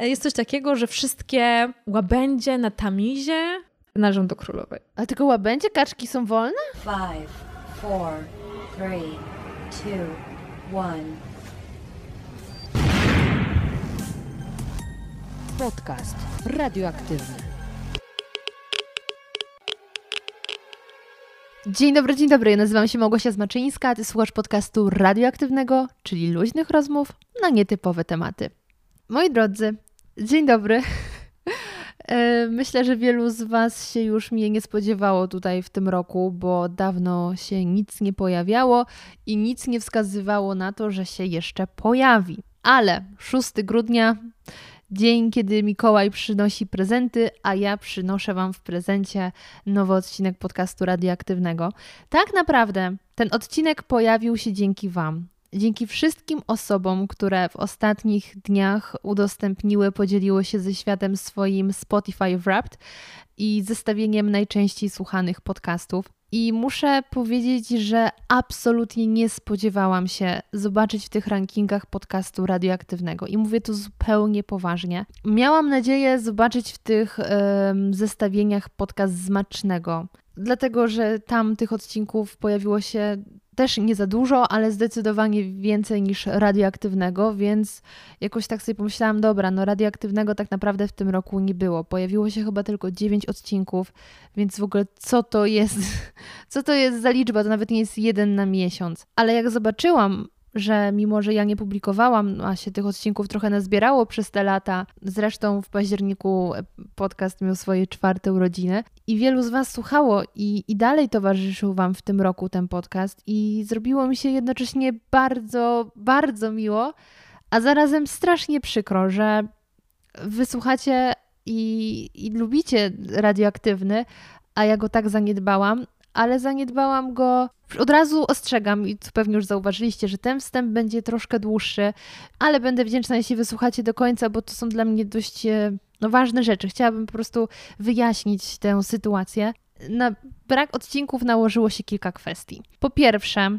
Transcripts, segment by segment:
Jest coś takiego, że wszystkie łabędzie na tamizie należą do królowej. A tylko łabędzie kaczki są wolne? Five, four, three, two, one. Podcast radioaktywny. Dzień dobry, dzień dobry. Ja nazywam się Małgosia Zmaczyńska, a ty słuchasz podcastu radioaktywnego, czyli luźnych rozmów na nietypowe tematy. Moi drodzy, dzień dobry. E, myślę, że wielu z Was się już mnie nie spodziewało tutaj w tym roku, bo dawno się nic nie pojawiało i nic nie wskazywało na to, że się jeszcze pojawi. Ale 6 grudnia, dzień, kiedy Mikołaj przynosi prezenty, a ja przynoszę Wam w prezencie nowy odcinek podcastu radioaktywnego. Tak naprawdę ten odcinek pojawił się dzięki Wam dzięki wszystkim osobom, które w ostatnich dniach udostępniły, podzieliły się ze światem swoim Spotify Wrapped i zestawieniem najczęściej słuchanych podcastów. I muszę powiedzieć, że absolutnie nie spodziewałam się zobaczyć w tych rankingach podcastu radioaktywnego. I mówię to zupełnie poważnie. Miałam nadzieję zobaczyć w tych zestawieniach podcast zmacznego, dlatego że tam tych odcinków pojawiło się też nie za dużo, ale zdecydowanie więcej niż radioaktywnego, więc jakoś tak sobie pomyślałam, dobra, no radioaktywnego tak naprawdę w tym roku nie było. Pojawiło się chyba tylko 9 odcinków, więc w ogóle co to jest, co to jest za liczba? To nawet nie jest jeden na miesiąc. Ale jak zobaczyłam że mimo, że ja nie publikowałam, a się tych odcinków trochę nazbierało przez te lata, zresztą w październiku podcast miał swoje czwarte urodziny i wielu z Was słuchało i, i dalej towarzyszył Wam w tym roku ten podcast i zrobiło mi się jednocześnie bardzo, bardzo miło, a zarazem strasznie przykro, że wysłuchacie i, i lubicie radioaktywny, a ja go tak zaniedbałam, ale zaniedbałam go. Od razu ostrzegam i pewnie już zauważyliście, że ten wstęp będzie troszkę dłuższy, ale będę wdzięczna, jeśli wysłuchacie do końca, bo to są dla mnie dość e, no, ważne rzeczy. Chciałabym po prostu wyjaśnić tę sytuację. Na brak odcinków nałożyło się kilka kwestii. Po pierwsze,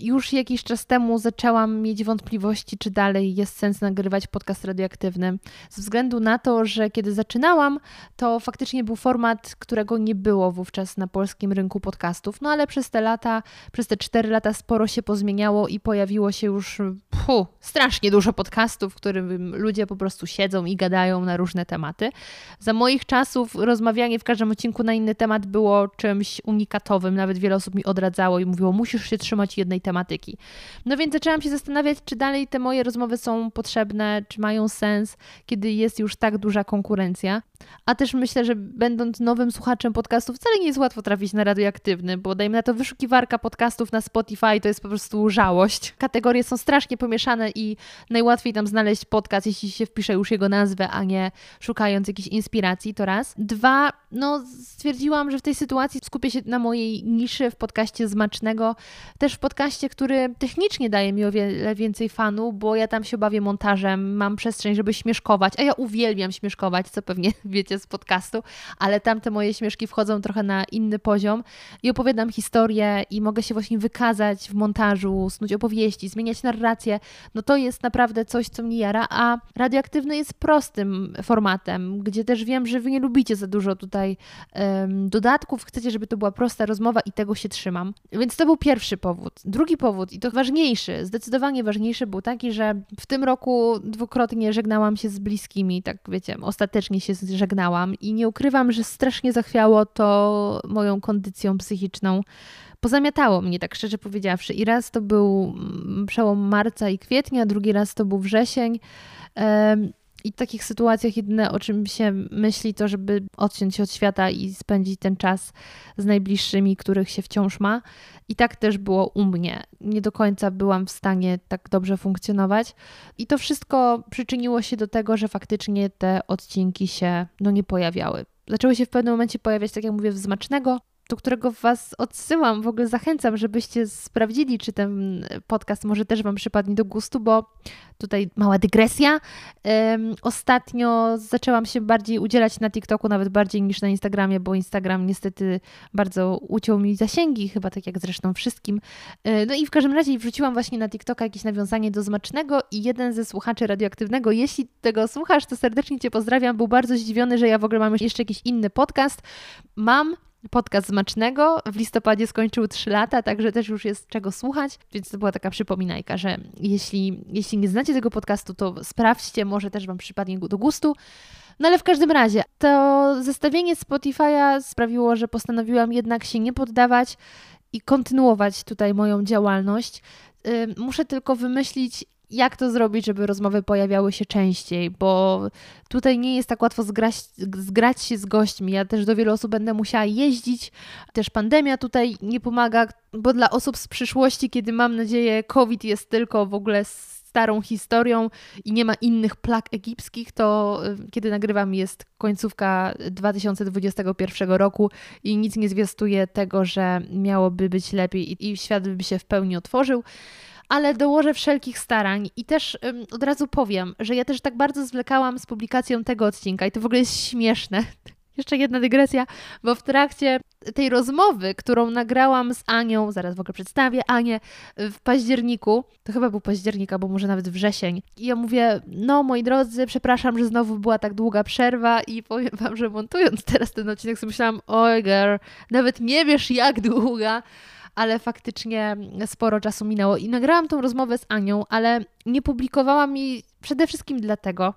już jakiś czas temu zaczęłam mieć wątpliwości, czy dalej jest sens nagrywać podcast radioaktywny, ze względu na to, że kiedy zaczynałam, to faktycznie był format, którego nie było wówczas na polskim rynku podcastów, no ale przez te lata, przez te cztery lata sporo się pozmieniało i pojawiło się już strasznie dużo podcastów, w którym ludzie po prostu siedzą i gadają na różne tematy. Za moich czasów rozmawianie w każdym odcinku na inny temat było czymś unikatowym. Nawet wiele osób mi odradzało i mówiło, musisz się trzymać jednej tematyki. No więc zaczęłam się zastanawiać, czy dalej te moje rozmowy są potrzebne, czy mają sens, kiedy jest już tak duża konkurencja. A też myślę, że będąc nowym słuchaczem podcastów, wcale nie jest łatwo trafić na radioaktywny, bo dajmy na to wyszukiwarka podcastów na Spotify to jest po prostu żałość. Kategorie są strasznie pomieszane i najłatwiej tam znaleźć podcast, jeśli się wpisze już jego nazwę, a nie szukając jakiejś inspiracji, to raz. Dwa, no stwierdziłam, że w tej sytuacji skupię się na mojej niszy w podcaście Zmacznego, też w podcaście, który technicznie daje mi o wiele więcej fanu, bo ja tam się bawię montażem, mam przestrzeń, żeby śmieszkować, a ja uwielbiam śmieszkować, co pewnie wiecie z podcastu, ale tam te moje śmieszki wchodzą trochę na inny poziom i opowiadam historię i mogę się właśnie wykazać w montażu, snuć opowieści, zmieniać narrację, no to jest naprawdę coś, co mnie jara, a radioaktywny jest prostym formatem, gdzie też wiem, że wy nie lubicie za dużo tutaj um, dodatków, chcecie, żeby to była prosta rozmowa i tego się trzymam. Więc to był pierwszy powód. Drugi powód, i to ważniejszy, zdecydowanie ważniejszy, był taki, że w tym roku dwukrotnie żegnałam się z bliskimi, tak wiecie, ostatecznie się żegnałam i nie ukrywam, że strasznie zachwiało to moją kondycją psychiczną. Pozamiatało mnie, tak szczerze powiedziawszy. I raz to był mm, przełom marca i kwietnia, drugi raz to był wrzesień. I w takich sytuacjach jedyne o czym się myśli, to żeby odciąć się od świata i spędzić ten czas z najbliższymi, których się wciąż ma. I tak też było u mnie. Nie do końca byłam w stanie tak dobrze funkcjonować. I to wszystko przyczyniło się do tego, że faktycznie te odcinki się no, nie pojawiały. Zaczęły się w pewnym momencie pojawiać, tak jak mówię, wzmacznego, do którego Was odsyłam, w ogóle zachęcam, żebyście sprawdzili, czy ten podcast może też Wam przypadnie do gustu, bo tutaj mała dygresja. Um, ostatnio zaczęłam się bardziej udzielać na TikToku, nawet bardziej niż na Instagramie, bo Instagram niestety bardzo uciął mi zasięgi, chyba tak jak zresztą wszystkim. E, no i w każdym razie wrzuciłam właśnie na TikToka jakieś nawiązanie do Zmacznego i jeden ze słuchaczy radioaktywnego, jeśli tego słuchasz, to serdecznie Cię pozdrawiam, był bardzo zdziwiony, że ja w ogóle mam jeszcze jakiś inny podcast. Mam podcast Smacznego. W listopadzie skończył 3 lata, także też już jest czego słuchać, więc to była taka przypominajka, że jeśli, jeśli nie znacie tego podcastu, to sprawdźcie, może też Wam przypadnie do gustu. No ale w każdym razie, to zestawienie Spotify'a sprawiło, że postanowiłam jednak się nie poddawać i kontynuować tutaj moją działalność. Muszę tylko wymyślić, jak to zrobić, żeby rozmowy pojawiały się częściej, bo tutaj nie jest tak łatwo zgrać, zgrać się z gośćmi. Ja też do wielu osób będę musiała jeździć. Też pandemia tutaj nie pomaga, bo dla osób z przyszłości, kiedy mam nadzieję, COVID jest tylko w ogóle starą historią i nie ma innych plag egipskich, to y, kiedy nagrywam jest końcówka 2021 roku i nic nie zwiastuje tego, że miałoby być lepiej i świat by się w pełni otworzył ale dołożę wszelkich starań i też od razu powiem, że ja też tak bardzo zwlekałam z publikacją tego odcinka i to w ogóle jest śmieszne. Jeszcze jedna dygresja, bo w trakcie tej rozmowy, którą nagrałam z Anią, zaraz w ogóle przedstawię Anię, w październiku, to chyba był październik, albo może nawet wrzesień, i ja mówię, no moi drodzy, przepraszam, że znowu była tak długa przerwa i powiem Wam, że montując teraz ten odcinek sobie myślałam, oj girl, nawet nie wiesz jak długa, ale faktycznie sporo czasu minęło i nagrałam tą rozmowę z Anią, ale nie publikowałam jej przede wszystkim dlatego,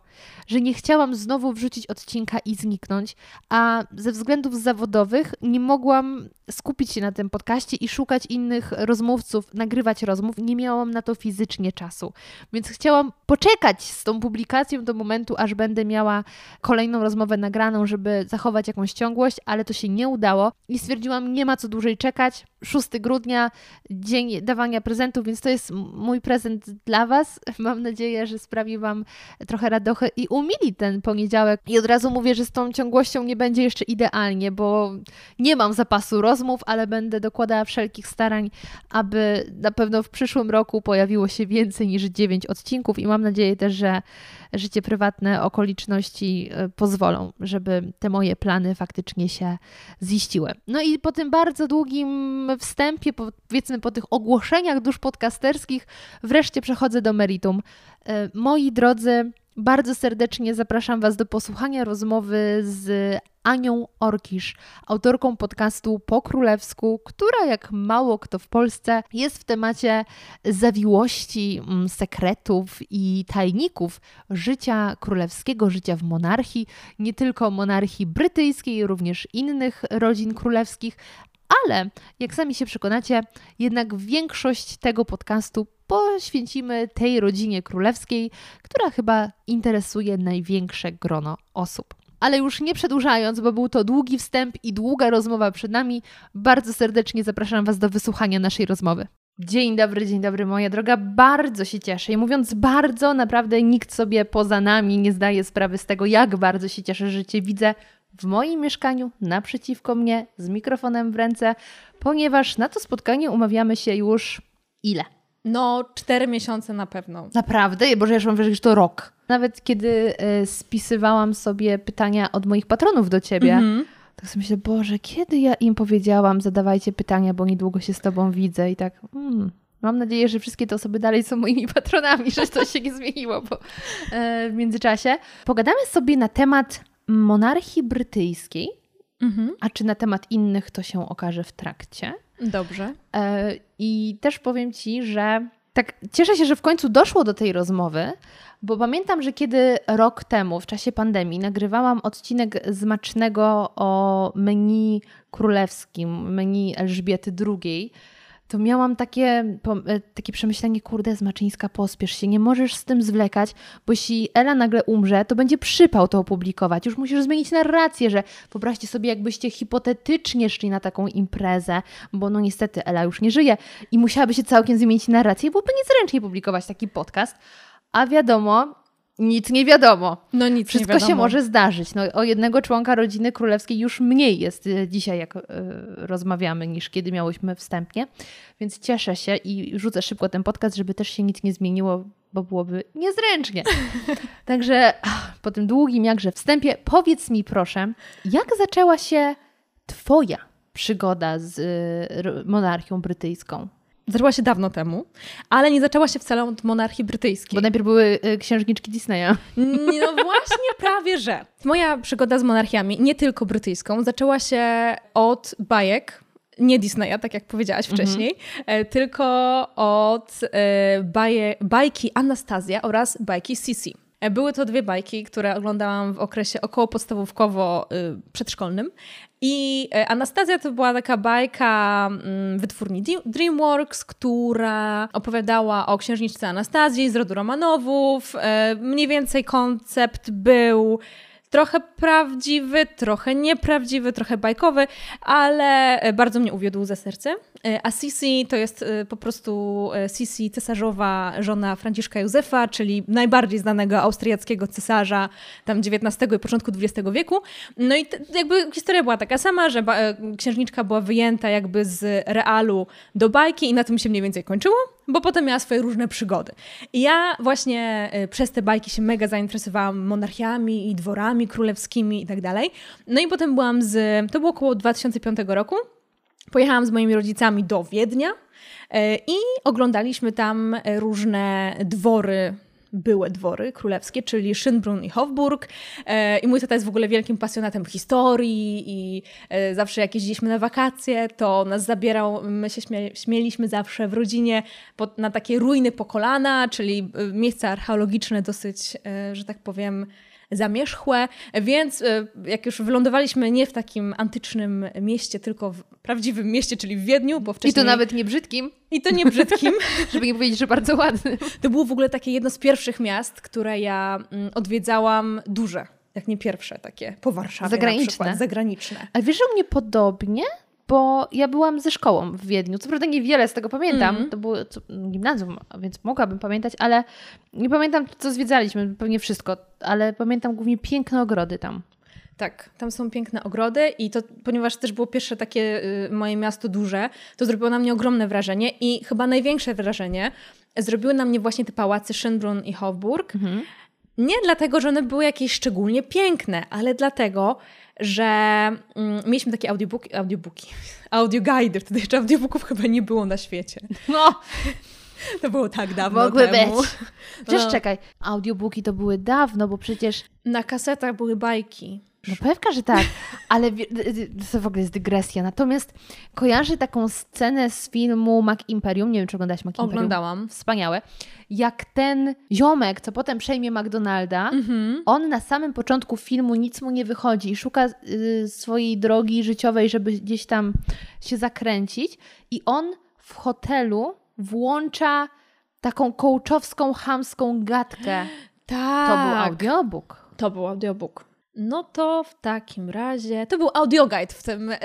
że nie chciałam znowu wrzucić odcinka i zniknąć, a ze względów zawodowych nie mogłam skupić się na tym podcaście i szukać innych rozmówców, nagrywać rozmów. Nie miałam na to fizycznie czasu. Więc chciałam poczekać z tą publikacją do momentu, aż będę miała kolejną rozmowę nagraną, żeby zachować jakąś ciągłość, ale to się nie udało i stwierdziłam, nie ma co dłużej czekać. 6 grudnia, dzień dawania prezentów, więc to jest mój prezent dla Was. Mam nadzieję, że sprawi Wam trochę radochy i umili ten poniedziałek. I od razu mówię, że z tą ciągłością nie będzie jeszcze idealnie, bo nie mam zapasu rozmów, ale będę dokładała wszelkich starań, aby na pewno w przyszłym roku pojawiło się więcej niż 9 odcinków i mam nadzieję też, że życie prywatne, okoliczności e, pozwolą, żeby te moje plany faktycznie się ziściły. No i po tym bardzo długim wstępie, powiedzmy po tych ogłoszeniach dusz podcasterskich, wreszcie przechodzę do meritum. E, moi drodzy, bardzo serdecznie zapraszam Was do posłuchania rozmowy z Anią Orkisz, autorką podcastu Po Królewsku, która jak mało kto w Polsce jest w temacie zawiłości, mm, sekretów i tajników życia królewskiego, życia w monarchii, nie tylko monarchii brytyjskiej, również innych rodzin królewskich, ale jak sami się przekonacie, jednak większość tego podcastu poświęcimy tej rodzinie królewskiej, która chyba interesuje największe grono osób. Ale już nie przedłużając, bo był to długi wstęp i długa rozmowa przed nami, bardzo serdecznie zapraszam Was do wysłuchania naszej rozmowy. Dzień dobry, dzień dobry, moja droga. Bardzo się cieszę. I mówiąc bardzo, naprawdę nikt sobie poza nami nie zdaje sprawy z tego, jak bardzo się cieszę, że Cię widzę w moim mieszkaniu, naprzeciwko mnie, z mikrofonem w ręce, ponieważ na to spotkanie umawiamy się już ile? No, cztery miesiące na pewno. Naprawdę? Boże, ja już mam wrażenie, że to rok. Nawet kiedy y, spisywałam sobie pytania od moich patronów do ciebie, mm -hmm. tak sobie myślę, Boże, kiedy ja im powiedziałam, zadawajcie pytania, bo niedługo się z tobą widzę i tak, hmm, Mam nadzieję, że wszystkie te osoby dalej są moimi patronami, że to się nie zmieniło po, e, w międzyczasie. Pogadamy sobie na temat monarchii brytyjskiej, mhm. a czy na temat innych to się okaże w trakcie. Dobrze. E, I też powiem Ci, że tak cieszę się, że w końcu doszło do tej rozmowy, bo pamiętam, że kiedy rok temu, w czasie pandemii, nagrywałam odcinek zmacznego o menu królewskim, menu Elżbiety II, to miałam takie, e, takie przemyślenie, kurde, Zmaczyńska, pospiesz się, nie możesz z tym zwlekać, bo jeśli Ela nagle umrze, to będzie przypał to opublikować. Już musisz zmienić narrację, że wyobraźcie sobie, jakbyście hipotetycznie szli na taką imprezę, bo no niestety Ela już nie żyje i musiałaby się całkiem zmienić narrację, byłoby niezręcznie publikować taki podcast. A wiadomo, nic nie wiadomo. No nic Wszystko nie się wiadomo. może zdarzyć. No, o jednego członka rodziny królewskiej już mniej jest e, dzisiaj, jak e, rozmawiamy, niż kiedy miałyśmy wstępnie. Więc cieszę się i rzucę szybko ten podcast, żeby też się nic nie zmieniło, bo byłoby niezręcznie. Także po tym długim jakże wstępie, powiedz mi proszę, jak zaczęła się Twoja przygoda z r- monarchią brytyjską? Zaczęła się dawno temu, ale nie zaczęła się wcale od monarchii brytyjskiej. Bo najpierw były e, księżniczki Disneya. No właśnie, prawie że. Moja przygoda z monarchiami, nie tylko brytyjską, zaczęła się od bajek. Nie Disneya, tak jak powiedziałaś wcześniej, e, tylko od e, baje, bajki Anastazja oraz bajki Sisi. E, Były to dwie bajki, które oglądałam w okresie około podstawówkowo-przedszkolnym. I e, Anastazja to była taka bajka mm, wytwórni DreamWorks, która opowiadała o księżniczce Anastazji z rodu Romanowów. E, Mniej więcej koncept był trochę prawdziwy, trochę nieprawdziwy, trochę bajkowy, ale e, bardzo mnie uwiódł ze serce. A Sisi to jest e, po prostu e, Sisi, cesarzowa żona Franciszka Józefa, czyli najbardziej znanego austriackiego cesarza tam XIX i początku XX wieku. No i jakby historia była taka sama, że księżniczka była wyjęta jakby z realu do bajki i na tym się mniej więcej kończyło, bo potem miała swoje różne przygody. I ja właśnie e, przez te bajki się mega zainteresowałam monarchiami i dworami królewskimi i tak dalej. No i potem byłam z, to było około 2005 roku, pojechałam z moimi rodzicami do Wiednia e, i oglądaliśmy tam e, różne dwory były dwory królewskie, czyli Schönbrunn i Hofburg. E, I mój tata jest w ogóle wielkim pasjonatem historii i e, zawsze jak jeździliśmy na wakacje, to nas zabierał, my się śmie śmieliśmy zawsze w rodzinie na takie ruiny po kolana, czyli e, miejsca archeologiczne dosyć, że tak powiem, zamierzchłe, więc e, jak już wylądowaliśmy nie w takim antycznym mieście, tylko w prawdziwym mieście, czyli w Wiedniu, bo I wcześniej... to nawet nie brzydkim, I to nie brzydkim. żeby nie powiedzieć, że bardzo ładnym. To było w ogóle takie jedno z pierwszych miast, które ja mm, odwiedzałam duże. Jak nie pierwsze, takie po Warszawie Zagraniczne. na przykład, zagraniczne. A wiesz, że u mnie podobnie? Bo ja byłam ze szkołą w Wiedniu. Co prawda niewiele z tego pamiętam. Mhm. To było co, gimnazjum, więc mogłabym pamiętać, ale nie pamiętam, co zwiedzaliśmy. Pewnie wszystko, ale pamiętam głównie piękne ogrody tam. Tak, tam są piękne ogrody i to, ponieważ też było pierwsze takie y, moje miasto duże, to zrobiło na mnie ogromne wrażenie i chyba największe wrażenie zrobiły na mnie właśnie te pałace Schönbrunn i Hofburg. Nie dlatego, że one były jakieś szczególnie piękne, ale dlatego, że mm, mieliśmy takie audiobooki, audiobooki, audioguidy, wtedy jeszcze audiobooków chyba nie było na świecie. No, To było tak dawno mogły temu. być. Przecież No. czekaj, audiobooki to były dawno, bo przecież Na kasetach były bajki. No pewka, że tak, ale to w ogóle jest dygresja. Natomiast kojarzę taką scenę z filmu Mac Imperium, nie wiem czy oglądałaś Mac Imperium. Oglądałam. Wspaniałe. Jak ten ziomek, co potem przejmie McDonalda, Mhm. on na samym początku filmu nic mu nie wychodzi i szuka y, swojej drogi życiowej, żeby gdzieś tam się zakręcić i on w hotelu włącza taką kołczowską, chamską gadkę. Tak. To był audiobook. To był audiobook. No to w takim razie. To był audioguide w tym, e,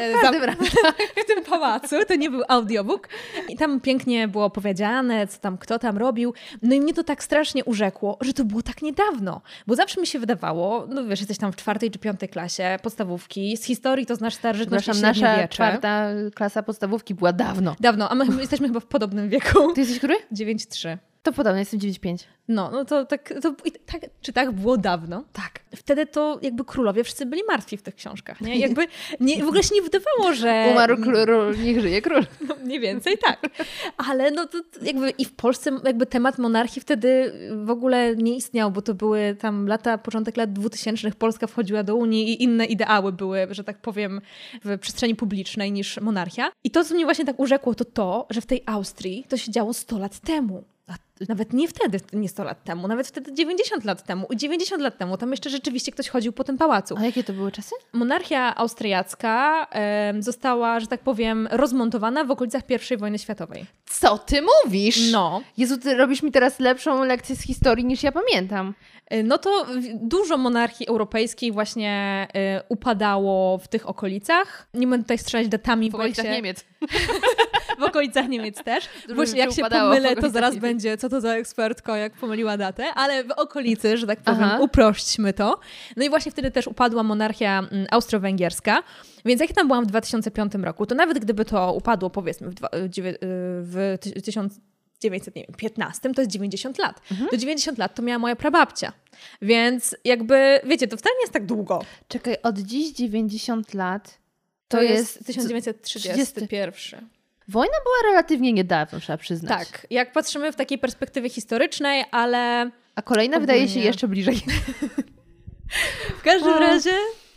W tym pałacu. To nie był audiobook. I tam pięknie było opowiedziane, co tam kto tam robił. No i mnie to tak strasznie urzekło, że to było tak niedawno. Bo zawsze mi się wydawało, no wiesz, jesteś tam w czwartej czy piątej klasie podstawówki. Z historii to znasz starożytność Przepraszam, nasza średniowiecze. czwarta klasa podstawówki była dawno. Dawno, a my jesteśmy chyba w podobnym wieku. Ty jesteś który? 9-3. To podobnie, jestem 9,5. No, no to tak, to, tak, czy tak było dawno? Tak. Wtedy to jakby królowie wszyscy byli martwi w tych książkach, nie? Jakby nie, w ogóle się nie wydawało, że... Umarł król, niech żyje król. No, mniej więcej tak. Ale no to jakby i w Polsce jakby temat monarchii wtedy w ogóle nie istniał, bo to były tam lata, początek lat 2000 Polska wchodziła do Unii i inne ideały były, że tak powiem, w przestrzeni publicznej niż monarchia. I to, co mnie właśnie tak urzekło, to to, że w tej Austrii to się działo 100 lat temu. Nawet nie wtedy, nie 100 lat temu, nawet wtedy 90 lat temu. I 90 lat temu tam jeszcze rzeczywiście ktoś chodził po tym pałacu. A jakie to były czasy? Monarchia austriacka została, że tak powiem, rozmontowana w okolicach I wojny światowej. Co ty mówisz? No, Jezu, ty robisz mi teraz lepszą lekcję z historii niż ja pamiętam. y, no to dużo monarchii europejskiej właśnie y, upadało w tych okolicach. Nie będę tutaj strzelać datami w, okolicach sensie- Niemiec. w okolicach Niemiec też. Bo jak się pomylę, to zaraz będzie, co to za ekspertko, jak pomyliła datę, ale w okolicy, że tak powiem, Aha. uprośćmy to. No i właśnie wtedy też upadła monarchia mm, austro-węgierska, więc jak ja tam byłam w 2005 roku, to nawet gdyby to upadło, powiedzmy, w, dwa, w dziewię- w ty- 1915, to jest 90 lat. Mhm. To 90 lat to miała moja prababcia. Więc jakby, wiecie, to wcale nie jest tak długo. Czekaj, od dziś 90 lat to, To, jest... jest 1931. Wojna była relatywnie niedawno, trzeba przyznać. Tak, jak patrzymy w takiej perspektywie historycznej, ale A kolejna wydaje się Ogólnie. jeszcze bliżej. w każdym razie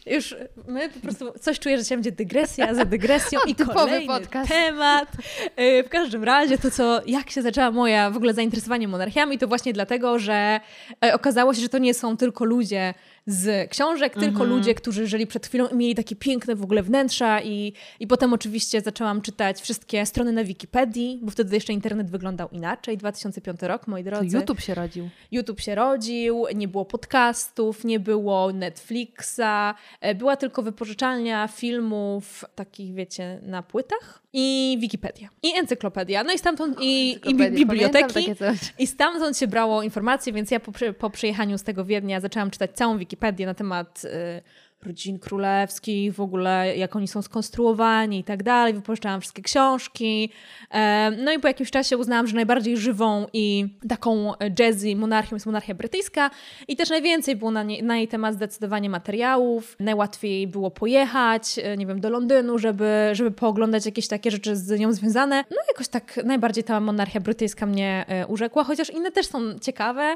już my po prostu coś czuję, że dzisiaj będzie dygresja za dygresją i kolejny podcast. temat. Yy, W każdym razie to, co, jak się zaczęła moja w ogóle zainteresowanie monarchiami, to właśnie dlatego, że e, okazało się, że to nie są tylko ludzie z książek, tylko Mhm. ludzie, którzy żyli przed chwilą i mieli takie piękne w ogóle wnętrza i, i potem oczywiście zaczęłam czytać wszystkie strony na Wikipedii, bo wtedy jeszcze internet wyglądał inaczej. 2005 rok, moi To drodzy. YouTube się rodził. YouTube się rodził, nie było podcastów, nie było Netflixa, e, była tylko wypożyczalnia filmów takich, wiecie, na płytach i Wikipedia. I encyklopedia. No i stamtąd i, i Encyklopedia, biblioteki. I stamtąd się brało informacje, więc ja po, po przyjechaniu z tego Wiednia zaczęłam czytać całą Wikipedię na temat y, rodzin królewskich, w ogóle jak oni są skonstruowani i tak dalej. Wypożyczałam wszystkie książki. E, no i po jakimś czasie uznałam, że najbardziej żywą i taką jazzy monarchią jest monarchia brytyjska i też najwięcej było na, nie, na jej temat zdecydowanie materiałów. Najłatwiej było pojechać, e, nie wiem, do Londynu, żeby, żeby pooglądać jakieś takie rzeczy z nią związane. No jakoś tak najbardziej ta monarchia brytyjska mnie e, urzekła, chociaż inne też są ciekawe.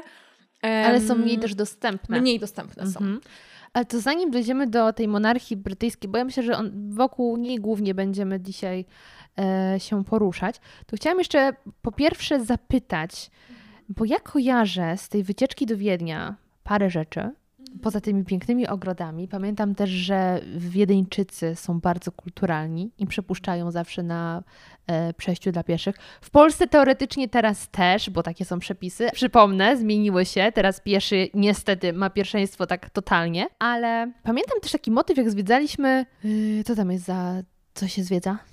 Ale są mniej też dostępne. Mniej dostępne są. Mhm. Ale to zanim dojdziemy do tej monarchii brytyjskiej, bo ja myślę, że on, wokół niej głównie będziemy dzisiaj e, się poruszać, to chciałam jeszcze po pierwsze zapytać, bo ja kojarzę z tej wycieczki do Wiednia parę rzeczy, poza tymi pięknymi ogrodami. Pamiętam też, że Wiedeńczycy są bardzo kulturalni i przepuszczają zawsze na e, przejściu dla pieszych. W Polsce teoretycznie teraz też, bo takie są przepisy. Przypomnę, zmieniły się. Teraz pieszy niestety ma pierwszeństwo tak totalnie, ale pamiętam też taki motyw, jak zwiedzaliśmy. Yy, tam jest za. Co się zwiedza?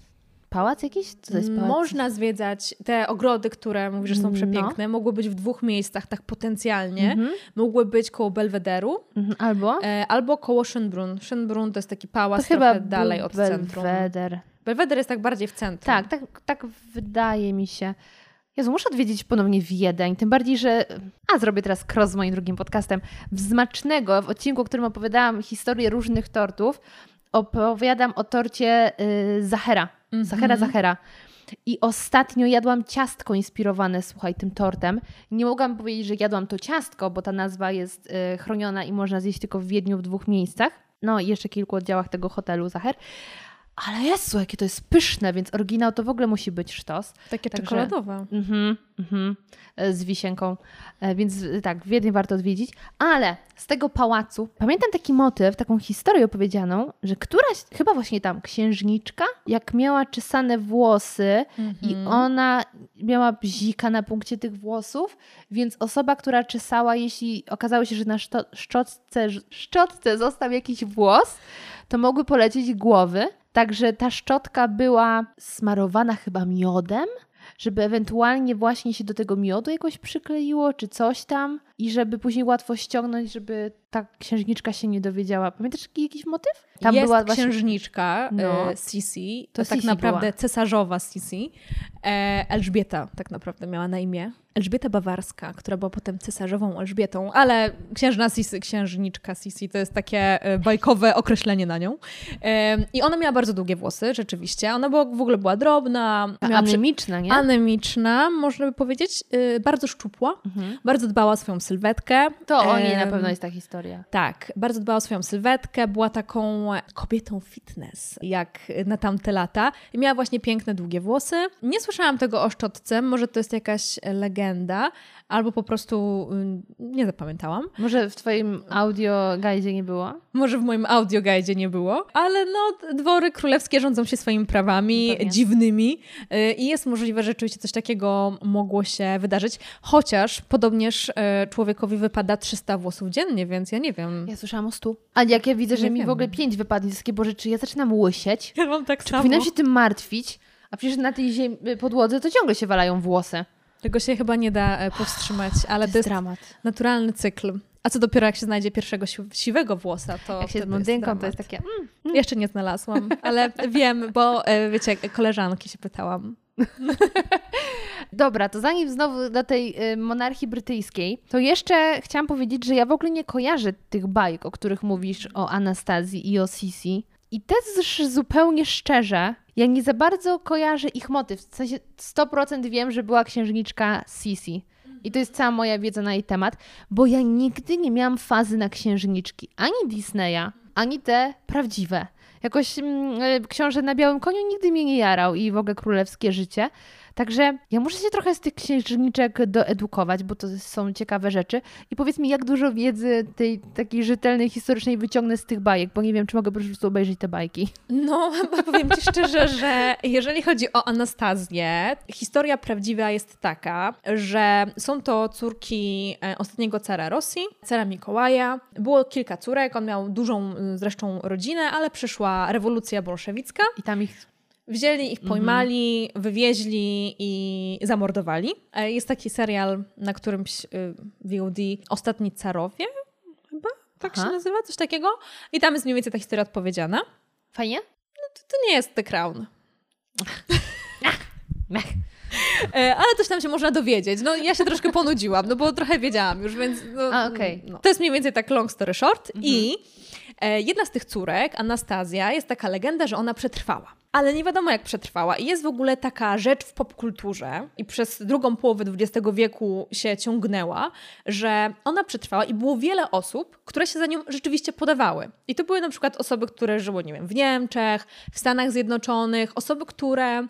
Pałac jakiś? Co to jest pałac? Można zwiedzać te ogrody, które mówisz, że są No. przepiękne. Mogły być w dwóch miejscach tak potencjalnie. Mhm. Mogły być koło Belwederu Mhm. Albo? e, albo koło Schönbrunn. Schönbrunn to jest taki To pałac chyba trochę dalej od centrum. Belweder. Belweder jest tak bardziej w centrum. Tak, tak, tak wydaje mi się. Jezu, muszę odwiedzić ponownie Wiedeń, tym bardziej, że... A, zrobię teraz cross z moim drugim podcastem. W Zmacznego, w odcinku, w którym opowiadałam historię różnych tortów, opowiadam o torcie y, Zachera. Zachera, Zachera. I ostatnio jadłam ciastko inspirowane, słuchaj, tym tortem. Nie mogłam powiedzieć, że jadłam to ciastko, bo ta nazwa jest y, chroniona i można zjeść tylko w Wiedniu w dwóch miejscach. No i jeszcze kilku oddziałach tego hotelu Zacher. Ale Jezu, jakie to jest pyszne, więc oryginał to w ogóle musi być sztos. Takie Także- czekoladowe. Mhm, mhm, e, z wisienką. E, Więc e, tak, Wiedeń warto odwiedzić. Ale z tego pałacu pamiętam taki motyw, taką historię opowiedzianą, że któraś, chyba właśnie tam księżniczka, jak miała czesane włosy i Mhm. ona miała bzika na punkcie tych włosów, więc osoba, która czesała, jeśli okazało się, że na szczotce, szczotce został jakiś włos, to mogły polecieć głowy. Także ta szczotka była smarowana chyba miodem, żeby ewentualnie właśnie się do tego miodu jakoś przykleiło, czy coś tam, i żeby później łatwo ściągnąć, żeby ta księżniczka się nie dowiedziała. Pamiętasz jakiś motyw? jest właśnie- księżniczka No. e, Sisi, To to tak naprawdę była. cesarzowa Sisi. E, Elżbieta tak naprawdę miała na imię. Elżbieta Bawarska, która była potem cesarzową Elżbietą, ale księżna Sisi, księżniczka Sisi to jest takie e, bajkowe określenie na nią. I ona miała bardzo długie włosy, rzeczywiście. Ona była, w ogóle była drobna, Anemiczna, nie? anemiczna, można by powiedzieć, bardzo szczupła, Mhm. bardzo dbała o swoją sylwetkę. To o niej na pewno jest ta historia. tak, bardzo dbała o swoją sylwetkę, była taką kobietą fitness, jak na tamte lata. I miała właśnie piękne, długie włosy. Nie słyszałam tego o szczotce, może to jest jakaś legenda, albo po prostu mm, nie zapamiętałam. Może w twoim audio guide nie było? Może w moim audioguidzie nie było, ale no, dwory królewskie rządzą się swoimi prawami No pewnie. dziwnymi y, i jest możliwe, że rzeczywiście coś takiego mogło się wydarzyć, chociaż podobnież y, człowiekowi wypada 300 włosów dziennie, więc ja nie wiem. Ja słyszałam o stu. A jak ja widzę, że Nie mi w ogóle pięć wypadnie, to takie, boże, czy ja zaczynam łysieć? Ja mam tak Czy powinnam się tym martwić? A przecież na tej ziem- podłodze to ciągle się walają włosy. Tego się chyba nie da e, powstrzymać, ale to jest dramat. naturalny cykl. A co dopiero jak się znajdzie pierwszego siw- siwego włosa, to Jak się z blondynką, to jest takie... Mm, Jeszcze nie znalazłam, ale wiem, bo e, wiecie, koleżanki się pytałam. Dobra, to zanim znowu do tej y, monarchii brytyjskiej, to jeszcze chciałam powiedzieć, że ja w ogóle nie kojarzę tych bajek, o których mówisz, o Anastazji i o Sisi. I też zupełnie szczerze, ja nie za bardzo kojarzę ich motyw. W sensie 100% wiem, że była księżniczka Sisi. I to jest cała moja wiedza na jej temat, bo ja nigdy nie miałam fazy na księżniczki. Ani Disneya, ani te prawdziwe. Jakoś mm, y, książę na białym koniu nigdy mnie nie jarał i w ogóle królewskie życie. Także ja muszę się trochę z tych księżniczek doedukować, bo to są ciekawe rzeczy. I powiedz mi, jak dużo wiedzy tej takiej rzetelnej, historycznej wyciągnę z tych bajek, bo nie wiem, czy mogę po prostu obejrzeć te bajki. No, powiem Ci szczerze, że jeżeli chodzi o Anastazję, historia prawdziwa jest taka, że są to córki e, ostatniego cara Rosji, cara Mikołaja. Było kilka córek, on miał dużą y, zresztą rodzinę, ale przyszła rewolucja bolszewicka. I tam ich Wzięli ich, pojmali, wywieźli i zamordowali. E, Jest taki serial na którymś y, VOD Ostatni Carowie, chyba tak Aha. się nazywa, coś takiego. I tam jest mniej więcej ta historia odpowiedziana. Fajnie? To nie jest The Crown. E, Ale coś tam się można dowiedzieć. No ja się troszkę ponudziłam, no bo trochę wiedziałam już, więc... No, A, okej. no. To jest mniej więcej tak long story short. I e, jedna z tych córek, Anastazja, jest taka legenda, że ona przetrwała. Ale nie wiadomo jak przetrwała. I jest w ogóle taka rzecz w popkulturze i przez drugą połowę XX wieku się ciągnęła, że ona przetrwała i było wiele osób, które się za nią rzeczywiście podawały. I to były na przykład osoby, które żyły, nie wiem, w Niemczech, w Stanach Zjednoczonych, osoby, które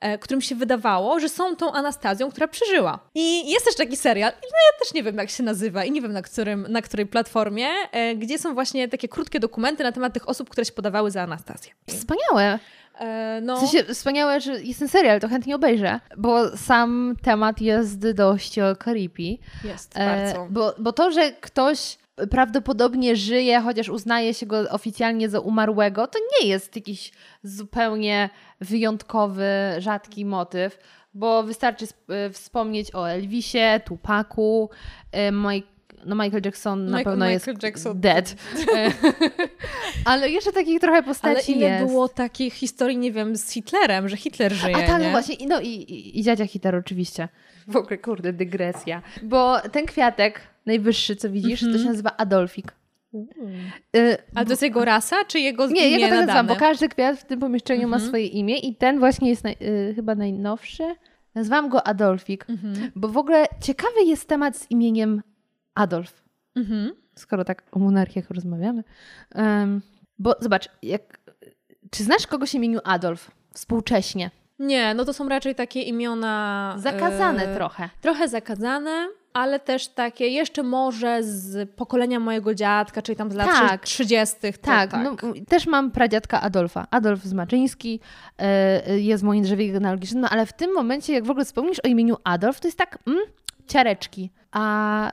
e, którym się wydawało, że są tą Anastazją, która przeżyła. I jest też taki serial, no ja też nie wiem jak się nazywa i nie wiem na, którym, na której platformie, e, gdzie są właśnie takie krótkie dokumenty na temat tych osób, które się podawały za Anastazję. Wspaniałe. E, no, W sensie wspaniałe, że jest ten serial, to chętnie obejrzę, bo sam temat jest dość creepy. jest E, bardzo. bo, bo to, że ktoś prawdopodobnie żyje, chociaż uznaje się go oficjalnie za umarłego, to nie jest jakiś zupełnie wyjątkowy, rzadki motyw, bo wystarczy e, wspomnieć o Elvisie, Tupacu, e, Mike, no Michael Jackson na Michael- pewno Michael jest Jackson. dead. Ale jeszcze takich trochę Ale postaci ile jest. było takich historii, nie wiem, z Hitlerem, że Hitler żyje, A tak, nie? no właśnie, no i, i, i dziadzia Hitler oczywiście. W ogóle, kurde, dygresja. Bo ten kwiatek, najwyższy, co widzisz, to się nazywa Adolfik. Y, Ale to jest jego rasa, czy jego nie, imię ja go tak nazywam, bo każdy kwiat w tym pomieszczeniu ma swoje imię i ten właśnie jest naj, y, chyba najnowszy. Nazwałam go Adolfik, bo w ogóle ciekawy jest temat z imieniem Adolf, Mhm. skoro tak o monarchiach rozmawiamy. Em, bo zobacz, jak, czy znasz kogoś imieniu Adolf współcześnie? Nie, no to są raczej takie imiona... Zakazane e, trochę. Trochę zakazane, ale też takie jeszcze może z pokolenia mojego dziadka, czyli tam z lat Tak. 30. To, Tak, tak. No, m, też mam pradziadka Adolfa. Adolf Zmaczyński e, e, jest w moim drzewie genealogicznym, no ale w tym momencie, jak w ogóle wspomnisz o imieniu Adolf, to jest tak, mm, ciareczki. A, e,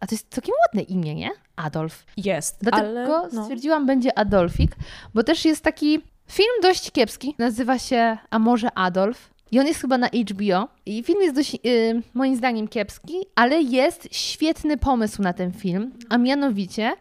a to jest całkiem ładne imię, nie? Adolf. Jest, Dlatego ale... No. stwierdziłam, będzie Adolfik, bo też jest taki film dość kiepski, nazywa się A może Adolf. I on jest chyba na HBO. I film jest dość, y, moim zdaniem, kiepski, ale jest świetny pomysł na ten film. A mianowicie,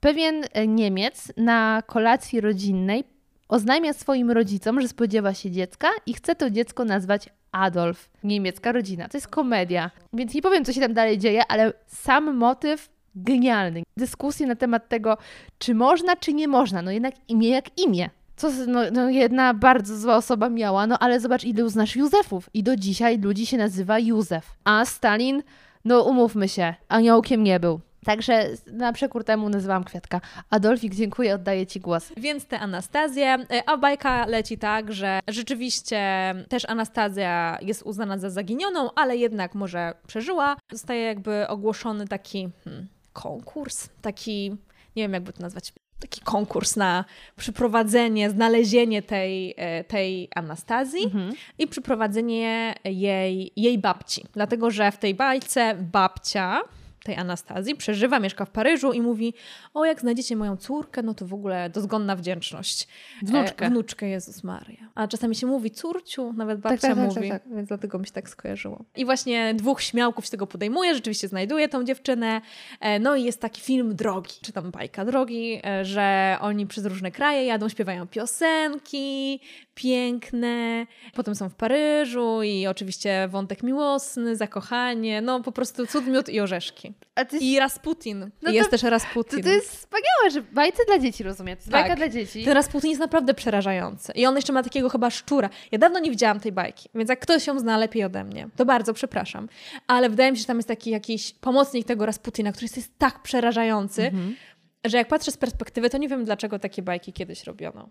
pewien e, Niemiec na kolacji rodzinnej oznajmia swoim rodzicom, że spodziewa się dziecka i chce to dziecko nazwać Adolf. Niemiecka rodzina. To jest komedia. Więc nie powiem, co się tam dalej dzieje, ale sam motyw genialny. Dyskusje na temat tego, czy można, czy nie można. No jednak imię jak imię. Co, no, no jedna bardzo zła osoba miała, no ale zobacz, ile uznasz Józefów. I do dzisiaj ludzi się nazywa Józef. A Stalin, no umówmy się, aniołkiem nie był. Także na przekór temu nazywałam kwiatka. Adolfik, dziękuję, oddaję Ci głos. Więc te Anastazje, e, a bajka leci tak, że rzeczywiście też Anastazja jest uznana za zaginioną, ale jednak może przeżyła. Zostaje jakby ogłoszony taki hmm, konkurs, taki, nie wiem jakby to nazwać, taki konkurs na przyprowadzenie, znalezienie tej, e, tej Anastazji i przyprowadzenie jej, jej babci. Dlatego, że w tej bajce babcia tej Anastazji, przeżywa, mieszka w Paryżu i mówi, o jak znajdziecie moją córkę, no to w ogóle dozgonna wdzięczność. Wnuczkę. E, wnuczkę Jezus Maria. A czasami się mówi córciu, nawet babcia tak, tak, mówi, tak, więc dlatego mi się tak skojarzyło. I właśnie dwóch śmiałków się tego podejmuje, rzeczywiście znajduje tą dziewczynę, e, no i jest taki film Drogi, czy tam bajka Drogi, e, że oni przez różne kraje jadą, śpiewają piosenki piękne, potem są w Paryżu i oczywiście wątek miłosny, zakochanie, no po prostu cud, miód i orzeszki. Ty, I Rasputin. No I jest to- też to, Rasputin. to jest wspaniałe, że bajce dla dzieci, rozumiem. To jest Tak. bajka dla dzieci. Ten Rasputin jest naprawdę przerażający. I on jeszcze ma takiego chyba szczura. Ja dawno nie widziałam tej bajki, więc jak ktoś ją zna lepiej ode mnie, to bardzo przepraszam. Ale wydaje mi się, że tam jest taki jakiś pomocnik tego Rasputina, który jest, jest tak przerażający, Mhm. że jak patrzę z perspektywy, to nie wiem, dlaczego takie bajki kiedyś robiono.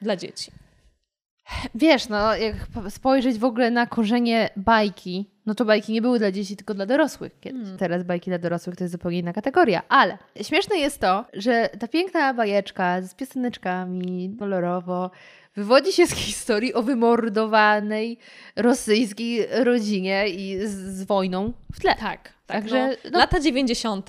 Dla dzieci. Wiesz, no, jak po- spojrzeć w ogóle na korzenie bajki, no to bajki nie były dla dzieci, tylko dla dorosłych kiedyś. Teraz bajki dla dorosłych to jest zupełnie inna kategoria. Ale śmieszne jest to, że ta piękna bajeczka z pioseneczkami, kolorowo, wywodzi się z historii o wymordowanej rosyjskiej rodzinie i z, z wojną w tle. Tak. tak Także, no, no- Lata 90.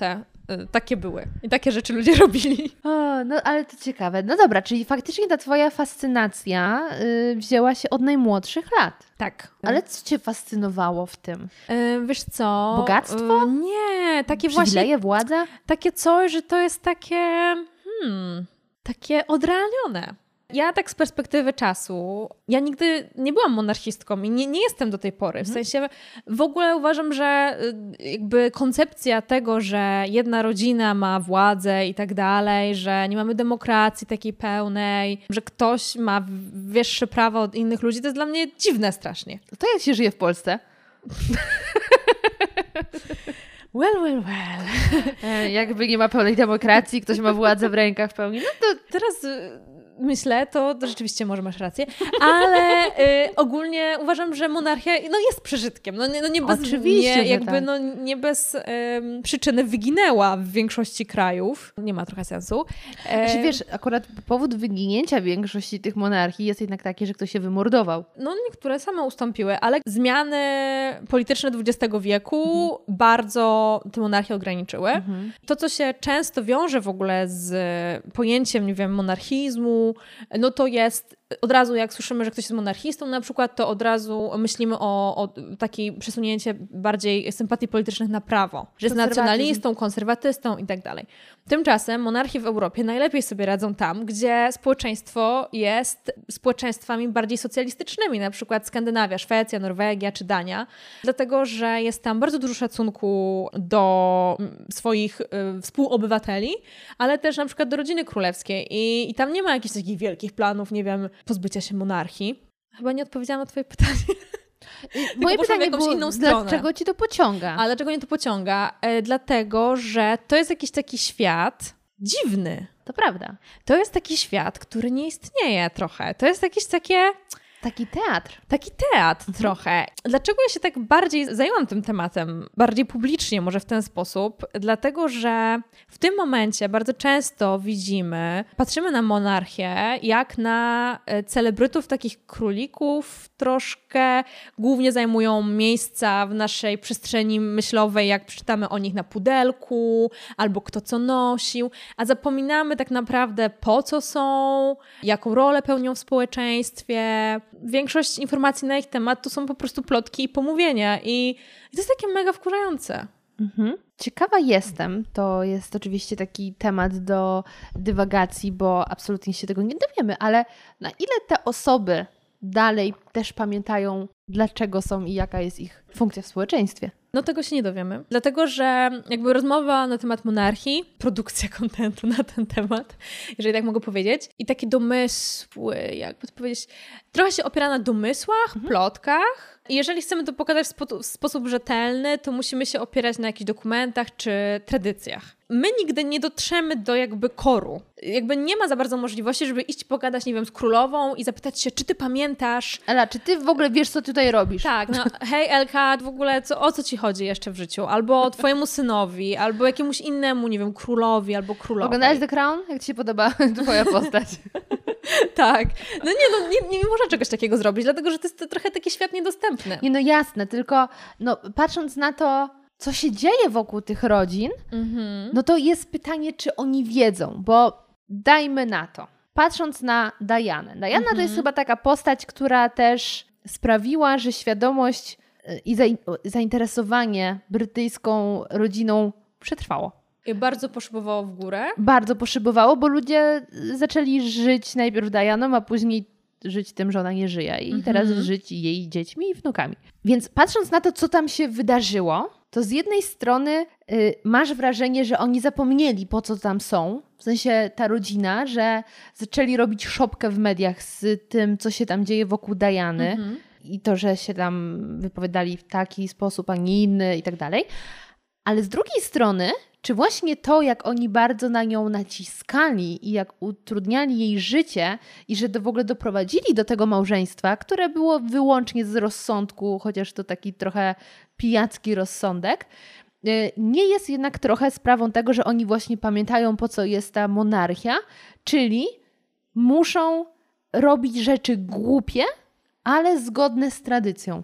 y, takie były. I takie rzeczy ludzie robili. O, no ale to ciekawe. No dobra, czyli faktycznie ta twoja fascynacja y, wzięła się od najmłodszych lat. Tak. Ale co cię fascynowało w tym? Y, wiesz co? Bogactwo? Y, nie, takie właśnie władza? takie coś, że to jest takie, hmm, takie odrealnione. Ja tak z perspektywy czasu, ja nigdy nie byłam monarchistką i nie, nie jestem do tej pory. W sensie w ogóle uważam, że y, jakby koncepcja tego, że jedna rodzina ma władzę i tak dalej, że nie mamy demokracji takiej pełnej, że ktoś ma wyższe prawa od innych ludzi, to jest dla mnie dziwne strasznie. To jak się żyje w Polsce? Well, well, well. E, jakby nie ma pełnej demokracji, ktoś ma władzę w rękach w pełni. No to teraz y, myślę, to, rzeczywiście może masz rację, ale y, ogólnie uważam, że monarchia no, jest przeżytkiem. No, nie- no nie bez, Oczywiście, nie, jakby, tak. no, nie bez ym, przyczyny wyginęła w większości krajów. Nie ma trochę sensu. E, znaczy, wiesz, akurat powód wyginięcia większości tych monarchii jest jednak taki, że ktoś się wymordował. No niektóre same ustąpiły, ale zmiany polityczne XX wieku bardzo tę monarchię ograniczyły. To, co się często wiąże w ogóle z pojęciem, nie wiem, monarchizmu, no to jest od razu, jak słyszymy, że ktoś jest monarchistą na przykład, to od razu myślimy o, o takiej przesunięcie bardziej sympatii politycznych na prawo. Że jest nacjonalistą, konserwatystą i tak dalej. Tymczasem monarchie w Europie najlepiej sobie radzą tam, gdzie społeczeństwo jest społeczeństwami bardziej socjalistycznymi, na przykład Skandynawia, Szwecja, Norwegia czy Dania, dlatego że jest tam bardzo dużo szacunku do mm, swoich y, współobywateli, ale też na przykład do rodziny królewskiej i, i tam nie ma jakichś takich wielkich planów, nie wiem, pozbycia się monarchii. Chyba nie odpowiedziałam na twoje pytanie. Moje pytanie jakąś było, inną stronę. dlaczego ci to pociąga? A dlaczego mnie to pociąga? E, dlatego, że to jest jakiś taki świat dziwny. To prawda. To jest taki świat, który nie istnieje trochę. To jest jakieś takie, Taki teatr. taki teatr trochę. Dlaczego ja się tak bardziej zajęłam tym tematem, bardziej publicznie może w ten sposób? Dlatego, że w tym momencie bardzo często widzimy, patrzymy na monarchię jak na e, celebrytów, takich królików troszkę, głównie zajmują miejsca w naszej przestrzeni myślowej, jak przeczytamy o nich na pudelku, albo kto co nosił, a zapominamy tak naprawdę po co są, jaką rolę pełnią w społeczeństwie. Większość informacji na ich temat to są po prostu plotki i pomówienia i, to jest takie mega wkurzające. Mhm. Ciekawa jestem, to jest oczywiście taki temat do dywagacji, bo absolutnie się tego nie dowiemy, ale na ile te osoby dalej też pamiętają, dlaczego są i jaka jest ich funkcja w społeczeństwie? No tego się nie dowiemy, dlatego że jakby rozmowa na temat monarchii, produkcja kontentu na ten temat, jeżeli tak mogę powiedzieć, i takie domysły, jakby to powiedzieć, trochę się opiera na domysłach, plotkach. I jeżeli chcemy to pokazać w, spo- w sposób rzetelny, to musimy się opierać na jakichś dokumentach czy tradycjach. My nigdy nie dotrzemy do jakby koru. Jakby nie ma za bardzo możliwości, żeby iść pogadać, nie wiem, z królową i zapytać się, czy ty pamiętasz Ela, czy ty w ogóle wiesz, co tutaj robisz? tak, no hej Elka, w ogóle co, o co ci chodzi jeszcze w życiu? Albo twojemu synowi, albo jakiemuś innemu, nie wiem, królowi, albo królowej. Oglądałeś The Crown? Jak ci się podoba twoja postać? Tak. No nie, no nie, nie można czegoś takiego zrobić, dlatego że to jest trochę taki świat niedostępny. Nie no jasne, tylko no, patrząc na to, co się dzieje wokół tych rodzin, Mhm. no to jest pytanie, czy oni wiedzą, bo dajmy na to. Patrząc na Dianę. Diana to Mhm. jest chyba taka postać, która też sprawiła, że świadomość y, i zain- zainteresowanie brytyjską rodziną przetrwało. I bardzo poszybowało w górę. Bardzo poszybowało, bo ludzie zaczęli żyć najpierw Dianą, a później żyć tym, że ona nie żyje i Mhm. teraz żyć jej dziećmi i wnukami. Więc patrząc na to, co tam się wydarzyło, to z jednej strony y, masz wrażenie, że oni zapomnieli, po co tam są, w sensie ta rodzina, że zaczęli robić szopkę w mediach z tym, co się tam dzieje wokół Diany Mhm. i to, że się tam wypowiadali w taki sposób, a nie inny i tak dalej. Ale z drugiej strony, czy właśnie to, jak oni bardzo na nią naciskali i jak utrudniali jej życie i że do, w ogóle doprowadzili do tego małżeństwa, które było wyłącznie z rozsądku, chociaż to taki trochę pijacki rozsądek, y, nie jest jednak trochę sprawą tego, że oni właśnie pamiętają, po co jest ta monarchia, czyli muszą robić rzeczy głupie, ale zgodne z tradycją.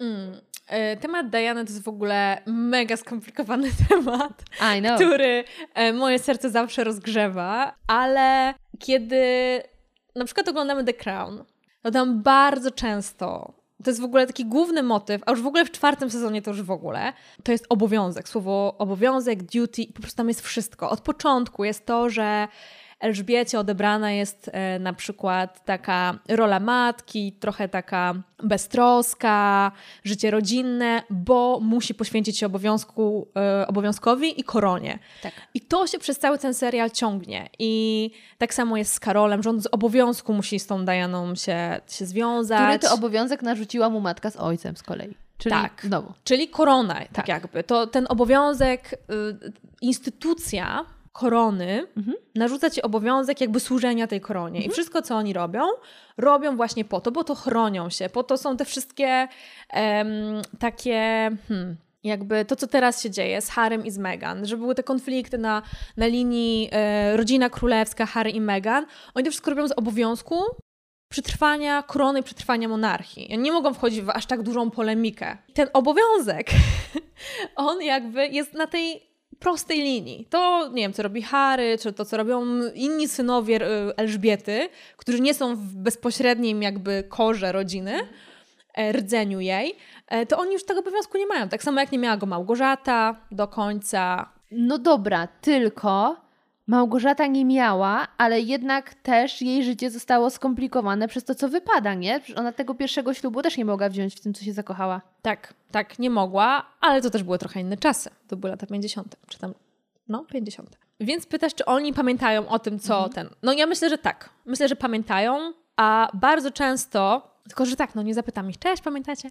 Mm. E, Temat Diany to jest w ogóle mega skomplikowany temat, I know. który e, moje serce zawsze rozgrzewa, ale kiedy na przykład oglądamy The Crown, to tam bardzo często to jest w ogóle taki główny motyw, a już w ogóle w czwartym sezonie to już w ogóle, to jest obowiązek. Słowo obowiązek, duty, po prostu tam jest wszystko. Od początku jest to, że Elżbiecie odebrana jest e, na przykład taka rola matki, trochę taka beztroska, życie rodzinne, bo musi poświęcić się obowiązku, e, obowiązkowi i koronie. Tak. I to się przez cały ten serial ciągnie. I tak samo jest z Karolem, że on z obowiązku musi z tą Dianą się, się związać. Który to obowiązek narzuciła mu matka z ojcem z kolei. Czyli Tak. znowu. Czyli korona, tak, Tak. jakby. To ten obowiązek, y, instytucja korony Mhm. narzuca ci obowiązek jakby służenia tej koronie. I wszystko, co oni robią, robią właśnie po to, bo to chronią się. Po to są te wszystkie em, takie... Hmm, jakby to, co teraz się dzieje z Harrym i z Meghan, że były te konflikty na, na linii e, rodzina królewska, Harry i Meghan, oni to wszystko robią z obowiązku przetrwania korony przetrwania monarchii. Oni nie mogą wchodzić w aż tak dużą polemikę. Ten obowiązek, on jakby jest na tej prostej linii. To, nie wiem, co robi Harry, czy to, co robią inni synowie y, Elżbiety, którzy nie są w bezpośrednim jakby korze rodziny, e, rdzeniu jej, e, to oni już tego obowiązku nie mają. Tak samo jak nie miała go Małgorzata do końca. No dobra, tylko Małgorzata nie miała, ale jednak też jej życie zostało skomplikowane przez to, co wypada, nie? Przecież Ona tego pierwszego ślubu też nie mogła wziąć w tym, co się zakochała. Tak, tak, nie mogła, ale to też były trochę inne czasy. To były lata 50., czy tam, no, 50. Więc pytasz, czy oni pamiętają o tym, co ten. No ja myślę, że tak. Myślę, że pamiętają, a bardzo często. Tylko, że tak, no nie zapytam ich, cześć, pamiętacie?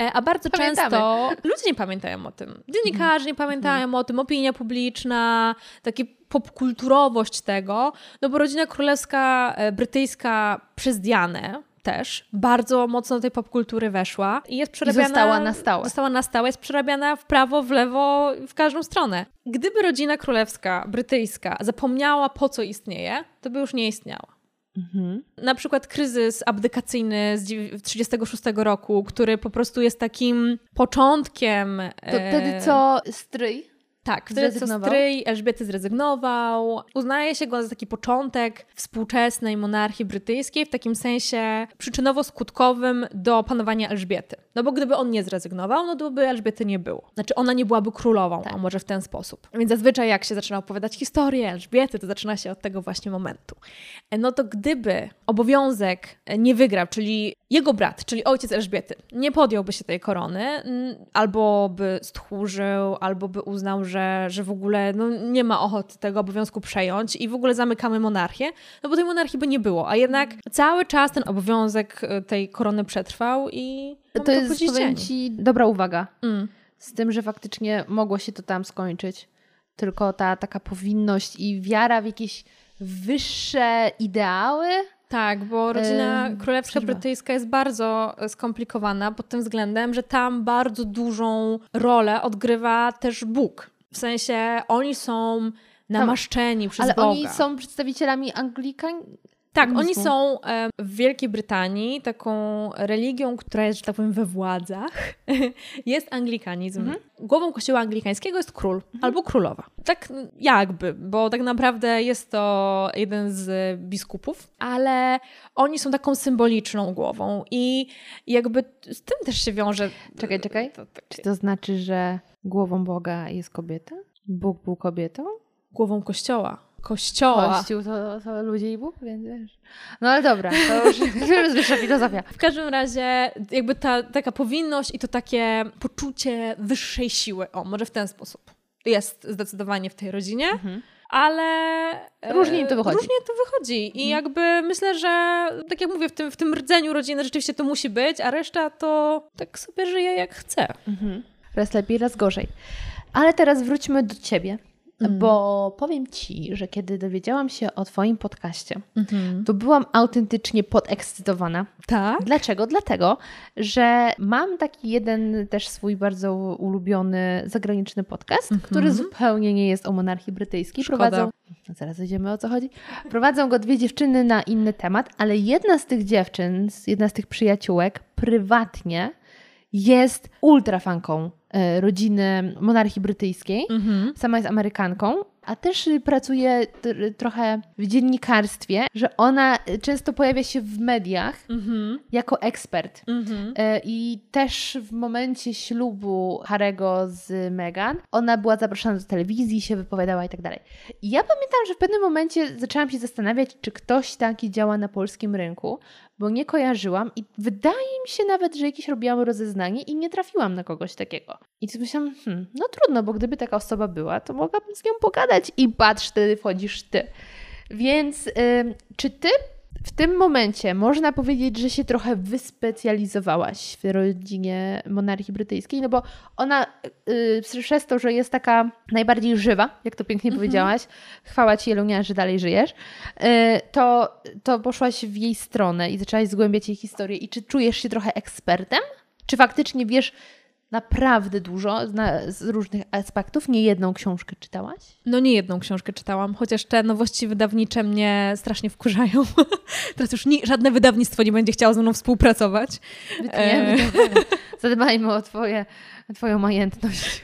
E, A bardzo Pamiętamy. często ludzie nie pamiętają o tym. Dziennikarze nie pamiętają o tym, opinia publiczna, takie popkulturowość tego. No bo rodzina królewska e, brytyjska przez Dianę też bardzo mocno do tej popkultury weszła i jest przerabiana. została na stałe. Została na stałe, jest przerabiana w prawo, w lewo, w każdą stronę. Gdyby rodzina królewska brytyjska zapomniała, po co istnieje, to by już nie istniała. Na przykład kryzys abdykacyjny z 1936 roku, który po prostu jest takim początkiem. To e, wtedy co stryj? Tak, wtedy zrezygnował? stryj Elżbiety zrezygnował. Uznaje się go za taki początek współczesnej monarchii brytyjskiej, w takim sensie przyczynowo-skutkowym do panowania Elżbiety. No bo gdyby on nie zrezygnował, no to by Elżbiety nie było. Znaczy ona nie byłaby królową, Tak. a może w ten sposób. Więc zazwyczaj jak się zaczyna opowiadać historię Elżbiety, to zaczyna się od tego właśnie momentu. E, No to gdyby obowiązek nie wygrał, czyli jego brat, czyli ojciec Elżbiety, nie podjąłby się tej korony, albo by stchórzył, albo by uznał, że, że w ogóle no, nie ma ochoty tego obowiązku przejąć i w ogóle zamykamy monarchię, no bo tej monarchii by nie było. A jednak cały czas ten obowiązek e, tej korony przetrwał i mamy To jest, powiem. Ci, dobra uwaga. Mm. Z tym, że faktycznie mogło się to tam skończyć. Tylko ta taka powinność i wiara w jakieś wyższe ideały. Tak, bo rodzina Ym, królewska brytyjska jest bardzo e, skomplikowana pod tym względem, że tam bardzo dużą rolę odgrywa też Bóg. W sensie oni są namaszczeni przez ale Boga. oni są przedstawicielami Anglikan. Tak, oni są w Wielkiej Brytanii taką religią, która jest, że tak powiem, we władzach. jest anglikanizm. Mhm. Głową kościoła anglikańskiego jest król albo królowa. Tak jakby, bo tak naprawdę jest to jeden z biskupów, ale oni są taką symboliczną głową i jakby z tym też się wiąże. Czekaj, czekaj. To, takie- Czy to znaczy, że głową Boga jest kobieta? Bóg był kobietą? głową kościoła. Kościoła. Kościół to, to ludzie i Bóg, więc wiesz. No ale dobra, to już, to już jest wyższa filozofia. W każdym razie jakby ta taka powinność i to takie poczucie wyższej siły, o może w ten sposób, jest zdecydowanie w tej rodzinie, ale e, Różnie im to wychodzi. Różnie to wychodzi i jakby myślę, że tak jak mówię, w tym, w tym rdzeniu rodziny rzeczywiście to musi być, a reszta to tak sobie żyje jak chce. Raz lepiej, raz gorzej. Ale teraz wróćmy do ciebie. Bo powiem ci, że kiedy dowiedziałam się o Twoim podcaście, to byłam autentycznie podekscytowana. Tak? Dlaczego? Dlatego, że mam taki jeden też swój bardzo ulubiony zagraniczny podcast, który zupełnie nie jest o monarchii brytyjskiej. Szkoda. Prowadzą, zaraz wiemy o co chodzi. Prowadzą go dwie dziewczyny na inny temat, ale jedna z tych dziewczyn, jedna z tych przyjaciółek, prywatnie jest ultrafanką rodziny monarchii brytyjskiej. Mhm. Sama jest Amerykanką, a też pracuje t- trochę w dziennikarstwie, że ona często pojawia się w mediach Mhm. jako ekspert. Mhm. E, I też w momencie ślubu Harego z Meghan, ona była zaproszona do telewizji, się wypowiadała i tak dalej. I ja pamiętam, że w pewnym momencie zaczęłam się zastanawiać, czy ktoś taki działa na polskim rynku, bo nie kojarzyłam i wydaje mi się nawet, że jakieś robiłam rozeznanie i nie trafiłam na kogoś takiego. I sobie myślałam, hmm, no trudno, bo gdyby taka osoba była, to mogłabym z nią pogadać i patrz, wtedy wchodzisz ty. Więc czy ty w tym momencie można powiedzieć, że się trochę wyspecjalizowałaś w rodzinie monarchii brytyjskiej, no bo ona yy, przez to, że jest taka najbardziej żywa, jak to pięknie powiedziałaś, chwała Ci Jelunia, że dalej żyjesz, yy, to, to poszłaś w jej stronę i zaczęłaś zgłębiać jej historię. I czy czujesz się trochę ekspertem? Czy faktycznie wiesz naprawdę dużo na, z różnych aspektów? Nie jedną książkę czytałaś? No nie jedną książkę czytałam, chociaż te nowości wydawnicze mnie strasznie wkurzają. Teraz już ni- żadne wydawnictwo nie będzie chciało ze mną współpracować. Wytniemy E. Zadbajmy o twoje, Twoją majętność.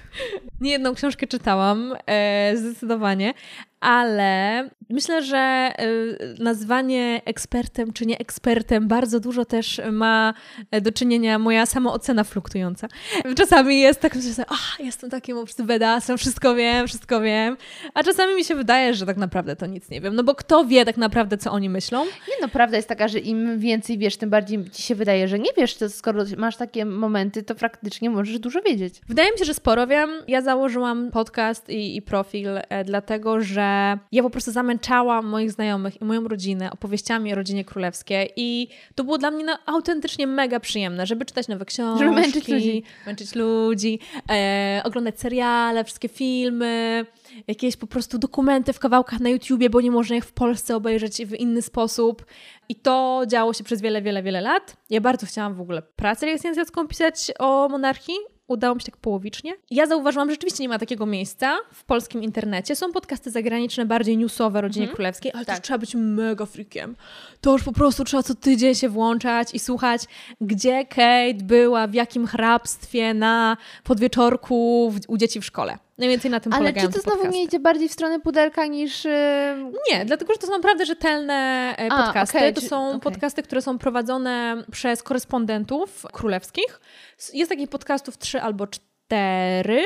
Nie jedną książkę czytałam, e, zdecydowanie, ale myślę, że e, nazwanie ekspertem czy nie ekspertem bardzo dużo też ma e, do czynienia moja samoocena fluktująca. Czasami jest tak, że sobie, ach, jestem takim po prostu bedasem, wszystko wiem, wszystko wiem, a czasami mi się wydaje, że tak naprawdę to nic nie wiem, no bo kto wie tak naprawdę, co oni myślą? Nie no, prawda jest taka, że im więcej wiesz, tym bardziej ci się wydaje, że nie wiesz, to skoro masz takie momenty, to faktycznie możesz dużo wiedzieć. Wydaje mi się, że sporo wiem. Ja założyłam podcast i, i profil e, dlatego, że ja po prostu zamęczałam moich znajomych i moją rodzinę opowieściami o rodzinie królewskiej i to było dla mnie no, autentycznie mega przyjemne, żeby czytać nowe książki, Żeby męczyć ludzi. męczyć ludzi, e, oglądać seriale, wszystkie filmy, jakieś po prostu dokumenty w kawałkach na YouTubie, bo nie można ich w Polsce obejrzeć w inny sposób. I to działo się przez wiele, wiele, wiele lat. Ja bardzo chciałam w ogóle pracę licencjacką pisać o monarchii. Udało mi się tak połowicznie. Ja zauważyłam, że rzeczywiście nie ma takiego miejsca w polskim internecie. Są podcasty zagraniczne, bardziej newsowe rodzinie królewskiej, ale to już trzeba być mega freakiem. To już po prostu trzeba co tydzień się włączać i słuchać, gdzie Kate była, w jakim hrabstwie na podwieczorku w, u dzieci w szkole. Najwięcej na tym Ale czy to znowu podcasty. nie idzie bardziej w stronę pudelka niż... Yy... Nie, dlatego że to są naprawdę rzetelne e, A, podcasty. okej, to są okej. podcasty, które są prowadzone przez korespondentów królewskich. Jest takich podcastów trzy albo cztery.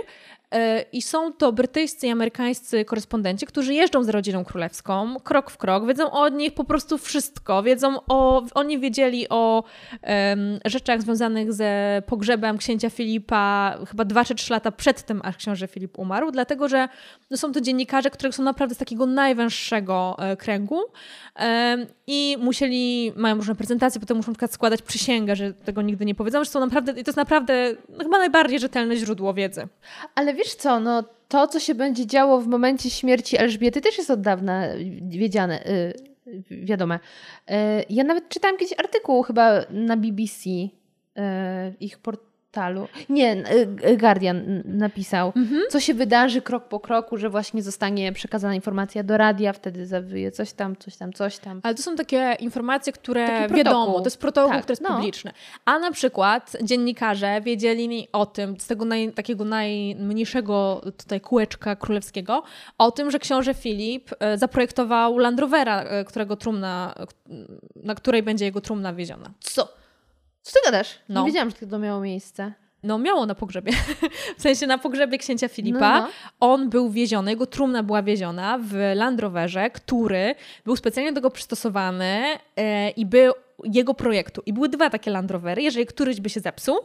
E, I są to brytyjscy i amerykańscy korespondenci, którzy jeżdżą z rodziną królewską, krok w krok, wiedzą o nich po prostu wszystko. Wiedzą o, oni wiedzieli o em, rzeczach związanych ze pogrzebem księcia Filipa chyba dwa czy trzy lata przed tym, aż książę Filip umarł, dlatego że no, są to dziennikarze, którzy są naprawdę z takiego najwęższego e, kręgu em, i musieli, mają różne prezentacje, potem muszą na przykład składać przysięgę, że tego nigdy nie powiedzą, że są naprawdę, i to jest naprawdę no, chyba najbardziej rzetelne źródło wiedzy. Ale wiesz co, no to, co się będzie działo w momencie śmierci Elżbiety też jest od dawna wiedziane, yy, wiadome. Yy, ja nawet czytałam kiedyś artykuł chyba na BBC, yy, ich portalu, portalu. Nie, y, Guardian napisał, co się wydarzy krok po kroku, że właśnie zostanie przekazana informacja do radia, wtedy zawyje coś tam, coś tam, coś tam. Ale to są takie informacje, które wiadomo, to jest protokół, Tak, który jest no. publiczny. A na przykład dziennikarze wiedzieli o tym, z tego naj, takiego najmniejszego tutaj kółeczka królewskiego, o tym, że książę Filip e, zaprojektował Land Rovera, e, którego trumna, na której będzie jego trumna wieziona. Co? Co ty gadasz? No. Nie wiedziałam, że to miało miejsce. No miało na pogrzebie. W sensie na pogrzebie księcia Filipa. No, no. On był wieziony, jego trumna była wieziona w Land Roverze, który był specjalnie do tego przystosowany e, i był jego projektu. I były dwa takie Land Rovery. Jeżeli któryś by się zepsuł,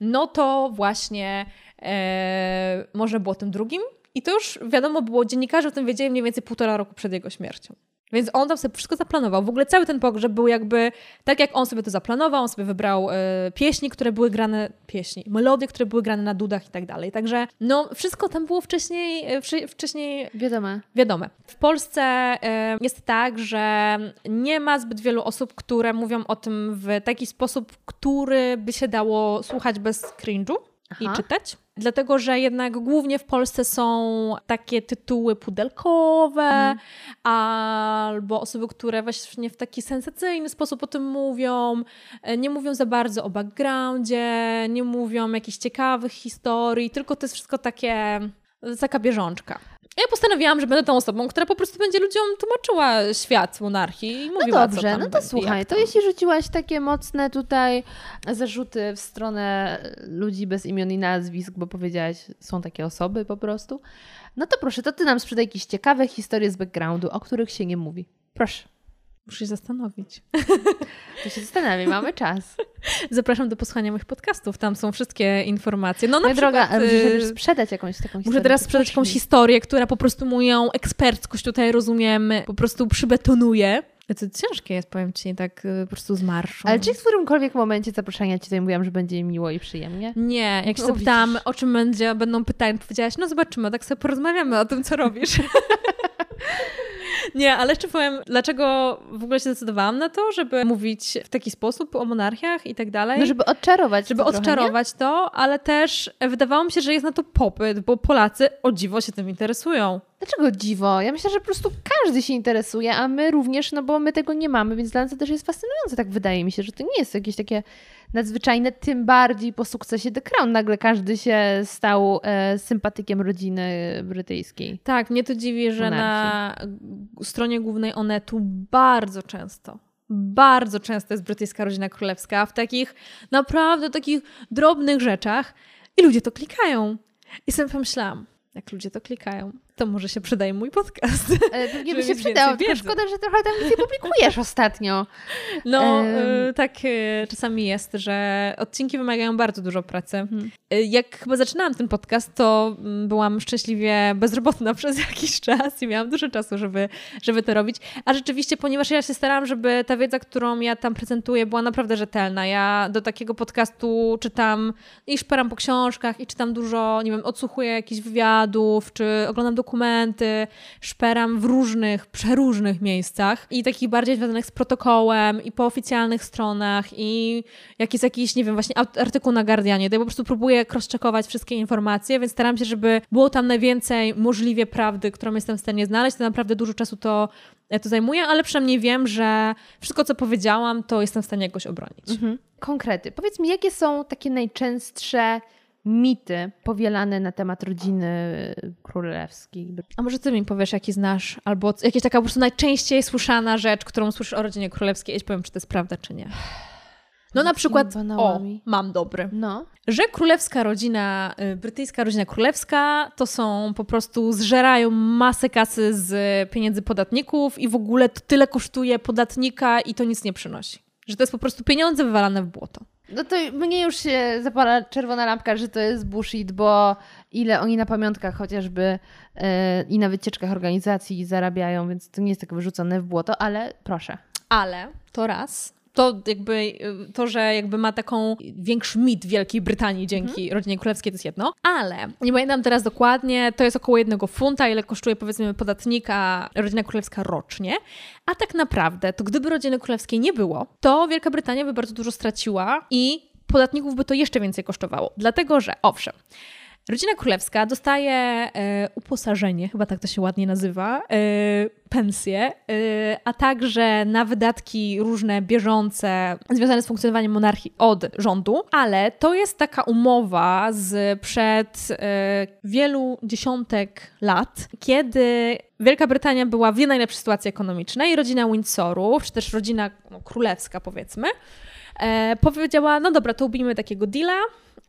no to właśnie e, może było tym drugim. I to już wiadomo było, dziennikarze o tym wiedzieli mniej więcej półtora roku przed jego śmiercią. Więc on tam sobie wszystko zaplanował. W ogóle cały ten pogrzeb był jakby tak, jak on sobie to zaplanował. On sobie wybrał e, pieśni, które były grane, pieśni, melodie, które były grane na dudach i tak dalej. Także no, wszystko tam było wcześniej, wczy- wcześniej Wiadome. wiadome. W Polsce e, jest tak, że nie ma zbyt wielu osób, które mówią o tym w taki sposób, który by się dało słuchać bez cringe'u i Aha. czytać. Dlatego, że jednak głównie w Polsce są takie tytuły pudelkowe, Mhm. albo osoby, które właśnie w taki sensacyjny sposób o tym mówią, e, nie mówią za bardzo o backgroundzie, nie mówią jakichś ciekawych historii, tylko to jest wszystko takie, taka bieżączka. Ja postanowiłam, że będę tą osobą, która po prostu będzie ludziom tłumaczyła świat monarchii i No mówiła, co dobrze, tam no to słuchaj, to tam. jeśli rzuciłaś takie mocne tutaj zarzuty w stronę ludzi bez imion i nazwisk, bo powiedziałaś, są takie osoby po prostu, no to proszę, to ty nam sprzedaj jakieś ciekawe historie z backgroundu, o których się nie mówi. Proszę, Muszę się zastanowić. to się zastanawiam, mamy czas. Zapraszam do posłuchania moich podcastów, tam są wszystkie informacje. No na Moja droga, przykład, ale musisz y, sprzedać jakąś taką historię. Muszę teraz sprzedać jakąś historię, która po prostu moją eksperckość tutaj, rozumiem, po prostu przybetonuje. To ciężkie jest, powiem Ci, tak y, po prostu z marszu. Ale czy w którymkolwiek momencie zaproszenia Ci tutaj mówiłam, że będzie miło i przyjemnie? Nie, jak się No, zapytałam, widzisz. o czym będzie, będą pytania, powiedziałaś, no zobaczymy, tak sobie porozmawiamy o tym, co robisz. Nie, ale jeszcze powiem, dlaczego w ogóle się zdecydowałam na to, żeby mówić w taki sposób o monarchiach i tak dalej. No żeby odczarować żeby to trochę, odczarować to, ale też wydawało mi się, że jest na to popyt, bo Polacy o dziwo się tym interesują. Dlaczego dziwo? Ja myślę, że po prostu każdy się interesuje, a my również, no bo my tego nie mamy, więc dla nas to też jest fascynujące. Tak wydaje mi się, że to nie jest jakieś takie nadzwyczajne, tym bardziej po sukcesie The Crown. Nagle każdy się stał e, sympatykiem rodziny brytyjskiej. Tak, mnie to dziwi, że na stronie głównej Onetu bardzo często, bardzo często jest brytyjska rodzina królewska w takich naprawdę takich drobnych rzeczach i ludzie to klikają. I sobie pomyślałam, jak ludzie to klikają, to może się przydaje mój podcast. E, pewnie by się wiedzy. szkoda, że trochę tam nic nie publikujesz ostatnio. No, y, tak y, czasami jest, że odcinki wymagają bardzo dużo pracy. Y, Jak chyba zaczynałam ten podcast, to mm, byłam szczęśliwie bezrobotna przez jakiś czas i miałam dużo czasu, żeby, żeby to robić. A rzeczywiście, ponieważ ja się starałam, żeby ta wiedza, którą ja tam prezentuję, była naprawdę rzetelna. Ja do takiego podcastu czytam i szperam po książkach i czytam dużo, nie wiem, odsłuchuję jakichś wywiadów, czy oglądam dokumenty, szperam w różnych, przeróżnych miejscach i takich bardziej związanych z protokołem i po oficjalnych stronach i jak jest jakiś, nie wiem, właśnie art- artykuł na Guardianie, to ja po prostu próbuję cross-checkować wszystkie informacje, więc staram się, żeby było tam najwięcej możliwie prawdy, którą jestem w stanie znaleźć. To naprawdę dużo czasu to, to zajmuje, ale przynajmniej wiem, że wszystko, co powiedziałam, to jestem w stanie jakoś obronić. Mhm. Konkrety. Powiedz mi, jakie są takie najczęstsze mity powielane na temat rodziny królewskiej? A może ty mi powiesz, jaki znasz, albo jakaś taka po prostu najczęściej słyszana rzecz, którą słyszysz o rodzinie królewskiej, ja ci powiem, czy to jest prawda, czy nie. No na przykład, o, mam dobry, No. że królewska rodzina, y, brytyjska rodzina królewska to są po prostu, zżerają masę kasy z pieniędzy podatników i w ogóle to tyle kosztuje podatnika i to nic nie przynosi. Że to jest po prostu pieniądze wywalane w błoto. No to mnie już się zapala czerwona lampka, że to jest bullshit, bo ile oni na pamiątkach chociażby e, i na wycieczkach organizacji zarabiają, więc to nie jest tak wyrzucone w błoto, ale proszę. Ale to raz. To jakby, y, to, że jakby ma taką większy mit Wielkiej Brytanii dzięki rodzinie królewskiej, to jest jedno. Ale, nie pamiętam teraz dokładnie, to jest około jednego funta, ile kosztuje powiedzmy podatnika rodzina królewska rocznie. A tak naprawdę, to gdyby rodziny królewskiej nie było, to Wielka Brytania by bardzo dużo straciła i podatników by to jeszcze więcej kosztowało. Dlatego, że owszem, Rodzina królewska dostaje e, uposażenie, chyba tak to się ładnie nazywa, e, pensję, e, a także na wydatki różne bieżące związane z funkcjonowaniem monarchii od rządu, ale to jest taka umowa z przed e, wielu dziesiątek lat, kiedy Wielka Brytania była w nie najlepszej sytuacji ekonomicznej, rodzina Windsorów, czy też rodzina no, królewska powiedzmy, powiedziała, no dobra, to ubijmy takiego deala,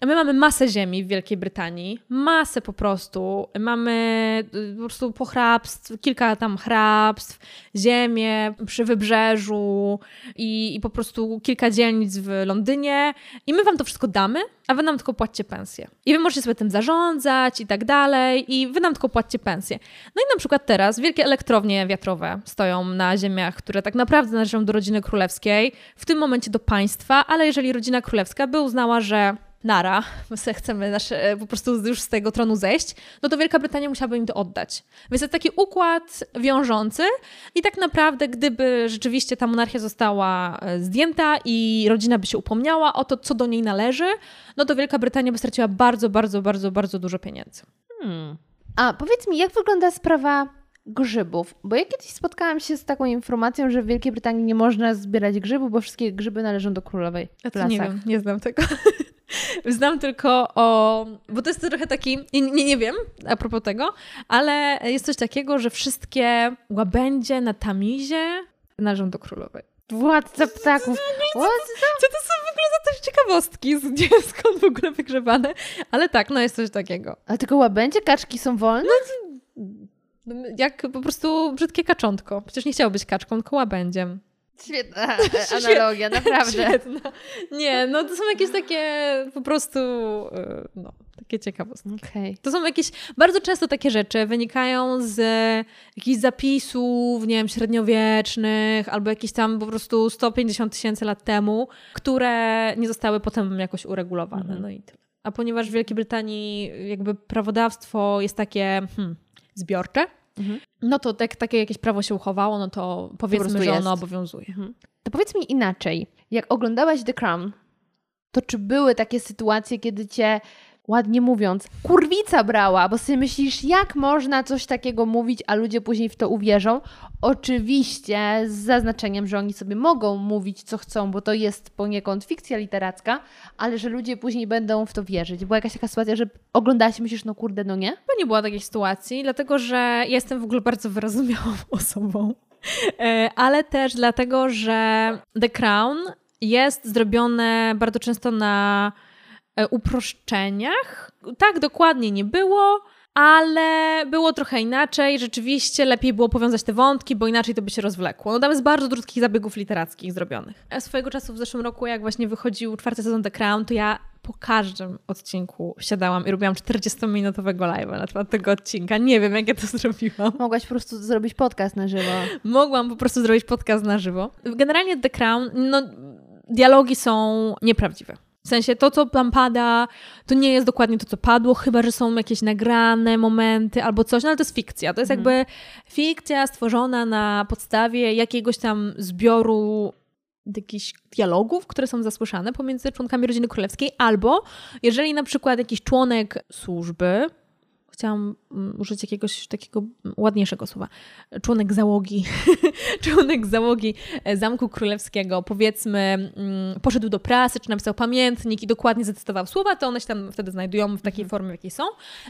My mamy masę ziemi w Wielkiej Brytanii, masę po prostu. Mamy y, po prostu pochrabstw, kilka tam hrabstw, ziemię przy wybrzeżu i, i po prostu kilka dzielnic w Londynie. I my wam to wszystko damy, a wy nam tylko płaccie pensję. I wy możecie sobie tym zarządzać i tak dalej, i wy nam tylko płaccie pensję. No i na przykład teraz wielkie elektrownie wiatrowe stoją na ziemiach, które tak naprawdę należą do rodziny królewskiej, w tym momencie do państwa, ale jeżeli rodzina królewska by uznała, że nara, my chcemy nasze, e, po prostu już z tego tronu zejść, no to Wielka Brytania musiałaby im to oddać. Więc to taki układ wiążący i tak naprawdę, gdyby rzeczywiście ta monarchia została e, zdjęta i rodzina by się upomniała o to, co do niej należy, no to Wielka Brytania by straciła bardzo, bardzo, bardzo, bardzo dużo pieniędzy. Hmm. A powiedz mi, jak wygląda sprawa grzybów? Bo ja kiedyś spotkałam się z taką informacją, że w Wielkiej Brytanii nie można zbierać grzybów, bo wszystkie grzyby należą do królowej. Ja to nie wiem, nie znam tego. Znam tylko o. Bo to jest trochę taki. Nie, nie, nie wiem a propos tego, ale jest coś takiego, że wszystkie łabędzie na tamizie należą do królowej. Władca ptaków. Co, co to są w ogóle za też ciekawostki, gdzie, skąd w ogóle wygrzebane? Ale tak, no jest coś takiego. A tylko łabędzie, kaczki są wolne? No, jak po prostu brzydkie kaczątko. Przecież nie chciało być kaczką, tylko łabędziem. Świetna analogia, naprawdę. Świetna. Nie, no to są jakieś takie po prostu, y, no, takie ciekawostki. Okay. To są jakieś, bardzo często takie rzeczy wynikają z jakichś zapisów, nie wiem, średniowiecznych, albo jakieś tam po prostu 150 tysięcy lat temu, które nie zostały potem jakoś uregulowane, mhm. no i tyle. A ponieważ w Wielkiej Brytanii jakby prawodawstwo jest takie hmm, zbiorcze, Mhm. no to tak, takie jakieś prawo się uchowało, no to powiedzmy, że ono obowiązuje. Mhm. To powiedz mi inaczej. Jak oglądałaś The Crown, to czy były takie sytuacje, kiedy cię ładnie mówiąc, kurwica brała, bo sobie myślisz, jak można coś takiego mówić, a ludzie później w to uwierzą. Oczywiście z zaznaczeniem, że oni sobie mogą mówić, co chcą, bo to jest poniekąd fikcja literacka, ale że ludzie później będą w to wierzyć. Była jakaś taka sytuacja, że oglądałaś i myślisz, no kurde, no nie? Bo nie była takiej sytuacji, dlatego że jestem w ogóle bardzo wyrozumiałą osobą. E, ale też dlatego, że The Crown jest zrobione bardzo często na uproszczeniach. Tak dokładnie nie było, ale było trochę inaczej. Rzeczywiście lepiej było powiązać te wątki, bo inaczej to by się rozwlekło. No tam jest bardzo dużo takich zabiegów literackich zrobionych. A swojego czasu w zeszłym roku, jak właśnie wychodził czwarty sezon The Crown, to ja po każdym odcinku siadałam i robiłam 40-minutowego live'a na temat tego odcinka. Nie wiem, jak ja to zrobiłam. Mogłaś po prostu zrobić podcast na żywo. Mogłam po prostu zrobić podcast na żywo. Generalnie The Crown, no dialogi są nieprawdziwe. W sensie to, co tam pada, to nie jest dokładnie to, co padło, chyba że są jakieś nagrane momenty albo coś, no ale to jest fikcja. To jest mhm. jakby fikcja stworzona na podstawie jakiegoś tam zbioru jakichś dialogów, które są zasłyszane pomiędzy członkami rodziny królewskiej, albo jeżeli na przykład jakiś członek służby, chciałam użyć jakiegoś takiego ładniejszego słowa, członek załogi, członek załogi e, Zamku Królewskiego, powiedzmy, mm, poszedł do prasy, czy napisał pamiętnik i dokładnie zacytował słowa, to one się tam wtedy znajdują w takiej mhm. formie, w jakiej są.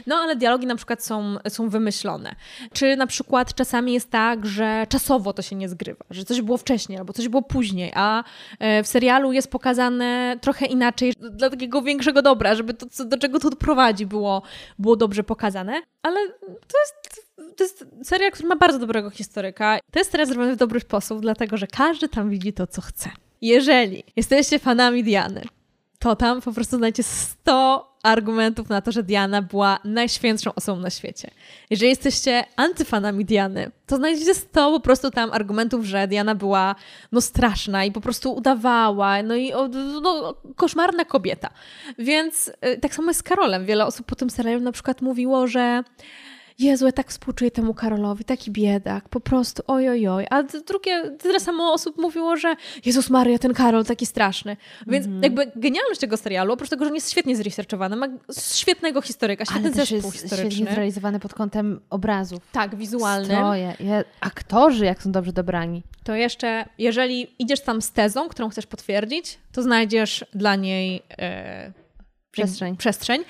No ale dialogi na przykład są, są wymyślone. Czy na przykład czasami jest tak, że czasowo to się nie zgrywa, że coś było wcześniej albo coś było później, a e, w serialu jest pokazane trochę inaczej, dla takiego większego dobra, żeby to, do czego to prowadzi, było, było dobrze pokazane ale to jest, to jest serial, który ma bardzo dobrego historyka. To jest serial zrobiony w dobry sposób, dlatego że każdy tam widzi to, co chce. Jeżeli jesteście fanami Diany, to tam po prostu znajdziecie 100 argumentów na to, że Diana była najświętszą osobą na świecie. Jeżeli jesteście antyfanami Diany, to znajdziecie 100 po prostu tam argumentów, że Diana była no straszna i po prostu udawała, no i no, koszmarna kobieta. Więc y, tak samo jest z Karolem. Wiele osób po tym serialu na przykład mówiło, że Jezu, ja tak współczuję temu Karolowi, taki biedak, po prostu ojojoj. A d- drugie, tyle samo osób mówiło, że Jezus Maria, ten Karol taki straszny. Więc Mhm. jakby genialność tego serialu, oprócz tego, że on jest świetnie zresearchowany, ma świetnego historyka, świetny Ale też zespół jest świetnie historyczny. zrealizowany pod kątem obrazów. Tak, wizualny. Stroje, je- aktorzy jak są dobrze dobrani. To jeszcze, jeżeli idziesz tam z tezą, którą chcesz potwierdzić, to znajdziesz dla niej e, Przestrzeń. przestrzeń.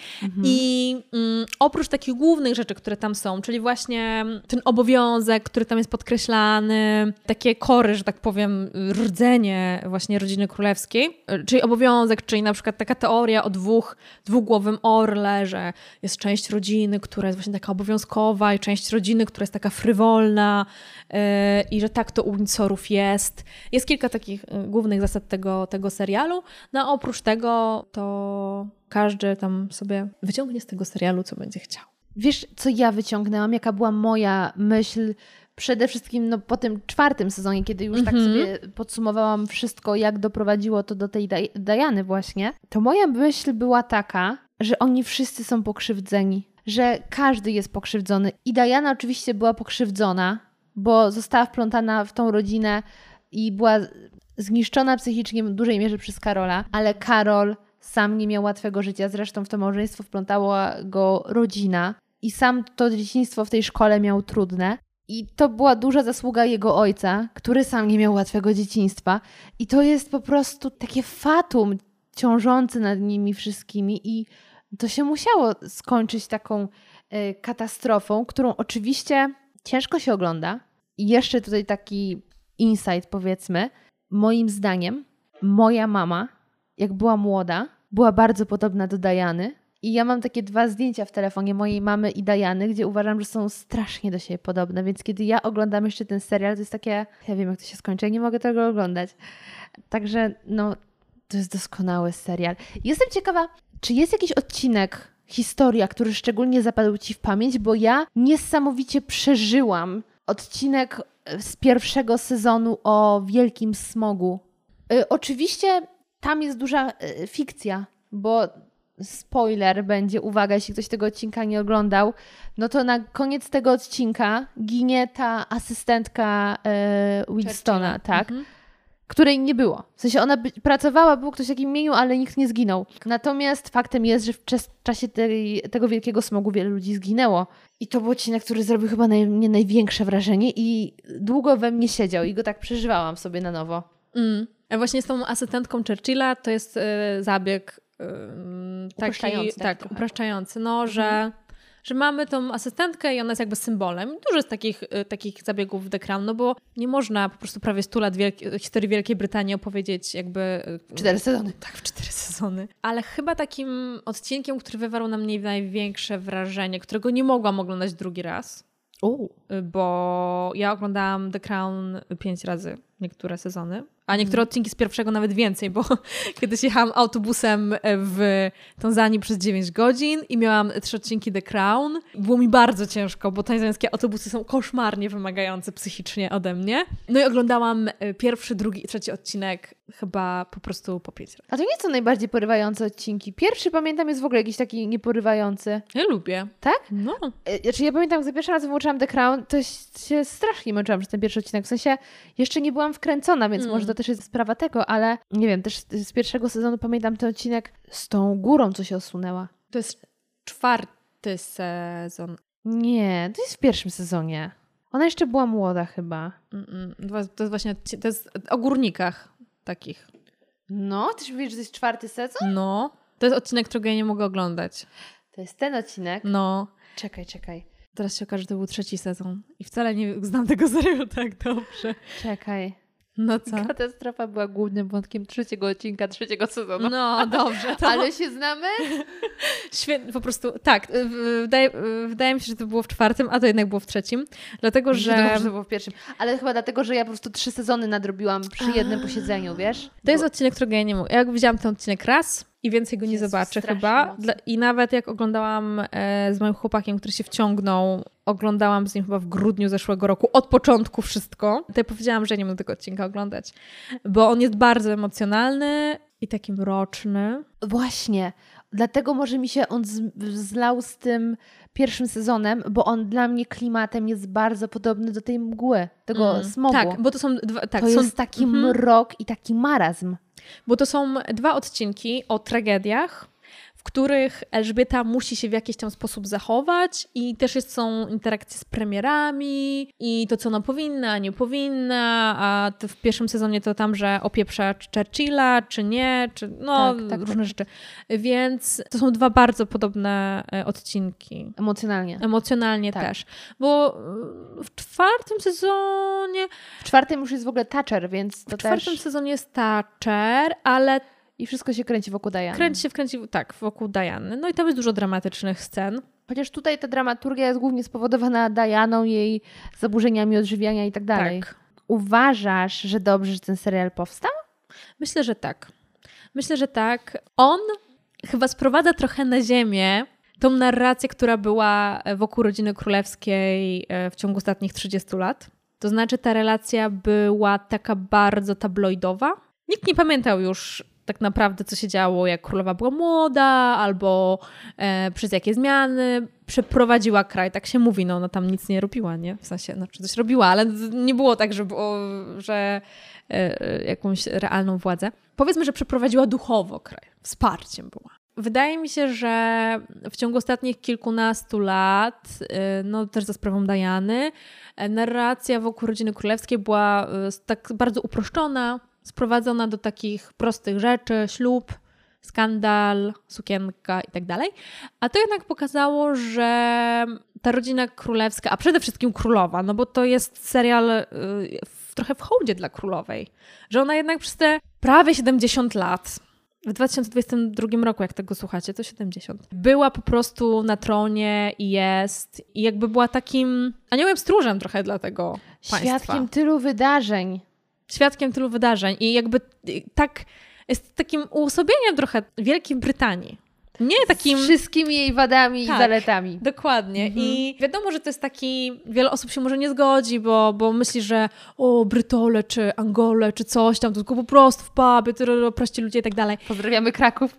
I mm, oprócz takich głównych rzeczy, które tam są, czyli właśnie ten obowiązek, który tam jest podkreślany, takie kory, że tak powiem, rdzenie właśnie rodziny królewskiej, czyli obowiązek, czyli na przykład taka teoria o dwóch, dwugłowym orle, że jest część rodziny, która jest właśnie taka obowiązkowa i część rodziny, która jest taka frywolna e, i że tak to u Windsorów jest. Jest kilka takich e, głównych zasad tego, tego serialu, no a oprócz tego to każdy tam sobie wyciągnie z tego serialu, co będzie chciał. Wiesz, co ja wyciągnęłam? Jaka była moja myśl przede wszystkim no, po tym czwartym sezonie, kiedy już tak sobie podsumowałam wszystko, jak doprowadziło to do tej Daj- Diany właśnie, to moja myśl była taka, że oni wszyscy są pokrzywdzeni, że każdy jest pokrzywdzony. I Diana oczywiście była pokrzywdzona, bo została wplątana w tą rodzinę i była zniszczona psychicznie w dużej mierze przez Karola, ale Karol sam nie miał łatwego życia. Zresztą w to małżeństwo wplątała go rodzina i sam to dzieciństwo w tej szkole miał trudne. I to była duża zasługa jego ojca, który sam nie miał łatwego dzieciństwa. I to jest po prostu takie fatum ciążące nad nimi wszystkimi. I to się musiało skończyć taką e, katastrofą, którą oczywiście ciężko się ogląda. I jeszcze tutaj taki insight, powiedzmy. Moim zdaniem, moja mama, jak była młoda, była bardzo podobna do Dajany. I ja mam takie dwa zdjęcia w telefonie mojej mamy i Dajany, gdzie uważam, że są strasznie do siebie podobne. Więc kiedy ja oglądam jeszcze ten serial, to jest takie, ja wiem jak to się skończy, ja nie mogę tego oglądać. Także no, to jest doskonały serial. Jestem ciekawa, czy jest jakiś odcinek, historia, który szczególnie zapadł Ci w pamięć, bo ja niesamowicie przeżyłam odcinek z pierwszego sezonu o wielkim smogu. Y, oczywiście tam jest duża y, fikcja, bo spoiler będzie, uwaga, jeśli ktoś tego odcinka nie oglądał, no to na koniec tego odcinka ginie ta asystentka y, Winstona, tak? Mhm. której nie było. W sensie ona pracowała, był ktoś w takim imieniu, ale nikt nie zginął. Natomiast faktem jest, że w czas, czasie tej, tego wielkiego smogu wiele ludzi zginęło. I to był odcinek, który zrobił chyba na mnie największe wrażenie i długo we mnie siedział i go tak przeżywałam sobie na nowo. Mm. A właśnie z tą asystentką Churchilla to jest y, zabieg y, taki, Upraszczający, tak tak, upraszczający, no, że, że mamy tą asystentkę i ona jest jakby symbolem. Dużo jest takich, y, takich zabiegów w The Crown, no bo nie można po prostu prawie 100 lat wielki, historii Wielkiej Brytanii opowiedzieć jakby... Cztery sezony. Tak, w cztery sezony. Ale chyba takim odcinkiem, który wywarł na mnie największe wrażenie, którego nie mogłam oglądać drugi raz, y, bo ja oglądałam The Crown pięć razy, niektóre sezony, a niektóre odcinki z pierwszego nawet więcej, bo kiedyś jechałam autobusem w Tanzanii przez 9 godzin i miałam trzy odcinki The Crown. Było mi bardzo ciężko, bo tanzańskie autobusy są koszmarnie wymagające psychicznie ode mnie. No i oglądałam y, pierwszy, drugi i trzeci odcinek chyba po prostu po pięć razy. A to nie są najbardziej porywające odcinki. Pierwszy, pamiętam, jest w ogóle jakiś taki nieporywający. Ja lubię. Tak? No. E, Znaczy ja pamiętam, za pierwszym razem włączyłam The Crown, to się strasznie męczyłam przez ten pierwszy odcinek. W sensie jeszcze nie byłam wkręcona, więc Mm. może to też jest sprawa tego, ale nie wiem, też z pierwszego sezonu pamiętam ten odcinek z tą górą, co się osunęła. To jest czwarty sezon. Nie, to jest w pierwszym sezonie. Ona jeszcze była młoda chyba. Mm-mm. Dwa- To jest właśnie to jest o górnikach takich. No, ty mówisz, że to jest czwarty sezon? No. To jest odcinek, którego ja nie mogę oglądać. To jest ten odcinek. No. Czekaj, czekaj, Teraz się okaże, że to był trzeci sezon. I wcale nie znam tego serialu tak dobrze. czekaj. No co? Katastrofa była głównym wątkiem trzeciego odcinka trzeciego sezonu. No, dobrze. To Ale się znamy? świetnie, po prostu, tak. y, Wydaje, y, wydaje mi się, że to było w czwartym, a to jednak było w trzecim. Dlatego, Że... że Dobrze, to było w pierwszym. Ale chyba dlatego, że ja po prostu trzy sezony nadrobiłam przy jednym posiedzeniu, wiesz? to jest odcinek, którego ja nie mogę. Ja widziałam ten odcinek raz i więcej go nie Jezu, zobaczę chyba. mocno. I nawet jak oglądałam e, z moim chłopakiem, który się wciągnął, oglądałam z nim chyba w grudniu zeszłego roku, od początku wszystko, to ja powiedziałam, że nie mogę tego odcinka oglądać, bo on jest bardzo emocjonalny I taki mroczny. Właśnie. Dlatego może mi się on zlał z tym pierwszym sezonem, bo on dla mnie klimatem jest bardzo podobny do tej mgły, tego Mm. smogu. Tak, bo to są dwa, tak, to są, jest taki Mhm. mrok i taki marazm. Bo to są dwa odcinki o tragediach, w których Elżbieta musi się w jakiś tam sposób zachować i też jest, są interakcje z premierami i to, co ona powinna, nie powinna, a w pierwszym sezonie to tam, że opieprza Churchilla, czy nie, czy no Tak, tak, różne tak. rzeczy. Więc to są dwa bardzo podobne e, odcinki. Emocjonalnie. Emocjonalnie Tak. też. Bo e, w czwartym sezonie W czwartym już jest w ogóle Thatcher, więc to w czwartym też... sezonie jest Thatcher, ale I wszystko się kręci wokół Diany. Kręci się, wkręci, tak, wokół Diany. No i tam jest dużo dramatycznych scen. Chociaż tutaj ta dramaturgia jest głównie spowodowana Dianą, jej zaburzeniami odżywiania i tak dalej. Tak. Uważasz, że dobrze, że ten serial powstał? Myślę, że tak. Myślę, że tak. On chyba sprowadza trochę na ziemię tą narrację, która była wokół rodziny królewskiej e, w ciągu ostatnich 30 lat. To znaczy, ta relacja była taka bardzo tabloidowa. Nikt nie pamiętał już tak naprawdę, co się działo, jak królowa była młoda, albo e, przez jakie zmiany przeprowadziła kraj. Tak się mówi, no ona tam nic nie robiła, nie? W sensie, znaczy coś robiła, ale nie było tak, że, było, że e, e, jakąś realną władzę. Powiedzmy, że przeprowadziła duchowo kraj. Wsparciem była. Wydaje mi się, że w ciągu ostatnich kilkunastu lat, y, no też za sprawą Diany, e, narracja wokół rodziny królewskiej była y, tak bardzo uproszczona, sprowadzona do takich prostych rzeczy, ślub, skandal, sukienka i tak dalej. A to jednak pokazało, że ta rodzina królewska, a przede wszystkim królowa, no bo to jest serial y, w, trochę w hołdzie dla królowej, że ona jednak przez te prawie 70 lat w 2022 roku, jak tego słuchacie, to 70. Była po prostu na tronie i jest. I jakby była takim aniołem stróżem trochę dla tego państwa. Świadkiem tylu wydarzeń. Świadkiem tylu wydarzeń. I jakby tak jest takim uosobieniem trochę Wielkiej Brytanii. Nie takim... Z wszystkimi jej wadami Tak. i zaletami. Dokładnie. Mhm. I wiadomo, że to jest taki. Wiele osób się może nie zgodzi, bo, bo myśli, że o, Brytole, czy Angole, czy coś tam, to tylko po prostu w pubie, prości ludzie i tak dalej. Pozdrawiamy Kraków.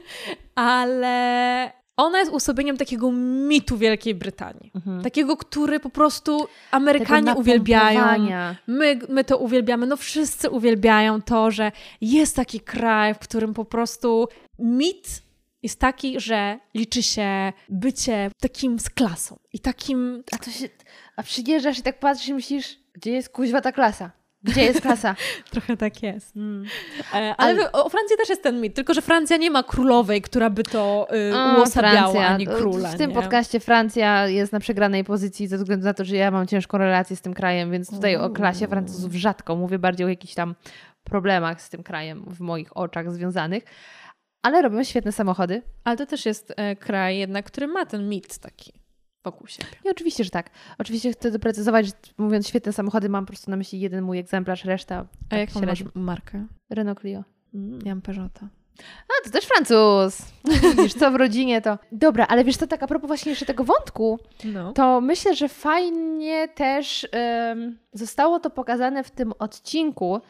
Ale ona jest uosobieniem takiego mitu Wielkiej Brytanii. Takiego, który po prostu Amerykanie uwielbiają. My, my to uwielbiamy. No wszyscy uwielbiają to, że jest taki kraj, w którym po prostu mit jest taki, że liczy się bycie takim z klasą i takim A to się... A przyjeżdżasz i tak patrzysz i myślisz, gdzie jest kuźwa ta klasa? Gdzie jest klasa? Trochę tak jest. Mm. E, Ale, wy- o Francji też jest ten mit, tylko że Francja nie ma królowej, która by to y, A, uosabiała, ani To króla. W tym nie? podcaście Francja jest na przegranej pozycji ze względu na to, że ja mam ciężką relację z tym krajem, więc tutaj o klasie Francuzów rzadko mówię, bardziej o jakichś tam problemach z tym krajem w moich oczach związanych. Ale robią świetne samochody. Ale to też jest e, kraj jednak, który ma ten mit taki wokół siebie. I oczywiście, że tak. Oczywiście chcę doprecyzować, że mówiąc świetne samochody, mam po prostu na myśli jeden mój egzemplarz, reszta A tak jaką masz markę? Renault Clio. Ja mam Peugeota. A, to też Francuz. Wiesz, co w rodzinie to... Dobra, ale wiesz co, tak a propos właśnie jeszcze tego wątku, No. to myślę, że fajnie też em, zostało to pokazane w tym odcinku,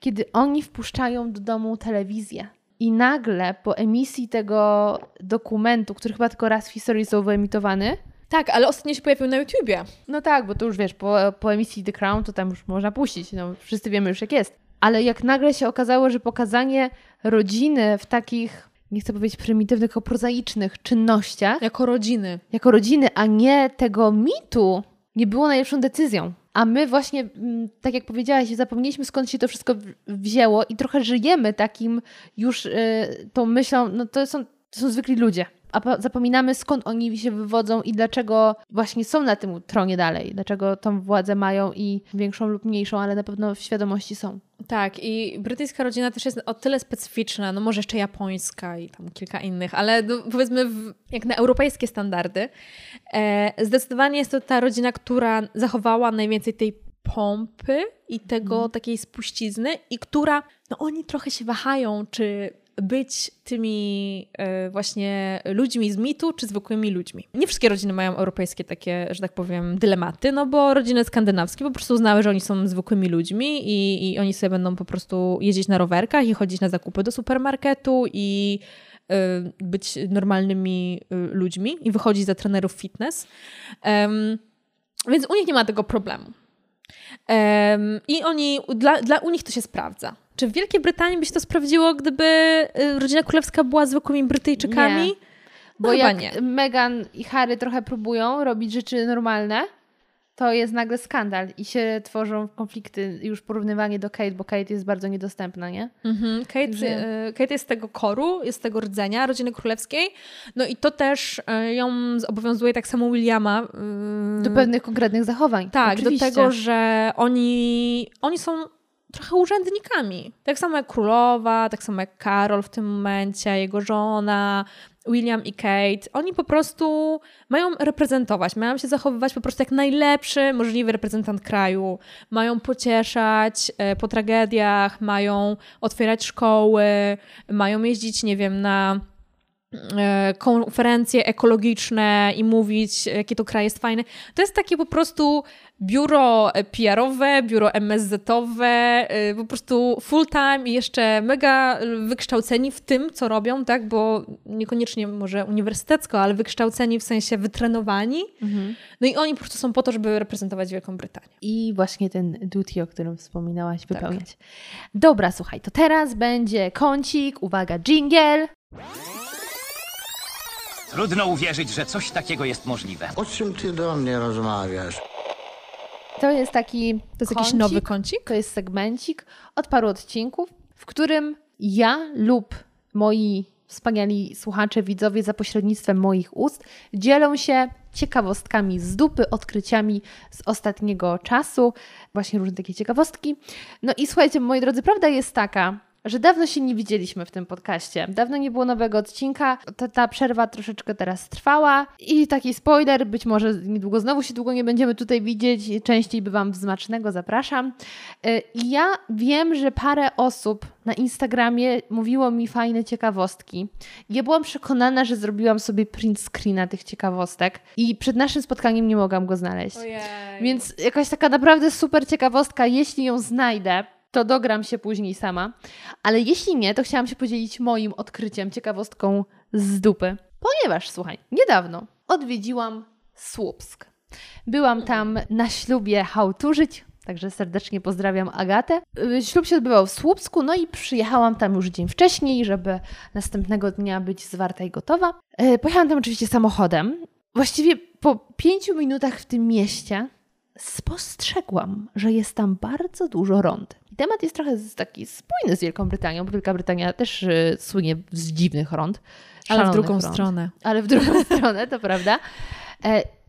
kiedy oni wpuszczają do domu telewizję. I nagle po emisji tego dokumentu, który chyba tylko raz w historii został wyemitowany, Tak, ale ostatnio się pojawił na YouTubie. no tak, bo to już wiesz, po, po emisji The Crown to tam już można puścić, no wszyscy wiemy już jak jest. Ale jak nagle się okazało, że pokazanie rodziny w takich, nie chcę powiedzieć prymitywnych, tylko prozaicznych czynnościach, Jako rodziny. jako rodziny, a nie tego mitu, nie było najlepszą decyzją. A my właśnie, mm, tak jak powiedziałaś, zapomnieliśmy skąd się to wszystko wzięło i trochę żyjemy takim już y, tą myślą, no to są, to są zwykli ludzie. A po- zapominamy skąd oni się wywodzą i dlaczego właśnie są na tym tronie dalej, dlaczego tą władzę mają i większą lub mniejszą, ale na pewno w świadomości są. Tak, i brytyjska rodzina też jest o tyle specyficzna, no może jeszcze japońska i tam kilka innych, ale no, powiedzmy w, jak na europejskie standardy, e, zdecydowanie jest to ta rodzina, która zachowała najwięcej tej pompy i tego takiej spuścizny i która, no oni trochę się wahają, czy być tymi e, właśnie ludźmi z mitu, czy zwykłymi ludźmi. Nie wszystkie rodziny mają europejskie takie, że tak powiem, dylematy, no bo rodziny skandynawskie po prostu uznały, że oni są zwykłymi ludźmi i, i oni sobie będą po prostu jeździć na rowerkach i chodzić na zakupy do supermarketu i y, być normalnymi y, ludźmi i wychodzić za trenerów fitness. Um, więc u nich nie ma tego problemu. Um, I oni, dla, dla u nich to się sprawdza. Czy w Wielkiej Brytanii by się to sprawdziło, gdyby y, rodzina królewska była zwykłymi Brytyjczykami? Nie. No Bo chyba jak nie. Meghan i Harry trochę próbują robić rzeczy normalne, to jest nagle skandal i się tworzą konflikty, już porównywanie do Kate, bo Kate jest bardzo niedostępna, nie? Mhm. Kate, Że- y, Kate jest z tego koru, jest z tego rdzenia rodziny królewskiej. No i to też y, ją zobowiązuje tak samo Williama. Do pewnych konkretnych zachowań. Tak, Oczywiście. do tego, że oni, oni są trochę urzędnikami. Tak samo jak królowa, tak samo jak Karol w tym momencie, jego żona, William i Kate. Oni po prostu mają reprezentować, mają się zachowywać po prostu jak najlepszy możliwy reprezentant kraju. Mają pocieszać e, po tragediach, mają otwierać szkoły, mają jeździć, nie wiem, na e, konferencje ekologiczne i mówić, jaki to kraj jest fajny. To jest takie po prostu biuro PR-owe, biuro MSZ-owe, e, po prostu full time i jeszcze mega wykształceni w tym, co robią, tak, bo niekoniecznie może uniwersytecko, ale wykształceni w sensie wytrenowani. Mhm. No i oni po prostu są po to, żeby reprezentować Wielką Brytanię. I właśnie ten duty, o którym wspominałaś, Tak. wypełniać. Dobra, słuchaj, to teraz będzie kącik, uwaga, jingle. Trudno uwierzyć, że coś takiego jest możliwe. O czym ty do mnie rozmawiasz? To jest taki To jest jakiś kącik, nowy kącik? To jest segmencik od paru odcinków, w którym ja lub moi wspaniali słuchacze, widzowie za pośrednictwem moich ust dzielą się ciekawostkami z dupy, odkryciami z ostatniego czasu, właśnie różne takie ciekawostki. No i słuchajcie, moi drodzy, prawda jest taka, że dawno się nie widzieliśmy w tym podcaście. Dawno nie było nowego odcinka. Ta, ta przerwa troszeczkę teraz trwała. I taki spoiler, być może niedługo znowu się długo nie będziemy tutaj widzieć. Częściej bywam w Zmacznego, zapraszam. Y, I ja wiem, że parę osób na Instagramie mówiło mi fajne ciekawostki. Ja byłam przekonana, że zrobiłam sobie print screena tych ciekawostek i przed naszym spotkaniem nie mogłam go znaleźć. Więc jakaś taka naprawdę super ciekawostka, jeśli ją znajdę, to dogram się później sama. Ale jeśli nie, to chciałam się podzielić moim odkryciem, ciekawostką z dupy. Ponieważ, słuchaj, niedawno odwiedziłam Słupsk. Byłam tam na ślubie Hałturzyć, także serdecznie pozdrawiam Agatę. Y, Ślub się odbywał w Słupsku, no i przyjechałam tam już dzień wcześniej, żeby następnego dnia być zwarta i gotowa. Y, Pojechałam tam oczywiście samochodem. Właściwie po pięciu minutach w tym mieście spostrzegłam, że jest tam bardzo dużo rond. I temat jest trochę taki spójny z Wielką Brytanią, bo Wielka Brytania też y, słynie z dziwnych rond. Ale w drugą rond. stronę. Ale w drugą stronę, to prawda.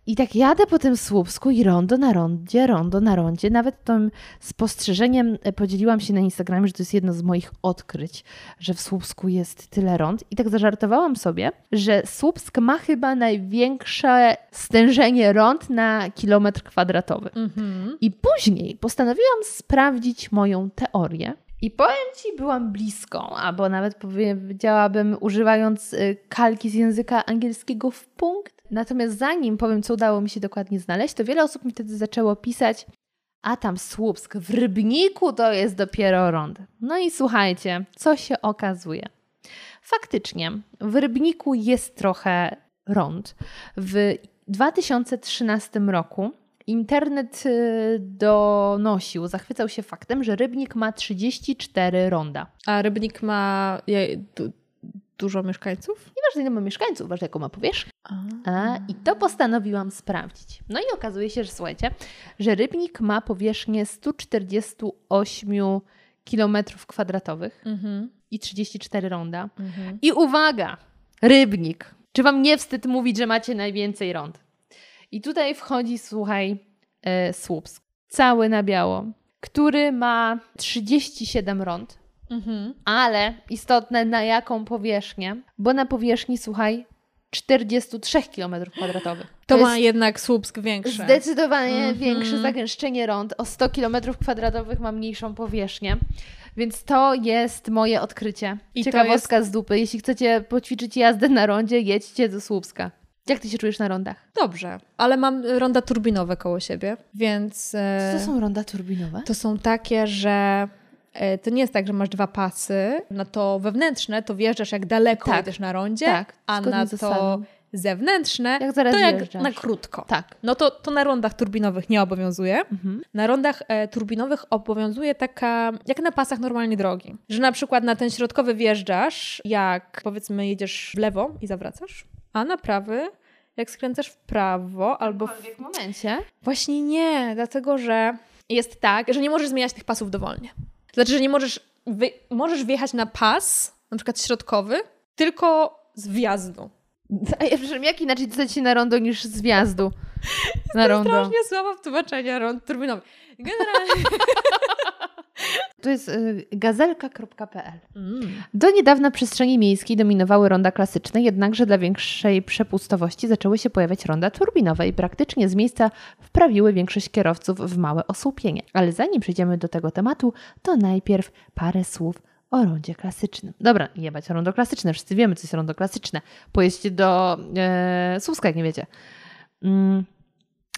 I tak jadę po tym Słupsku i rondo na rondzie, rondo na rondzie. Nawet tym spostrzeżeniem e, podzieliłam się na Instagramie, że to jest jedno z moich odkryć, że w Słupsku jest tyle rond. I tak zażartowałam sobie, że Słupsk ma chyba największe stężenie rond na kilometr kwadratowy. Mhm. I później postanowiłam sprawdzić moją teorię. I powiem Ci, byłam blisko, albo nawet powiedziałabym, używając y, kalki z języka angielskiego w punkt. Natomiast zanim powiem, co udało mi się dokładnie znaleźć, to wiele osób mi wtedy zaczęło pisać, a tam Słupsk, w Rybniku to jest dopiero rond. No i słuchajcie, co się okazuje. Faktycznie, w Rybniku jest trochę rond. W 2013 roku internet y, donosił, zachwycał się faktem, że Rybnik ma 34 ronda. A Rybnik ma dużo mieszkańców? Nieważne ile ma mieszkańców, ważne jaką ma powierzchnię. A, I to postanowiłam sprawdzić. No i okazuje się, że słuchajcie, że Rybnik ma powierzchnię 148 km kwadratowych Mhm. i 34 ronda. Mhm. I uwaga, Rybnik. Czy wam nie wstyd mówić, że macie najwięcej rond? I tutaj wchodzi, słuchaj, e, Słupsk. Cały na biało, który ma 37 rond, Mhm. ale istotne na jaką powierzchnię, bo na powierzchni, słuchaj, 43 km kwadratowych. To, jest ma jednak Słupsk większe. Zdecydowanie Mhm. większe zagęszczenie rond. O 100 km kwadratowych ma mniejszą powierzchnię. Więc to jest moje odkrycie. I to Ciekawostka z dupy. Jeśli chcecie poćwiczyć jazdę na rondzie, jedźcie do Słupska. Jak ty się czujesz na rondach? Dobrze, ale mam ronda turbinowe koło siebie, więc... e, Co to są ronda turbinowe? To są takie, że to nie jest tak, że masz dwa pasy, na to wewnętrzne to wjeżdżasz jak daleko Tak. jedziesz na rondzie, Tak, a na to zewnętrzne Jak to jak wjeżdżasz. na krótko. Tak. No to, to na rondach turbinowych nie obowiązuje. Mhm. Na rondach e, turbinowych obowiązuje taka, jak na pasach normalnie drogi, że na przykład na ten środkowy wjeżdżasz, jak powiedzmy jedziesz w lewo i zawracasz, a na prawy jak skręcasz w prawo albo w W momencie. Właśnie nie, dlatego że jest tak, że nie możesz zmieniać tych pasów dowolnie. To znaczy, że nie możesz, wy, możesz wjechać na pas, na przykład środkowy, tylko z wjazdu. Ja przepraszam, jak inaczej dostać się na rondo niż z wjazdu? Na rondo. Strasznie słabo w tłumaczeniu rond turbinowych. Generalnie... To jest y, gazelka.pl. Mm. Do niedawna przestrzeni miejskiej dominowały ronda klasyczne, jednakże dla większej przepustowości zaczęły się pojawiać ronda turbinowe i praktycznie z miejsca wprawiły większość kierowców w małe osłupienie. Ale zanim przejdziemy do tego tematu, to najpierw parę słów o rondzie klasycznym. Dobra, jebać rondo klasyczne, wszyscy wiemy, co jest rondo klasyczne. Pojeźdźcie do e, Słupska, jak nie wiecie. Mm.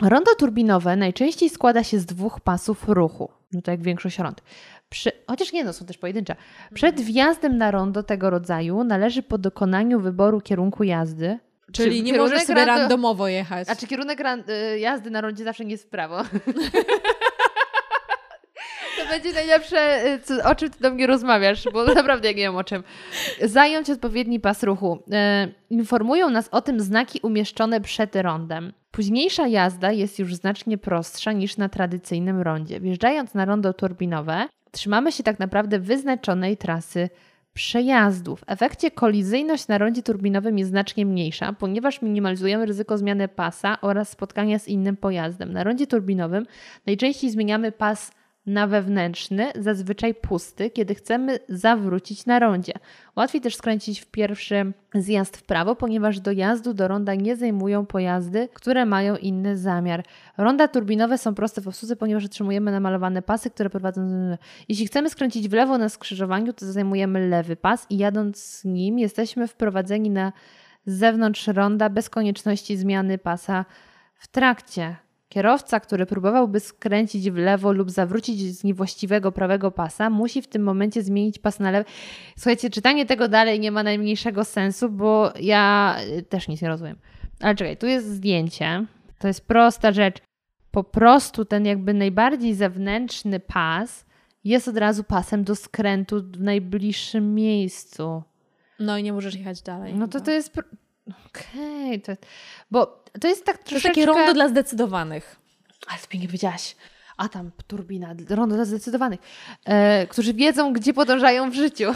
Rondo turbinowe najczęściej składa się z dwóch pasów ruchu, no to jak większość rond. Przy, chociaż nie, no są też pojedyncze. Przed wjazdem na rondo tego rodzaju należy po dokonaniu wyboru kierunku jazdy. Czyli czy nie możesz sobie rando- randomowo jechać. A czy kierunek ran, y, jazdy na rondzie zawsze nie jest w prawo? To będzie najlepsze, y, co, o czym ty do mnie rozmawiasz, bo naprawdę ja nie wiem o czym. Zająć odpowiedni pas ruchu. E, informują nas o tym znaki umieszczone przed rondem. Późniejsza jazda jest już znacznie prostsza niż na tradycyjnym rondzie. Wjeżdżając na rondo turbinowe, trzymamy się tak naprawdę wyznaczonej trasy przejazdu. W efekcie kolizyjność na rondzie turbinowym jest znacznie mniejsza, ponieważ minimalizujemy ryzyko zmiany pasa oraz spotkania z innym pojazdem. Na rondzie turbinowym najczęściej zmieniamy pas na wewnętrzny, zazwyczaj pusty, kiedy chcemy zawrócić na rondzie. Łatwiej też skręcić w pierwszy zjazd w prawo, ponieważ dojazdu do ronda nie zajmują pojazdy, które mają inny zamiar. Ronda turbinowe są proste w obsłudze, ponieważ otrzymujemy namalowane pasy, które prowadzą. Jeśli chcemy skręcić w lewo na skrzyżowaniu, to zajmujemy lewy pas i jadąc nim jesteśmy wprowadzeni na zewnątrz ronda bez konieczności zmiany pasa w trakcie. Kierowca, który próbowałby skręcić w lewo lub zawrócić z niewłaściwego prawego pasa, musi w tym momencie zmienić pas na lewy. Słuchajcie, czytanie tego dalej nie ma najmniejszego sensu, bo ja y, też nic nie rozumiem. Ale czekaj, tu jest zdjęcie. To jest prosta rzecz. Po prostu ten jakby najbardziej zewnętrzny pas jest od razu pasem do skrętu w najbliższym miejscu. No i nie możesz jechać dalej. No to to jest... Okej, to bo to jest tak To jest troszeczkę... takie rondo dla zdecydowanych. Ale pięknie powiedziałaś. A tam turbina, rondo dla zdecydowanych, e, którzy wiedzą, gdzie podążają w życiu.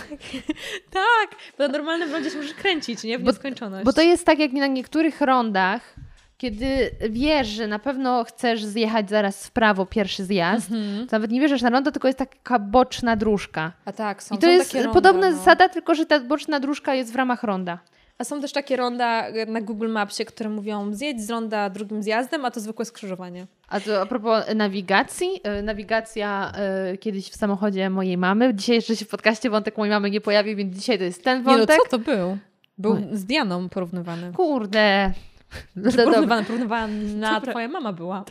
Tak, bo na normalnym rondzie się możesz kręcić, nie? W Bo- nieskończoność. Bo to jest tak, jak na niektórych rondach, kiedy wiesz, że na pewno chcesz zjechać zaraz w prawo pierwszy zjazd, Mhm. to nawet nie wierzysz na rondo, tylko jest taka boczna dróżka. A tak, są I to są jest ronda, podobna no. zasada, tylko że ta boczna dróżka jest w ramach ronda. A są też takie ronda e, na Google Mapsie, które mówią zjedź z ronda drugim zjazdem, a to zwykłe skrzyżowanie. A to a propos nawigacji. e, Nawigacja e, kiedyś w samochodzie mojej mamy. Dzisiaj jeszcze się w podcaście wątek mojej mamy nie pojawi, więc dzisiaj to jest ten Nie no, wątek. co to był? Był Oj. z Dianą porównywany. Kurde. No, porównywany, porównywany Dobra. twoja mama była.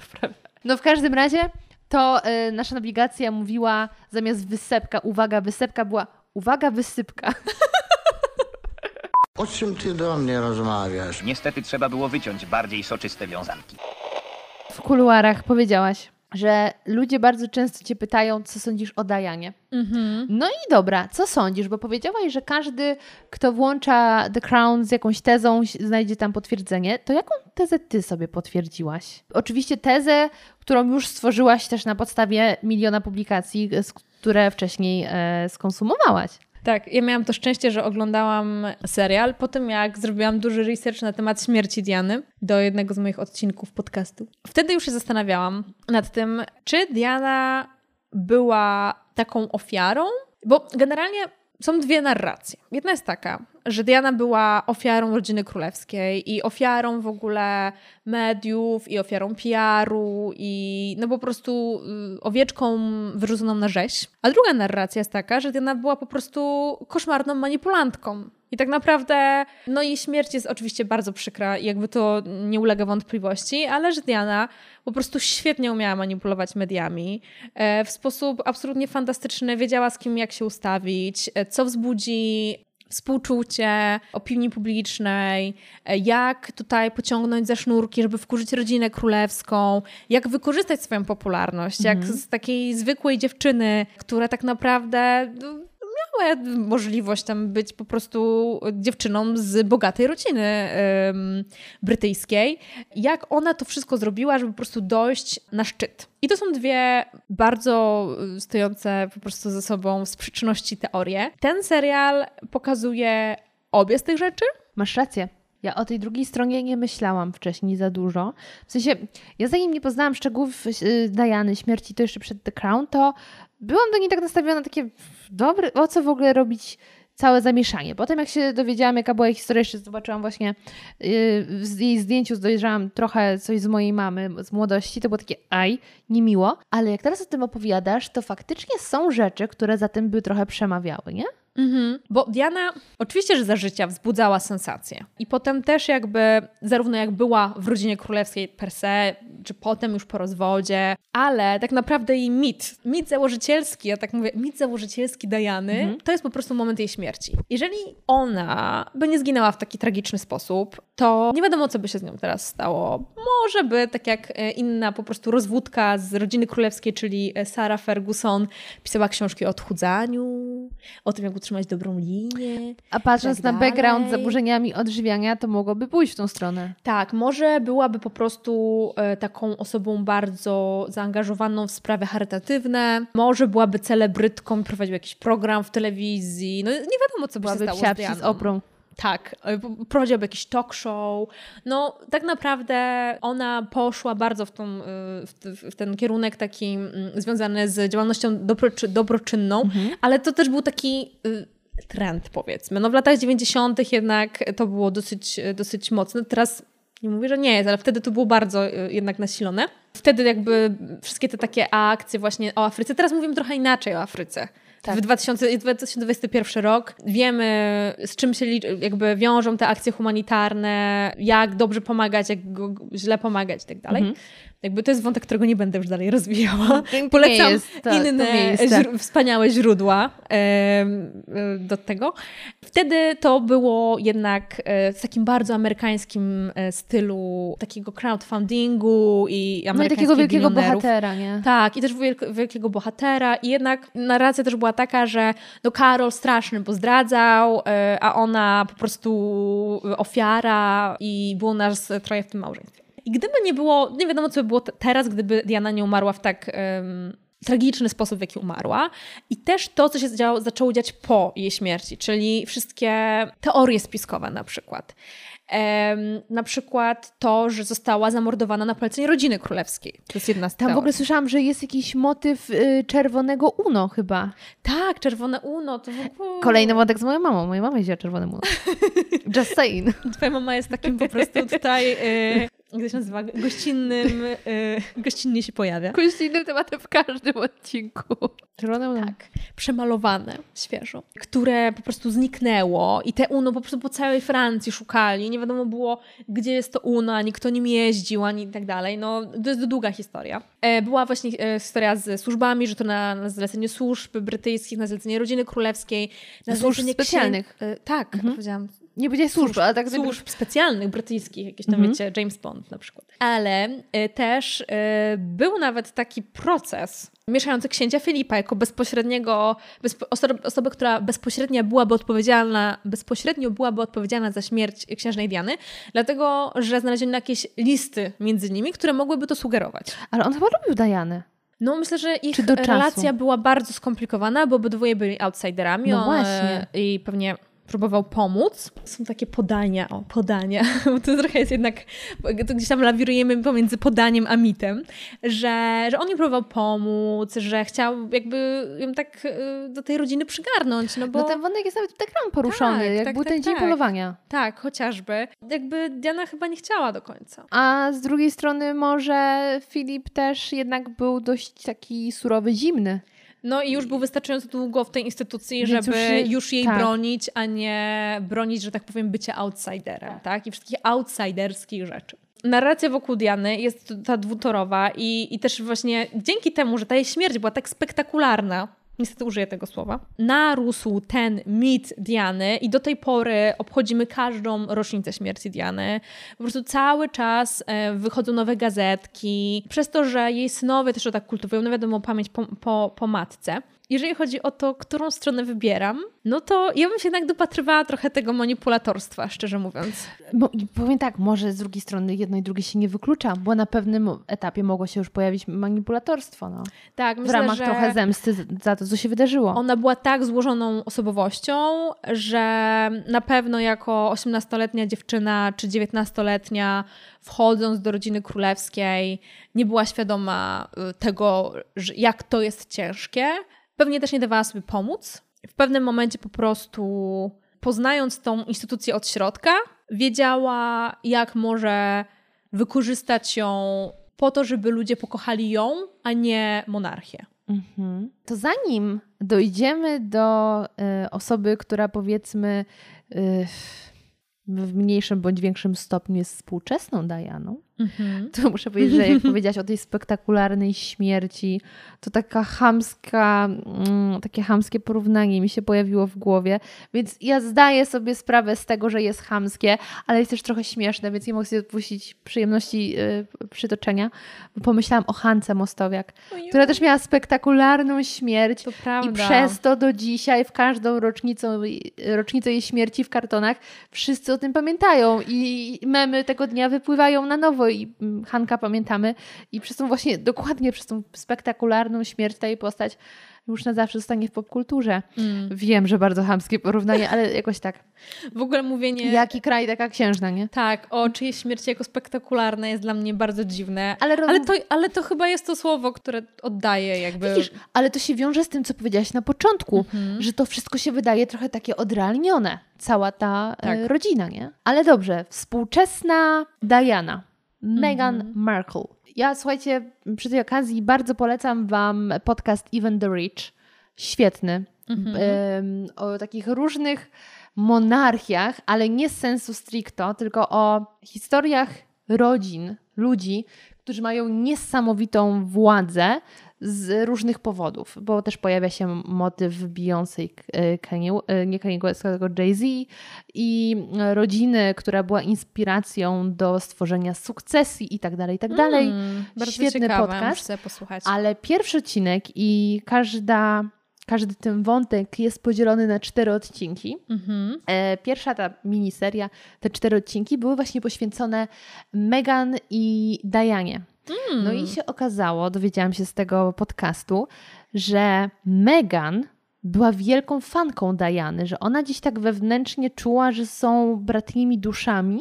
no w każdym razie to e, nasza nawigacja mówiła zamiast wysepka, uwaga, wysepka była uwaga, wysypka. O czym ty do mnie rozmawiasz? Niestety trzeba było wyciąć bardziej soczyste wiązanki. W kuluarach powiedziałaś, że ludzie bardzo często cię pytają, co sądzisz o Dajanie. Mhm. No i dobra, co sądzisz? Bo powiedziałaś, że każdy, kto włącza The Crown z jakąś tezą, znajdzie tam potwierdzenie. To jaką tezę ty sobie potwierdziłaś? Oczywiście tezę, którą już stworzyłaś też na podstawie miliona publikacji, które wcześniej e, skonsumowałaś. Tak, ja miałam to szczęście, że oglądałam serial po tym, jak zrobiłam duży research na temat śmierci Diany do jednego z moich odcinków podcastu. Wtedy już się zastanawiałam nad tym, czy Diana była taką ofiarą, bo generalnie są dwie narracje. Jedna jest taka, że Diana była ofiarą rodziny królewskiej i ofiarą w ogóle mediów i ofiarą PR-u i no po prostu y, owieczką wyrzuconą na rzeź. A druga narracja jest taka, że Diana była po prostu koszmarną manipulantką. I tak naprawdę, no jej śmierć jest oczywiście bardzo przykra jakby to nie ulega wątpliwości, ale że Diana po prostu świetnie umiała manipulować mediami e, w sposób absolutnie fantastyczny, wiedziała z kim jak się ustawić, e, co wzbudzi współczucie opinii publicznej, e, jak tutaj pociągnąć za sznurki, żeby wkurzyć rodzinę królewską, jak wykorzystać swoją popularność, jak z takiej zwykłej dziewczyny, która tak naprawdę no, miała możliwość tam być po prostu dziewczyną z bogatej rodziny brytyjskiej, jak ona to wszystko zrobiła, żeby po prostu dojść na szczyt. I to są dwie bardzo y, stojące po prostu ze sobą sprzeczności teorie. Ten serial pokazuje obie z tych rzeczy. Masz rację. Ja o tej drugiej stronie nie myślałam wcześniej za dużo. W sensie, ja zanim nie poznałam szczegółów y, Diany, śmierci, to jeszcze przed The Crown, to byłam do niej tak nastawiona takie, dobre, o co w ogóle robić całe zamieszanie. Potem jak się dowiedziałam, jaka była jej historia, jeszcze zobaczyłam właśnie yy, w jej zdjęciu, dojrzałam trochę coś z mojej mamy, z młodości, to było takie aj, niemiło. Ale jak teraz o tym opowiadasz, to faktycznie są rzeczy, które za tym by trochę przemawiały, nie? Mhm. Bo Diana oczywiście, że za życia wzbudzała sensację. I potem też jakby, zarówno jak była w rodzinie królewskiej per se, czy potem już po rozwodzie, ale tak naprawdę jej mit, mit założycielski, ja tak mówię, mit założycielski Diany, Mhm. to jest po prostu moment jej śmierci. Jeżeli ona by nie zginęła w taki tragiczny sposób, to nie wiadomo, co by się z nią teraz stało. Może by, tak jak e, inna po prostu rozwódka z rodziny królewskiej, czyli e, Sarah Ferguson, pisała książki o odchudzaniu, o tym, jak utrzymać dobrą linię. A patrząc tak na background z zaburzeniami odżywiania, to mogłoby pójść w tą stronę. Tak, może byłaby po prostu e, taką osobą bardzo zaangażowaną w sprawy charytatywne, może byłaby celebrytką, prowadziła jakiś program w telewizji, no nie wiadomo, co by Byłaby się stało z Dianą. z oprą. Tak, e, prowadziłaby jakiś talk show. No, tak naprawdę ona poszła bardzo w, tą, y, w, ten kierunek taki mm, związany z działalnością dobroczy, dobroczynną, ale to też był taki y, trend, powiedzmy. No, w latach 90. jednak to było dosyć, dosyć mocne. Teraz nie mówię, że nie jest, ale wtedy to było bardzo jednak nasilone. Wtedy jakby wszystkie te takie akcje właśnie o Afryce, teraz mówimy trochę inaczej o Afryce. Tak. W 2000, 2021 rok wiemy, z czym się jakby wiążą te akcje humanitarne, jak dobrze pomagać, jak źle pomagać i tak dalej. Jakby to jest wątek, którego nie będę już dalej rozwijała. Polecam to- to inne miejsce. źr- wspaniałe źródła e, do tego. Wtedy to było jednak e, w takim bardzo amerykańskim e, stylu takiego crowdfundingu i No i amerykańskich takiego wielkiego bohatera, nie? Tak, i też wielk- wielkiego bohatera. I jednak narracja też była taka, że no Karol straszny pozdradzał, e, a ona po prostu ofiara i było nas troje w tym małżeństwie. I gdyby nie było, nie wiadomo co by było te- teraz, gdyby Diana nie umarła w tak em, tragiczny sposób, w jaki umarła. I też to, co się zadziało, zaczęło dziać po jej śmierci, czyli wszystkie teorie spiskowe na przykład. Em, na przykład to, że została zamordowana na polecenie rodziny królewskiej. To jest jedna z Tam w ogóle słyszałam, że jest jakiś motyw y, czerwonego UNO chyba. Tak, czerwone uno, to w ogóle... Kolejny wątek z moją mamą. Moja mama jeździła czerwonym UNO. Just saying. Twoja mama jest takim po prostu tutaj, e, jak to się nazywa, gościnnym, e, gościnnie się pojawia. Kościnnym tematem w każdym odcinku. Czerwone UNO. Tak, przemalowane świeżo, które po prostu zniknęło i te UNO po prostu po całej Francji szukali. Nie wiadomo było, gdzie jest to UNO, ani kto nim jeździł, ani i tak dalej. No, to jest długa historia. E, była właśnie e, historia z służbami, że to na, na zlecenie służb brytyjskich, na zlecenie rodziny królewskiej, na Służb specjalnych. księ- E, tak, powiedziałam Nie powiedziałeś służb, ale tak służb specjalnych brytyjskich, jakieś tam wiecie, James Bond na przykład. Ale y, też y, był nawet taki proces mieszający księcia Filipa jako bezpośredniego, bezpo, oso- osobę, która bezpośrednio byłaby odpowiedzialna, bezpośrednio byłaby odpowiedzialna za śmierć księżnej Diany, dlatego, że znaleziono jakieś listy między nimi, które mogłyby to sugerować. Ale on chyba lubił Dianę. No myślę, że ich relacja była bardzo skomplikowana, bo obydwoje byli outsiderami. No on, właśnie. e, I pewnie próbował pomóc. Są takie podania, o, podania, bo to trochę jest jednak, to gdzieś tam lawirujemy pomiędzy podaniem a mitem, że, że on jej próbował pomóc, że chciał jakby ją tak y, do tej rodziny przygarnąć, no bo... No ten wątek jest nawet w ekran poruszony, Tak, jak tak, był tak, ten dzień tak. polowania. Tak, chociażby. Jakby Diana chyba nie chciała do końca. A z drugiej strony może Filip też jednak był dość taki surowy, zimny. No i już był wystarczająco długo w tej instytucji, Więc żeby już jej tak. bronić, a nie bronić, że tak powiem, bycie outsiderem, tak? I wszystkich outsiderskich rzeczy. Narracja wokół Diany jest ta dwutorowa i, i też właśnie dzięki temu, że ta jej śmierć była tak spektakularna, niestety użyję tego słowa, narósł ten mit Diany i do tej pory obchodzimy każdą rocznicę śmierci Diany. Po prostu cały czas e, wychodzą nowe gazetki, przez to, że jej synowie też to tak kultywują, no wiadomo, pamięć po, po, po matce. Jeżeli chodzi o to, którą stronę wybieram, no to ja bym się jednak dopatrywała trochę tego manipulatorstwa, szczerze mówiąc. Bo, powiem tak, może z drugiej strony jedno i drugie się nie wyklucza, bo na pewnym etapie mogło się już pojawić manipulatorstwo, no. Tak, W myślę, ramach trochę zemsty za to, co się wydarzyło. Ona była tak złożoną osobowością, że na pewno jako 18-letnia dziewczyna czy 19-letnia, wchodząc do rodziny królewskiej, nie była świadoma y, tego, jak to jest ciężkie. Pewnie też nie dawała sobie pomóc. W pewnym momencie po prostu, poznając tą instytucję od środka, wiedziała, jak może wykorzystać ją po to, żeby ludzie pokochali ją, a nie monarchię. Mhm. To zanim dojdziemy do y, osoby, która powiedzmy y, w mniejszym bądź większym stopniu jest współczesną Dianą, to muszę powiedzieć, że jak powiedziałaś o tej spektakularnej śmierci, to taka chamska, mm, takie chamskie porównanie mi się pojawiło w głowie, więc ja zdaję sobie sprawę z tego, że jest chamskie, ale jest też trochę śmieszne, więc nie mogę sobie odpuścić przyjemności y, przytoczenia, bo pomyślałam o Hance Mostowiak, która też miała spektakularną śmierć i przez to do dzisiaj, w każdą rocznicę, rocznicę jej śmierci w kartonach, wszyscy o tym pamiętają i memy tego dnia wypływają na nowo i mm, Hanka pamiętamy i przez tą właśnie, dokładnie przez tą spektakularną śmierć ta jej postać już na zawsze zostanie w popkulturze. Mm. Wiem, że bardzo chamskie porównanie, ale jakoś tak. W ogóle mówienie Jaki kraj, taka księżna, nie? tak o czyjejś śmierci jako spektakularne jest dla mnie bardzo dziwne. Ale, roz... Ale to, ale to chyba jest to słowo, które oddaje jakby... Widzisz, ale to się wiąże z tym, co powiedziałaś na początku, że to wszystko się wydaje trochę takie odrealnione. Cała ta Tak. e, rodzina, nie? Ale dobrze, współczesna Diana, Meghan Markle. Ja, słuchajcie, przy tej okazji bardzo polecam Wam podcast Even the Rich. Świetny. Em, o takich różnych monarchiach, ale nie z sensu stricto, tylko o historiach rodzin, ludzi, którzy mają niesamowitą władzę z różnych powodów, bo też pojawia się motyw Beyoncé, e, Kanye, e, nie Kanye West, tylko Jay-Z i rodziny, która była inspiracją do stworzenia sukcesji i tak dalej, i tak dalej. Mm, bardzo Świetny ciekawe, podcast. Ale pierwszy odcinek i każda, każdy ten wątek jest podzielony na cztery odcinki. Mhm. E, Pierwsza ta miniseria, te cztery odcinki były właśnie poświęcone Megan i Dianie. No i się okazało, dowiedziałam się z tego podcastu, że Megan była wielką fanką Diany, że ona dziś tak wewnętrznie czuła, że są bratnimi duszami,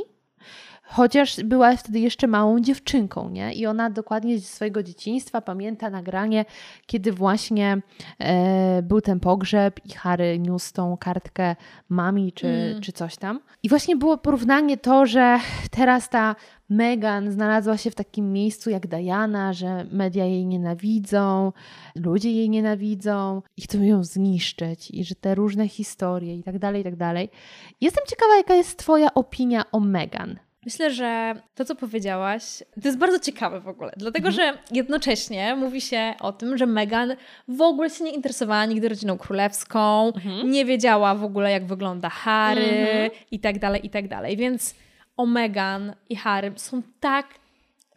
chociaż była wtedy jeszcze małą dziewczynką, nie? I ona dokładnie ze swojego dzieciństwa pamięta nagranie, kiedy właśnie e, był ten pogrzeb i Harry niósł tą kartkę mami czy, Mm. czy coś tam. I właśnie było porównanie to, że teraz ta Meghan znalazła się w takim miejscu jak Diana, że media jej nienawidzą, ludzie jej nienawidzą i chcą ją zniszczyć i że te różne historie i tak dalej, i tak dalej. Jestem ciekawa, jaka jest twoja opinia o Meghan. Myślę, że to, co powiedziałaś, to jest bardzo ciekawe w ogóle, dlatego że jednocześnie mówi się o tym, że Meghan w ogóle się nie interesowała nigdy rodziną królewską, nie wiedziała w ogóle, jak wygląda Harry i tak dalej, i tak dalej. Więc o Meghan i Harry są tak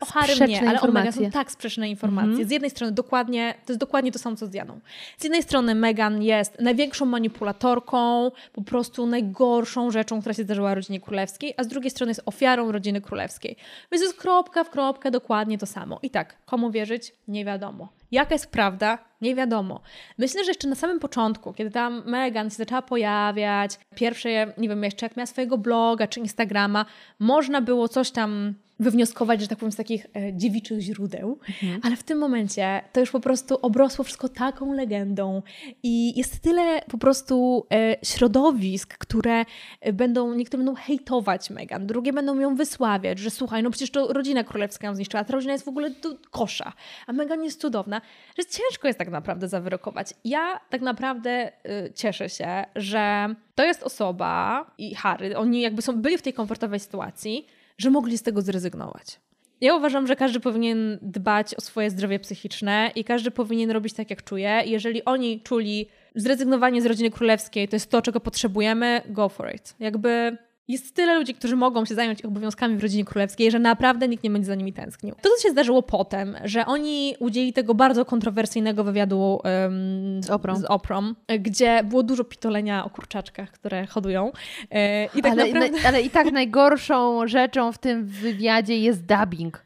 O nie, ale o Meghan informacje. są tak sprzeczne informacje. Mhm. Z jednej strony dokładnie, to jest dokładnie to samo, co z Dianą. Z jednej strony Meghan jest największą manipulatorką, po prostu najgorszą rzeczą, która się zdarzyła rodzinie królewskiej, a z drugiej strony jest ofiarą rodziny królewskiej. Więc jest kropka w kropkę dokładnie to samo. I tak, komu wierzyć? Nie wiadomo. Jaka jest prawda? Nie wiadomo. Myślę, że jeszcze na samym początku, kiedy tam Meghan się zaczęła pojawiać, pierwsze, nie wiem, jeszcze jak miała swojego bloga czy Instagrama, można było coś tam wywnioskować, że tak powiem, z takich e, dziewiczych źródeł, ale w tym momencie to już po prostu obrosło wszystko taką legendą i jest tyle po prostu e, środowisk, które e, będą, niektóre będą hejtować Meghan, drugie będą ją wysławiać, że słuchaj, no przecież to rodzina królewska ją zniszczyła, ta rodzina jest w ogóle do kosza, a Meghan jest cudowna, że ciężko jest tak naprawdę zawyrokować. Ja tak naprawdę y, cieszę się, że to jest osoba i Harry, oni jakby są, byli w tej komfortowej sytuacji, że mogli z tego zrezygnować. Ja uważam, że każdy powinien dbać o swoje zdrowie psychiczne i każdy powinien robić tak, jak czuje. Jeżeli oni czuli zrezygnowanie z rodziny królewskiej, to jest to, czego potrzebujemy, go for it. Jakby jest tyle ludzi, którzy mogą się zająć ich obowiązkami w rodzinie królewskiej, że naprawdę nikt nie będzie za nimi tęsknił. To, co się zdarzyło potem, że oni udzieli tego bardzo kontrowersyjnego wywiadu em, Z Oprą. z Oprą, gdzie było dużo pitolenia o kurczaczkach, które hodują. E, I tak ale, naprawdę... ale i tak najgorszą rzeczą w tym wywiadzie jest dubbing.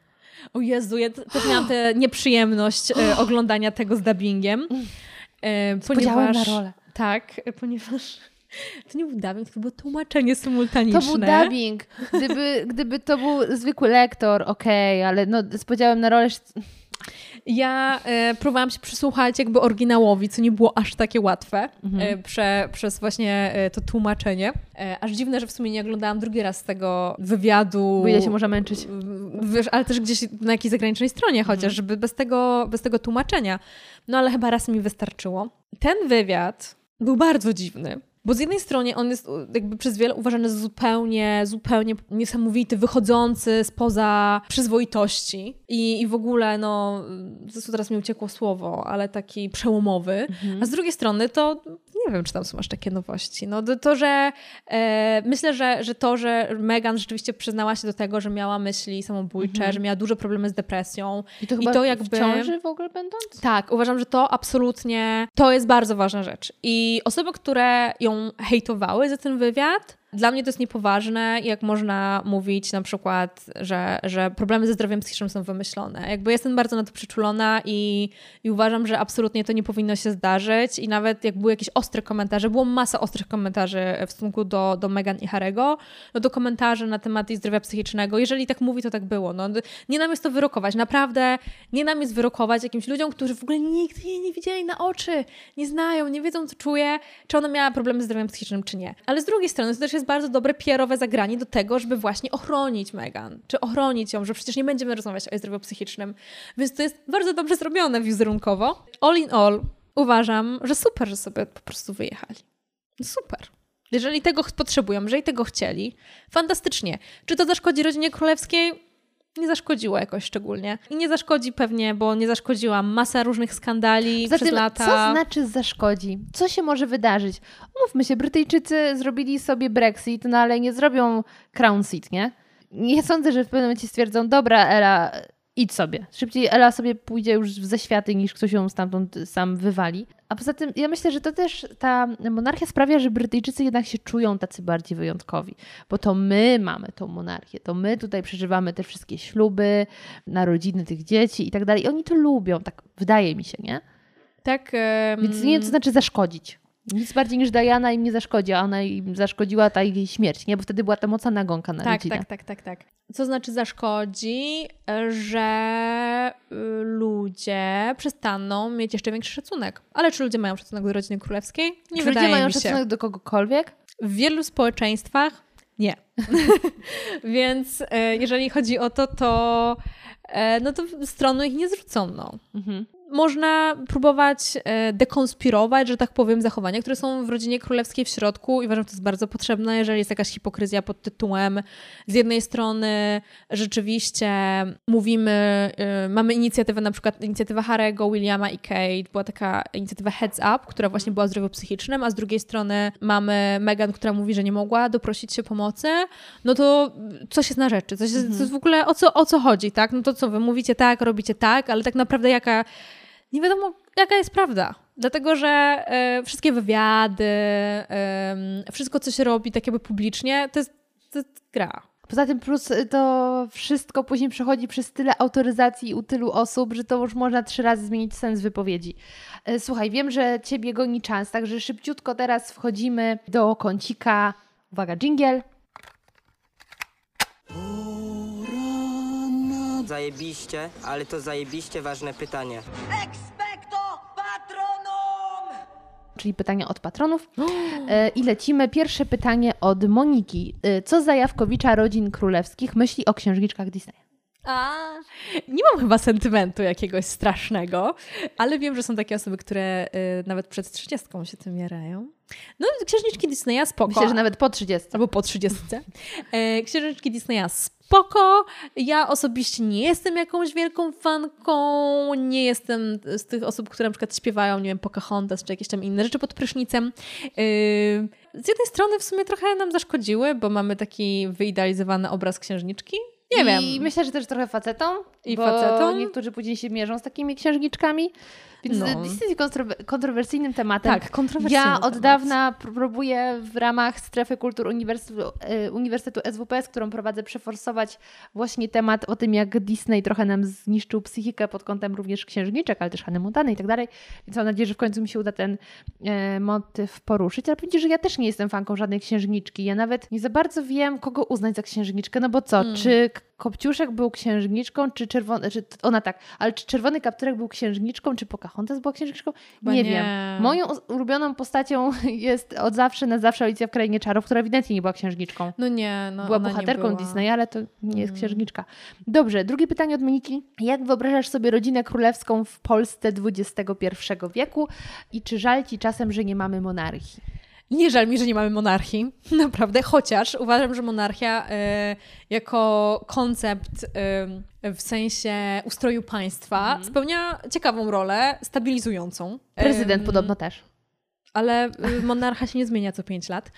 O Jezu, ja też miałam tę nieprzyjemność e, oglądania tego z dubbingiem. E, Podziałem ponieważ, na rolę. Tak, e, ponieważ to nie był dubbing, to było tłumaczenie symultaniczne. To był dubbing. Gdyby, gdyby to był zwykły lektor, okej, ale no, z podziałem na rolę... Ja e, próbowałam się przysłuchać jakby oryginałowi, co nie było aż takie łatwe e, prze, przez właśnie e, to tłumaczenie. E, aż dziwne, że w sumie nie oglądałam drugi raz tego wywiadu. Bo ile się można męczyć. Wiesz, ale też gdzieś na jakiejś zagranicznej stronie chociaż, żeby bez tego, bez tego tłumaczenia. No ale chyba raz mi wystarczyło. Ten wywiad był bardzo dziwny. Bo z jednej strony on jest jakby przez wiele uważany za zupełnie, zupełnie niesamowity, wychodzący spoza przyzwoitości i, i w ogóle, no, zresztą teraz mi uciekło słowo, ale taki przełomowy. A z drugiej strony to nie wiem, czy tam są aż takie nowości. No to, że e, myślę, że, że to, że Meghan rzeczywiście przyznała się do tego, że miała myśli samobójcze, że miała duże problemy z depresją. I to I chyba to jakby- w ciąży w ogóle będąc? Tak, uważam, że to absolutnie to jest bardzo ważna rzecz. I osoby, które ją hejtowały za ten wywiad, dla mnie to jest niepoważne, jak można mówić na przykład, że, że problemy ze zdrowiem psychicznym są wymyślone. Jakby jestem bardzo na to przyczulona i, i uważam, że absolutnie to nie powinno się zdarzyć. I nawet jak były jakieś ostre komentarze, było masa ostrych komentarzy w stosunku do, do Meghan i Harego, no to komentarze na temat jej zdrowia psychicznego. Jeżeli tak mówi, to tak było. No, nie nam jest to wyrokować. Naprawdę nie nam jest wyrokować jakimś ludziom, którzy w ogóle nigdy jej nie widzieli na oczy, nie znają, nie wiedzą, co czuje, czy ona miała problemy z zdrowiem psychicznym, czy nie. Ale z drugiej strony to też jest bardzo dobre PR-owe zagranie do tego, żeby właśnie ochronić Meghan, czy ochronić ją, że przecież nie będziemy rozmawiać o jej zdrowiu psychicznym. Więc to jest bardzo dobrze zrobione wizerunkowo. All in all uważam, że super, że sobie po prostu wyjechali. Super. Jeżeli tego potrzebują, jeżeli tego chcieli, fantastycznie. Czy to zaszkodzi rodzinie królewskiej? Nie zaszkodziło jakoś szczególnie. I nie zaszkodzi pewnie, bo nie zaszkodziła masa różnych skandali przez lata. co znaczy zaszkodzi? Co się może wydarzyć? Mówmy się, Brytyjczycy zrobili sobie Brexit, no ale nie zrobią Crown Seat, nie? Nie sądzę, że w pewnym momencie stwierdzą, dobra, Ela, idź sobie. Szybciej Ela sobie pójdzie już w zaświaty, niż ktoś ją stamtąd sam wywali. A poza tym, ja myślę, że to też ta monarchia sprawia, że Brytyjczycy jednak się czują tacy bardziej wyjątkowi. Bo to my mamy tą monarchię, to my tutaj przeżywamy te wszystkie śluby, narodziny tych dzieci i tak dalej. I oni to lubią, tak wydaje mi się, nie? Tak. em, Więc nie wiem, co znaczy zaszkodzić. Nic bardziej niż Diana im nie zaszkodzi, a ona im zaszkodziła ta jej śmierć, nie? Bo wtedy była ta mocna nagonka na tak, rodzinę. tak, tak, tak, tak. Co znaczy zaszkodzi, że y, ludzie przestaną mieć jeszcze większy szacunek. Ale czy ludzie mają szacunek do rodziny królewskiej? Nie Czy wydaje ludzie mają mi się. szacunek do kogokolwiek? W wielu społeczeństwach nie. Więc e, jeżeli chodzi o to, to, e, no to stronu ich nie zrzucą. No. Mhm. Można próbować e, dekonspirować, że tak powiem, zachowania, które są w rodzinie królewskiej w środku i uważam, że to jest bardzo potrzebne, jeżeli jest jakaś hipokryzja pod tytułem z jednej strony rzeczywiście mówimy, e, mamy inicjatywę, na przykład inicjatywa Harego, Williama i Kate, była taka inicjatywa Heads Up, która właśnie była o zdrowiu psychicznym, a z drugiej strony mamy Meghan, która mówi, że nie mogła doprosić się pomocy, no to coś jest na rzeczy, coś jest, to jest w ogóle o co, o co chodzi, tak? No to co, wy mówicie tak, robicie tak, ale tak naprawdę jaka nie wiadomo, jaka jest prawda. Dlatego, że e, wszystkie wywiady, e, wszystko, co się robi tak jakby publicznie, to jest, to jest gra. Poza tym plus y, to wszystko później przechodzi przez tyle autoryzacji u tylu osób, że to już można trzy razy zmienić sens wypowiedzi. E, Słuchaj, wiem, że Ciebie goni czas, także szybciutko teraz wchodzimy do kącika. Uwaga, jingle. Zajebiście, ale to zajebiście ważne pytanie. czyli pytania od patronów. E, I lecimy. Pierwsze pytanie od Moniki. E, Co Zajawkowicza rodzin królewskich myśli o księżniczkach Disneya? A, nie mam chyba sentymentu jakiegoś strasznego, ale wiem, że są takie osoby, które y, nawet przed 30 się tym jarają. No, księżniczki Disneya spoko. Myślę, że nawet po 30. Albo po 30. E, księżniczki Disneya spoko. Ja osobiście nie jestem jakąś wielką fanką. Nie jestem z tych osób, które na przykład śpiewają, nie wiem, Pocahontas czy jakieś tam inne rzeczy pod prysznicem. E, z jednej strony w sumie trochę nam zaszkodziły, bo mamy taki wyidealizowany obraz księżniczki. Nie I wiem. myślę, że też trochę facetom. I bo facetom. niektórzy później się mierzą z takimi księżniczkami. Więc No. Jest kontrower- kontrowersyjnym tematem. Tak, kontrowersyjny Ja od temat. dawna pr- próbuję w ramach strefy kultur Uniwersytetu, e, Uniwersytetu SWPS, którą prowadzę, przeforsować właśnie temat o tym, jak Disney trochę nam zniszczył psychikę pod kątem również księżniczek, ale też Hany Montany i tak dalej. Więc mam nadzieję, że w końcu mi się uda ten e, motyw poruszyć. Ale powiedzieć, że ja też nie jestem fanką żadnej księżniczki. Ja nawet nie za bardzo wiem, kogo uznać za księżniczkę. No bo co, Hmm. czy Kopciuszek był księżniczką, czy czerwony, czy ona tak, ale czy czerwony kapturek był księżniczką, czy Pocahontas była księżniczką? Nie, nie. wiem. Moją ulubioną postacią jest od zawsze na zawsze Alicja w Krainie Czarów, która ewidentnie nie była księżniczką. No nie, no była bohaterką była. Disneya, ale to nie jest Mm. księżniczka. Dobrze, drugie pytanie od Moniki. Jak wyobrażasz sobie rodzinę królewską w Polsce XXI wieku i czy żal Ci czasem, że nie mamy monarchii? Nie żal mi, że nie mamy monarchii, naprawdę, chociaż uważam, że monarchia e, jako koncept e, w sensie ustroju państwa spełnia ciekawą rolę, stabilizującą. Prezydent podobno też. Ale y, monarcha się nie zmienia co 5 lat.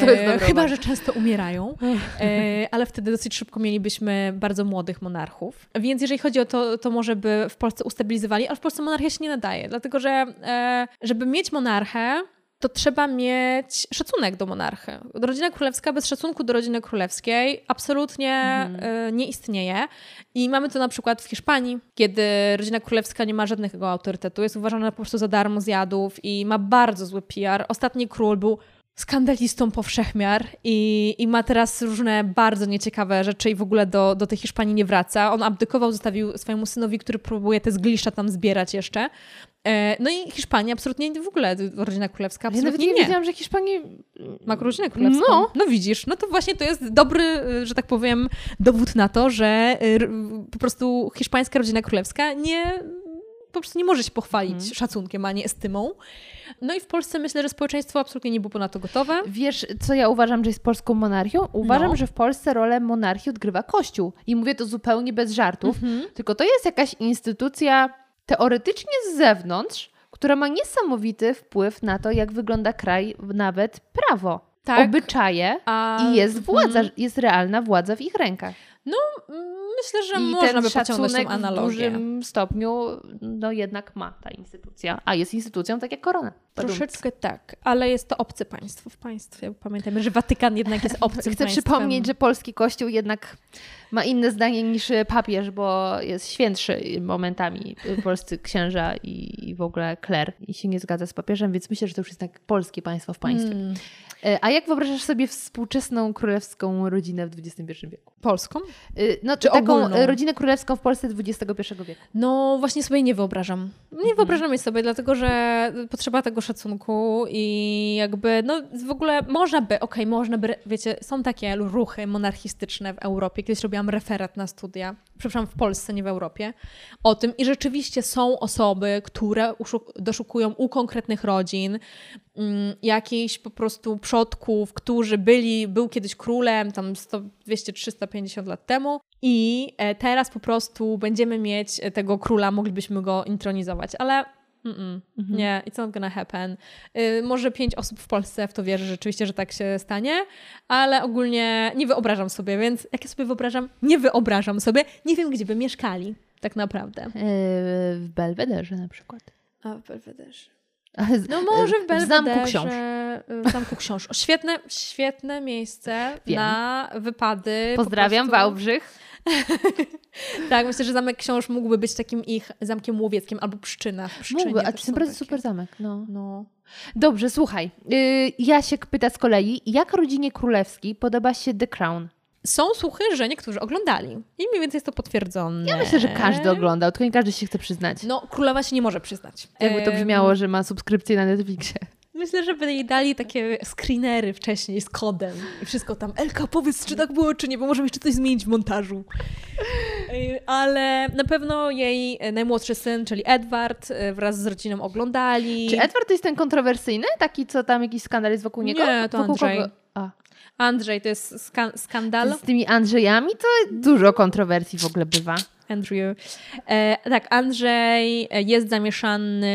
To jest E, Chyba, że często umierają, e, ale wtedy dosyć szybko mielibyśmy bardzo młodych monarchów. Więc jeżeli chodzi o to, to może by w Polsce ustabilizowali, ale w Polsce monarchia się nie nadaje, dlatego że e, żeby mieć monarchę, to trzeba mieć szacunek do monarchy. Rodzina królewska bez szacunku do rodziny królewskiej absolutnie e, nie istnieje. I mamy to na przykład w Hiszpanii, kiedy rodzina królewska nie ma żadnego autorytetu, jest uważana po prostu za darmo zjadów i ma bardzo zły PR. Ostatni król był skandalistą powszechmiar i, i ma teraz różne bardzo nieciekawe rzeczy i w ogóle do, do tej Hiszpanii nie wraca. On abdykował, zostawił swojemu synowi, który próbuje te zgliszcza tam zbierać jeszcze. E, No i Hiszpania absolutnie w ogóle, rodzina królewska Ja nawet absolutnie nie nie. wiedziałam, że Hiszpanii... Ma rodzinę królewską. No. no widzisz, no to właśnie to jest dobry, y, że tak powiem, dowód na to, że r- po prostu hiszpańska rodzina królewska nie, po prostu nie może się pochwalić Mhm. szacunkiem, a nie estymą. No i w Polsce myślę, że społeczeństwo absolutnie nie było na to gotowe. Wiesz, co ja uważam, że jest polską monarchią? Uważam, No. że w Polsce rolę monarchii odgrywa Kościół. I mówię to zupełnie bez żartów, Mhm. tylko to jest jakaś instytucja teoretycznie z zewnątrz, która ma niesamowity wpływ na to, jak wygląda kraj, nawet prawo, Tak. obyczaje A, i jest władza, mhm. jest realna władza w ich rękach. Mm, Myślę, że I można by pociągnąć szacunek w dużym stopniu no jednak ma ta instytucja, a jest instytucją tak jak korona. Troszeczkę tak, ale jest to obce państwo w państwie. Pamiętajmy, że Watykan jednak jest obcym Chcę państwem. przypomnieć, że polski kościół jednak ma inne zdanie niż papież, bo jest świętszy momentami polscy księża i, w ogóle kler i się nie zgadza z papieżem, więc myślę, że to już jest tak polskie państwo w państwie. Mm, E, A jak wyobrażasz sobie współczesną królewską rodzinę w XXI wieku? Polską? Y, No, Czy taką ogólną? e, rodzinę królewską w Polsce XXI wieku. No właśnie sobie nie wyobrażam. Nie Mhm. wyobrażam jej sobie, dlatego że potrzeba tego szacunku i jakby, no w ogóle można by, okej, można by, wiecie, są takie ruchy monarchistyczne w Europie. Kiedyś robiłam referat na studia przepraszam, w Polsce, nie w Europie, o tym i rzeczywiście są osoby, które doszukują u konkretnych rodzin mm, jakichś po prostu przodków, którzy byli, był kiedyś królem tam 100, 200, 350 lat temu i e, teraz po prostu będziemy mieć e, tego króla, moglibyśmy go intronizować, ale Mm-mm. Nie, it's not gonna happen. Y, może pięć osób w Polsce w to wierzy rzeczywiście, że tak się stanie, ale ogólnie nie wyobrażam sobie, więc jak ja sobie wyobrażam, nie wyobrażam sobie, nie wiem, gdzie by mieszkali tak naprawdę. Yy, w Belwederze na przykład. A w Belwederze. No może w w Belwederze. Zamku Książ. W Zamku Książ. O, świetne, świetne miejsce Wiem. na wypady. po Pozdrawiam prostu. Wałbrzych. Tak, myślę, że Zamek Książ mógłby być takim ich zamkiem łowieckim albo Pszczyna. Mógłby, a to są naprawdę super zamek. No. No. Dobrze, słuchaj. Yy, Jasiek pyta z kolei, jak rodzinie królewskiej podoba się The Crown? Są słuchy, że niektórzy oglądali. I mniej więcej jest to potwierdzone. Ja myślę, że każdy oglądał, tylko nie każdy się chce przyznać. No, królowa się nie może przyznać. Jakby to brzmiało, że ma subskrypcję na Netflixie. Myślę, że by jej dali takie screenery wcześniej z kodem i wszystko tam. Elka, powiedz, czy tak było, czy nie, bo możemy jeszcze coś zmienić w montażu. Ale na pewno jej najmłodszy syn, czyli Edward, e, wraz z rodziną oglądali. Czy Edward to jest ten kontrowersyjny? Taki, co tam jakiś skandal jest wokół niego? Nie, to wokół Andrzej. Kogo? A, Andrzej to jest ska- skandal. z tymi Andrzejami to dużo kontrowersji w ogóle bywa. Andrew. E, tak, Andrzej jest zamieszany,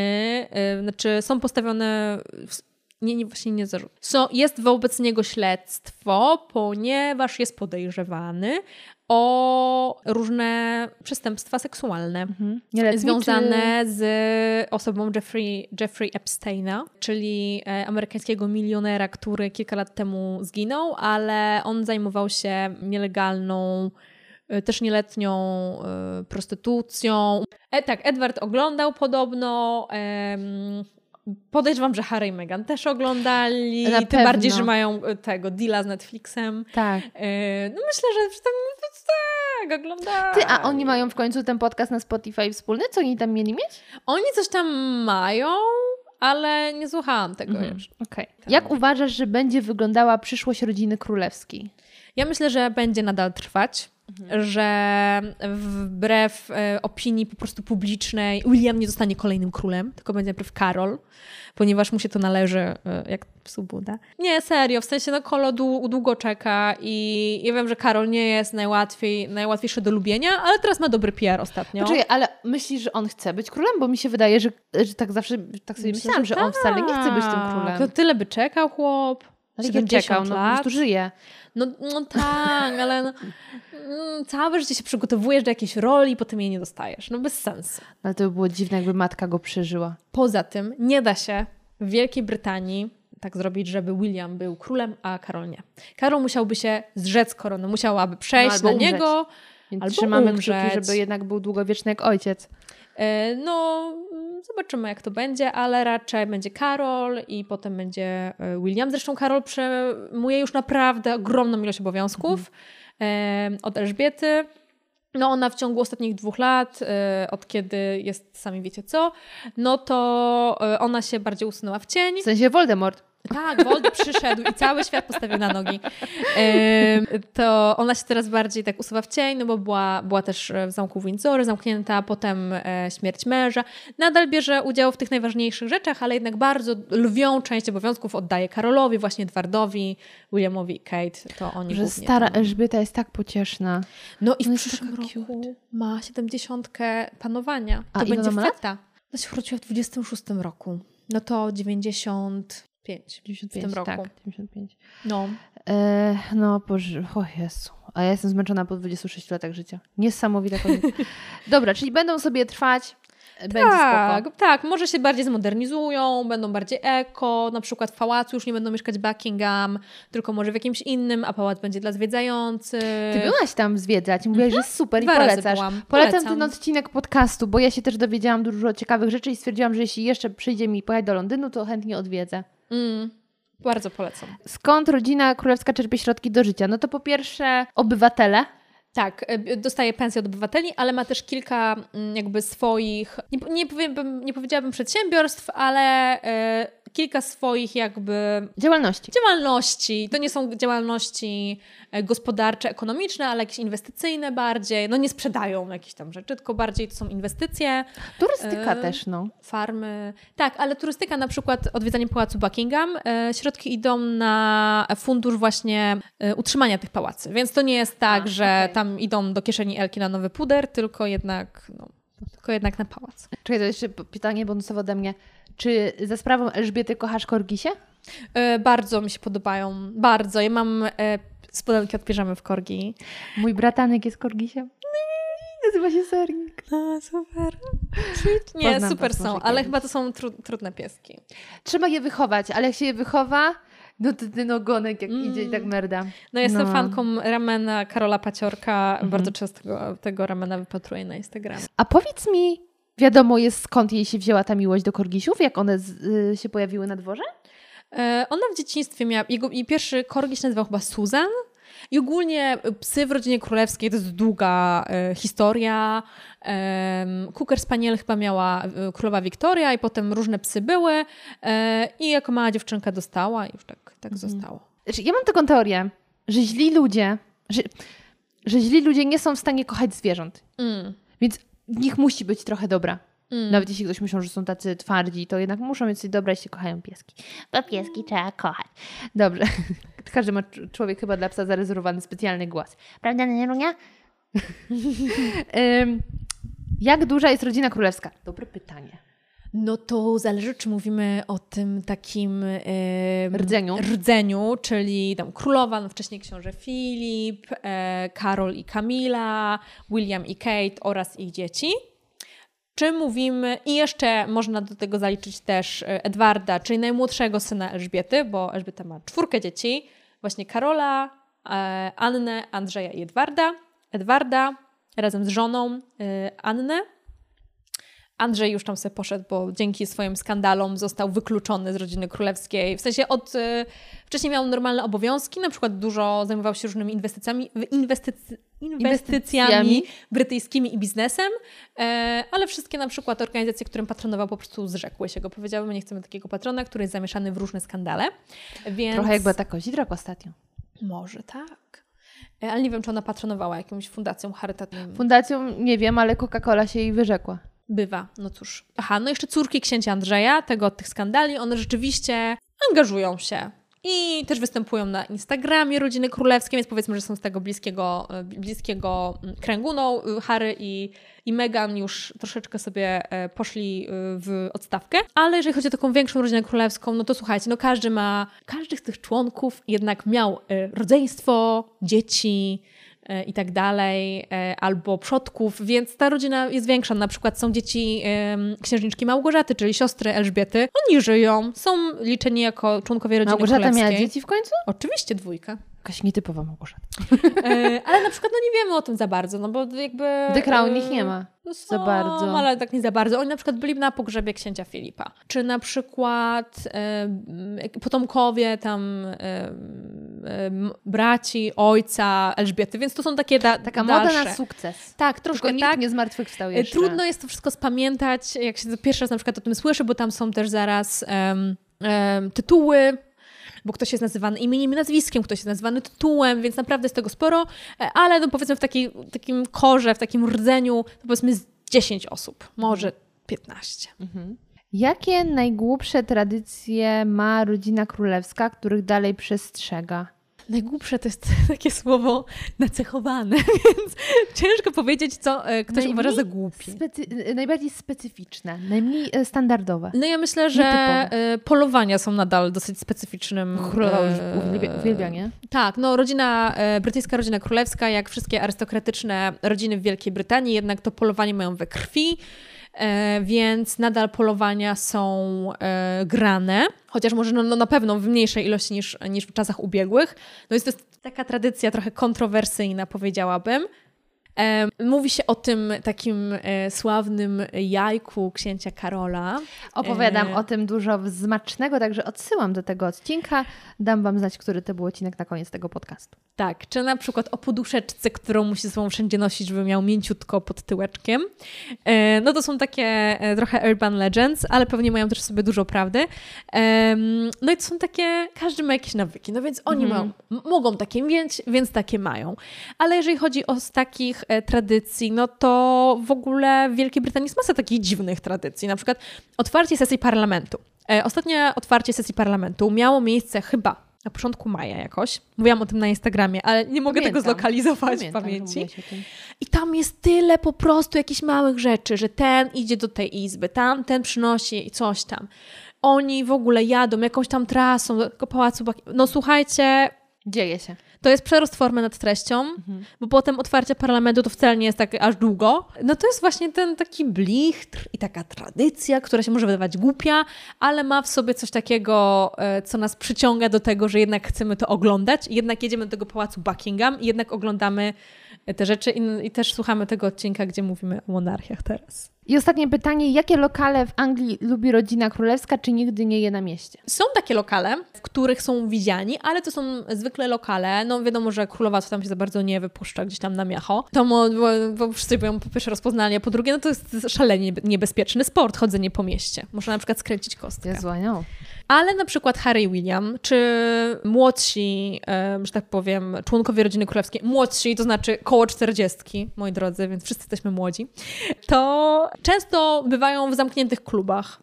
e, znaczy są postawione. w- Nie, nie, właśnie nie zarzut. So, jest wobec niego śledztwo, ponieważ jest podejrzewany o różne przestępstwa seksualne. Mhm. Związane z osobą Jeffrey, Jeffrey Epsteina, czyli e, amerykańskiego milionera, który kilka lat temu zginął, ale on zajmował się nielegalną, też nieletnią e, prostytucją. E, tak, Edward oglądał podobno. em, Podejrzewam, że Harry i Meghan też oglądali. Na Tym pewno. bardziej, że mają e, tego deala z Netflixem. Tak. E, No myślę, że tam tak, oglądali. Ty, a oni mają w końcu ten podcast na Spotify wspólny? Co oni tam mieli mieć? Oni coś tam mają, ale nie słuchałam tego Mhm. już. Okej. Jak uważasz, że będzie wyglądała przyszłość rodziny królewskiej? Ja myślę, że będzie nadal trwać, że wbrew e, opinii po prostu publicznej William nie zostanie kolejnym królem, tylko będzie najpierw Karol, ponieważ mu się to należy e, jak psu Buda. Nie, serio, w sensie no Kolo dłu- długo czeka i ja wiem, że Karol nie jest najłatwiej, najłatwiejszy do lubienia, ale teraz ma dobry PR ostatnio. Poczekaj, ale myślisz, że on chce być królem? Bo mi się wydaje, że, że tak zawsze tak sobie myślałam, że, on wcale nie chce być tym tak. królem. To tyle by czekał chłop. Ale jak 70 czekał, no po lat. prostu żyje. No, no tak, ale no, mm, całe życie się przygotowujesz do jakiejś roli, potem jej nie dostajesz. No bez sensu. Ale to by było dziwne, jakby matka go przeżyła. Poza tym nie da się w Wielkiej Brytanii tak zrobić, żeby William był królem, a Karol nie. Karol musiałby się zrzec korony, musiałaby przejść No, na umrzeć. niego. Więc Albo trzymamy umrzeć. kciuki, żeby jednak był długowieczny jak ojciec. E, No, zobaczymy jak to będzie, ale raczej będzie Karol i potem będzie e, William. Zresztą Karol przejmuje już naprawdę ogromną ilość obowiązków e, od Elżbiety. No ona w ciągu ostatnich dwóch lat, e, od kiedy jest, sami wiecie co, no to ona się bardziej usunęła w cień. W sensie Voldemort. Tak, Wold przyszedł i cały świat postawił na nogi. To ona się teraz bardziej tak usuwa w cień, no bo była, była też w zamku Windsor, zamknięta, potem e, śmierć męża. Nadal bierze udział w tych najważniejszych rzeczach, ale jednak bardzo lwią część obowiązków oddaje Karolowi, właśnie Edwardowi, Williamowi i Kate. To oni Że stara tam. Elżbieta jest tak pocieszna. No i w przyszłym roku ma 70 panowania. A To ile będzie feta. Ona się urodziła w 26 roku. No to 95 w tym roku. Tak, 95. No. E, no, Boże, o Jezu. A ja jestem zmęczona po 26 latach życia. Niesamowita koniec. Dobra, czyli będą sobie trwać. e, Będzie tak, spoko. tak, może się bardziej zmodernizują, będą bardziej eko, na przykład w pałacu już nie będą mieszkać Buckingham, tylko może w jakimś innym, a pałac będzie dla zwiedzających. Ty byłaś tam zwiedzać i mówiłaś, że jest super i Dwa razy polecasz. Polecam Polecam. ten odcinek podcastu, bo ja się też dowiedziałam dużo ciekawych rzeczy i stwierdziłam, że jeśli jeszcze przyjdzie mi pojechać do Londynu, to chętnie odwiedzę. Mm, bardzo polecam. Skąd rodzina królewska czerpie środki do życia? No to po pierwsze obywatele. Tak, y, dostaje pensję od obywateli, ale ma też kilka mm, jakby swoich, nie, nie, powiem, nie powiedziałabym przedsiębiorstw, ale y, kilka swoich jakby Działalności. działalności. To nie są działalności e, gospodarcze, ekonomiczne, ale jakieś inwestycyjne bardziej. No nie sprzedają jakichś tam rzeczy, tylko bardziej to są inwestycje, Turystyka E, też, no. farmy. Tak, ale turystyka na przykład odwiedzanie Pałacu Buckingham, e, środki idą na fundusz właśnie e, utrzymania tych pałacy. Więc to nie jest tak, A, że okej. tam idą do kieszeni Elki na nowy puder, tylko jednak, no, tylko jednak na pałac. Czekaj, to jeszcze pytanie bonusowe ode mnie. Czy za sprawą Elżbiety kochasz korgisie? E, bardzo mi się podobają, bardzo. Ja mam e, spodenki od piżamy w korgi. Mój bratanek jest korgisiem. Nazywa się Sernik. No, super. Nie, Poznam super są, ale chyba to są tru, trudne pieski. Trzeba je wychować, ale jak się je wychowa, no to ten ogonek jak idzie i tak merda. No jestem No. fanką ramena Karola Paciorka. Mhm. Bardzo często tego, tego ramena wypatruję na Instagramie. A powiedz mi, wiadomo jest skąd jej się wzięła ta miłość do korgisiów? Jak one z, y, się pojawiły na dworze? E, Ona w dzieciństwie miała, jego, jej pierwszy korgi się nazywał chyba Susan. I ogólnie psy w rodzinie królewskiej to jest długa e, historia. Um, Cooker Spaniel chyba miała e, królowa Wiktoria i potem różne psy były. E, I jako mała dziewczynka dostała i już tak, tak zostało. Znaczy, ja mam taką teorię, że źli ludzie, że, że źli ludzie nie są w stanie kochać zwierząt. Mm. Więc w nich musi być trochę dobra. Mm. Nawet jeśli ktoś myślą, że są tacy twardzi, to jednak muszą mieć coś dobra, jeśli kochają pieski. Bo pieski trzeba kochać. Dobrze. Każdy ma cz- człowiek chyba dla psa zarezerwowany specjalny głos. Prawda, Nerunia? Jak duża jest rodzina królewska? Dobre pytanie. No to zależy, czy mówimy o tym takim em, Rdzeniu. rdzeniu, czyli tam królowa, no wcześniej książę Filip, e, Karol i Kamila, William i Kate oraz ich dzieci. Czy mówimy, i jeszcze można do tego zaliczyć też e, Edwarda, czyli najmłodszego syna Elżbiety, bo Elżbieta ma czwórkę dzieci, właśnie Karola, e, Annę, Andrzeja i Edwarda. Edwarda razem z żoną e, Annę. Andrzej już tam sobie poszedł, bo dzięki swoim skandalom został wykluczony z rodziny królewskiej. W sensie od wcześniej miał normalne obowiązki, na przykład dużo zajmował się różnymi inwestycjami, inwestycy, inwestycjami Inwestycjami. brytyjskimi i biznesem, e, ale wszystkie na przykład organizacje, którym patronował, po prostu zrzekły się go. Powiedziały, my nie chcemy takiego patrona, który jest zamieszany w różne skandale. Więc... Trochę jakby ta kozidrak ostatnio. Może tak. E, Ale nie wiem, czy ona patronowała jakąś fundacją charytatywną. Fundacją nie wiem, ale Coca-Cola się jej wyrzekła. Bywa, no cóż. Aha, no jeszcze córki księcia Andrzeja, tego od tych skandali, one rzeczywiście angażują się. I też występują na Instagramie rodziny królewskiej, więc powiedzmy, że są z tego bliskiego, e, bliskiego mm, kręgu. No, y, Harry i, i Meghan już troszeczkę sobie e, poszli y, w odstawkę. Ale jeżeli chodzi o taką większą rodzinę królewską, no to słuchajcie, no każdy ma, każdy z tych członków jednak miał e, rodzeństwo, dzieci, i tak dalej, e, albo przodków, więc ta rodzina jest większa. Na przykład są dzieci księżniczki Małgorzaty, czyli siostry Elżbiety. Oni żyją, są liczeni jako członkowie rodziny Małgorzata królewskiej. miała dzieci w końcu? Oczywiście dwójka. Jakaś nietypowa Małgorzata. E, ale na przykład no nie wiemy o tym za bardzo, no bo jakby... The Crown e, ich nie ma no za są, bardzo. ale tak nie za bardzo. Oni na przykład byli na pogrzebie księcia Filipa. Czy na przykład e, potomkowie tam e, braci, ojca Elżbiety, więc to są takie da, Taka dalsze. moda na sukces. Tak, Tylko troszkę nikt tak. nie zmartwychwstał jeszcze. Trudno jest to wszystko spamiętać, jak się pierwszy raz na przykład o tym słyszy, bo tam są też zaraz tytuły, bo ktoś jest nazywany imieniem i nazwiskiem, ktoś jest nazywany tytułem, więc naprawdę jest tego sporo, e, ale no powiedzmy w takiej, takim korze, w takim rdzeniu, to powiedzmy z 10 osób, może 15. Jakie najgłupsze tradycje ma rodzina królewska, których dalej przestrzega? Najgłupsze to jest takie słowo nacechowane, więc ciężko powiedzieć, co e, ktoś Najmniej uważa za głupie. Specy- najbardziej specyficzne, najmniej e, standardowe. No ja myślę, że Nietypowe. e, polowania są nadal dosyć specyficznym. Królowa uwielbia, nie? Tak, no rodzina, brytyjska rodzina królewska, jak wszystkie arystokratyczne rodziny w Wielkiej Brytanii, jednak to polowanie mają we krwi, więc nadal polowania są e, grane, chociaż może no, no na pewno w mniejszej ilości niż, niż w czasach ubiegłych. No jest to taka tradycja trochę kontrowersyjna, powiedziałabym. Mówi się o tym takim e, sławnym jajku księcia Karola. Opowiadam E, o tym dużo smacznego, także odsyłam do tego odcinka. Dam Wam znać, który to był odcinek na koniec tego podcastu. Tak, czy na przykład o poduszeczce, którą musi ze sobą wszędzie nosić, żeby miał mięciutko pod tyłeczkiem. E, No to są takie trochę urban legends, ale pewnie mają też sobie dużo prawdy. No i to są takie, każdy ma jakieś nawyki, no więc oni mają, m- mogą takie mieć, więc takie mają. Ale jeżeli chodzi o takich tradycji, no to w ogóle w Wielkiej Brytanii jest masa takich dziwnych tradycji. Na przykład otwarcie sesji parlamentu. E, Ostatnie otwarcie sesji parlamentu miało miejsce chyba na początku maja jakoś. Mówiłam o tym na Instagramie, ale nie mogę tego Pamiętam. zlokalizować Pamiętam, w pamięci. I tam jest tyle po prostu jakichś małych rzeczy, że ten idzie do tej izby, tamten przynosi coś tam. Oni w ogóle jadą jakąś tam trasą do tego pałacu. No słuchajcie, Dzieje się. To jest przerost formy nad treścią, bo potem otwarcie parlamentu to wcale nie jest tak aż długo. No to jest właśnie ten taki blichtr i taka tradycja, która się może wydawać głupia, ale ma w sobie coś takiego, e, co nas przyciąga do tego, że jednak chcemy to oglądać. Jednak jedziemy do tego pałacu Buckingham i jednak oglądamy te rzeczy i, i też słuchamy tego odcinka, gdzie mówimy o monarchiach teraz. I ostatnie pytanie, jakie lokale w Anglii lubi rodzina królewska, czy nigdy nie je na mieście? Są takie lokale, w których są widziani, ale to są zwykle lokale. No wiadomo, że królowa to tam się za bardzo nie wypuszcza gdzieś tam na miacho. To mo, bo, bo wszyscy ją po pierwsze rozpoznali, a po drugie, no to jest szalenie niebe- niebezpieczny sport, chodzenie po mieście. Można na przykład skręcić kostkę. Jezu, anioł. Ale na przykład Harry William, czy młodsi, e, że tak powiem, członkowie rodziny królewskiej, młodsi, to znaczy koło czterdziestki, moi drodzy, więc wszyscy jesteśmy młodzi, to często bywają w zamkniętych klubach,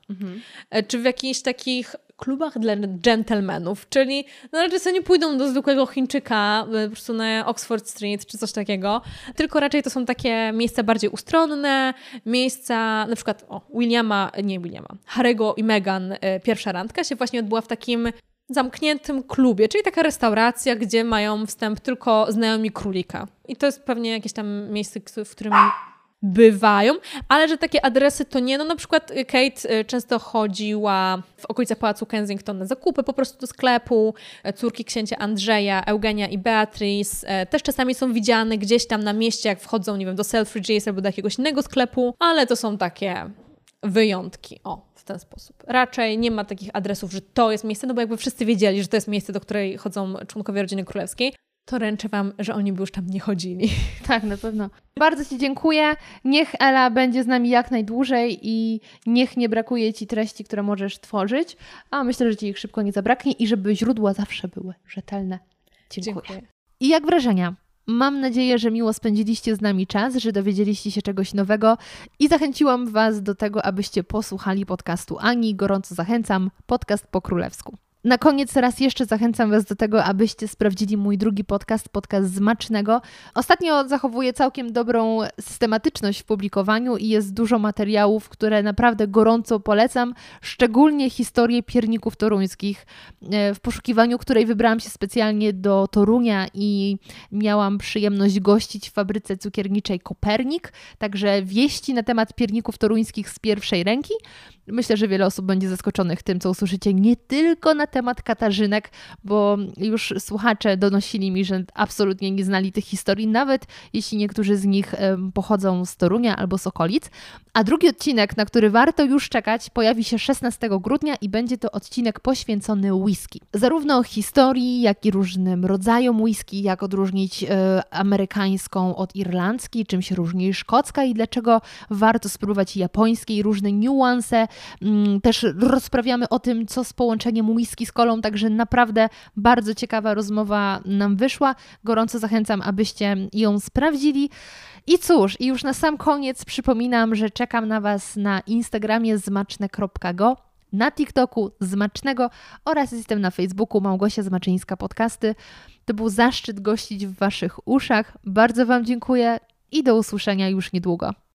e, czy w jakichś takich klubach dla gentlemanów, czyli no raczej sobie nie pójdą do zwykłego Chińczyka e, po prostu na Oxford Street czy coś takiego, tylko raczej to są takie miejsca bardziej ustronne, miejsca, na przykład o, Williama, nie Williama, Harry'ego i Meghan e, pierwsza randka się właśnie odbyła w takim zamkniętym klubie, czyli taka restauracja, gdzie mają wstęp tylko znajomi królika. I to jest pewnie jakieś tam miejsce, w którym bywają, ale że takie adresy to nie. No na przykład y, Kate y, często chodziła w okolice Pałacu Kensington na zakupy po prostu do sklepu. E, Córki księcia Andrzeja, Eugenia i Beatrice e, też czasami są widziane gdzieś tam na mieście, jak wchodzą, nie wiem, do Selfridges albo do jakiegoś innego sklepu, ale to są takie wyjątki. O, w ten sposób. Raczej nie ma takich adresów, że to jest miejsce, no bo jakby wszyscy wiedzieli, że to jest miejsce, do której chodzą członkowie rodziny królewskiej, to ręczę Wam, że oni by już tam nie chodzili. Tak, na pewno. Bardzo Ci dziękuję. Niech Ela będzie z nami jak najdłużej i niech nie brakuje Ci treści, które możesz tworzyć, a myślę, że Ci ich szybko nie zabraknie i żeby źródła zawsze były rzetelne. Dziękuję. I jak wrażenia? Mam nadzieję, że miło spędziliście z nami czas, że dowiedzieliście się czegoś nowego i zachęciłam Was do tego, abyście posłuchali podcastu Ani. Gorąco zachęcam, podcast po królewsku. Na koniec raz jeszcze zachęcam Was do tego, abyście sprawdzili mój drugi podcast, podcast Zmacznego. Ostatnio zachowuję całkiem dobrą systematyczność w publikowaniu i jest dużo materiałów, które naprawdę gorąco polecam, szczególnie historię pierników toruńskich, e, w poszukiwaniu której wybrałam się specjalnie do Torunia i miałam przyjemność gościć w fabryce cukierniczej Kopernik, także wieści na temat pierników toruńskich z pierwszej ręki. Myślę, że wiele osób będzie zaskoczonych tym, co usłyszycie nie tylko na temat Katarzynek, bo już słuchacze donosili mi, że absolutnie nie znali tych historii, nawet jeśli niektórzy z nich pochodzą z Torunia albo z okolic. A drugi odcinek, na który warto już czekać, pojawi się 16 grudnia i będzie to odcinek poświęcony whisky. Zarówno historii, jak i różnym rodzajom whisky, jak odróżnić e, amerykańską od irlandzkiej, czym się różni szkocka i dlaczego warto spróbować japońskiej, różne niuanse. Mm, Też rozprawiamy o tym, co z połączeniem whisky z kolą, także naprawdę bardzo ciekawa rozmowa nam wyszła. Gorąco zachęcam, abyście ją sprawdzili. I cóż, i już na sam koniec przypominam, że czekam na Was na Instagramie zmaczne.go, na TikToku Zmacznego oraz jestem na Facebooku Małgosia Zmaczyńska Podcasty. To był zaszczyt gościć w Waszych uszach. Bardzo Wam dziękuję i do usłyszenia już niedługo.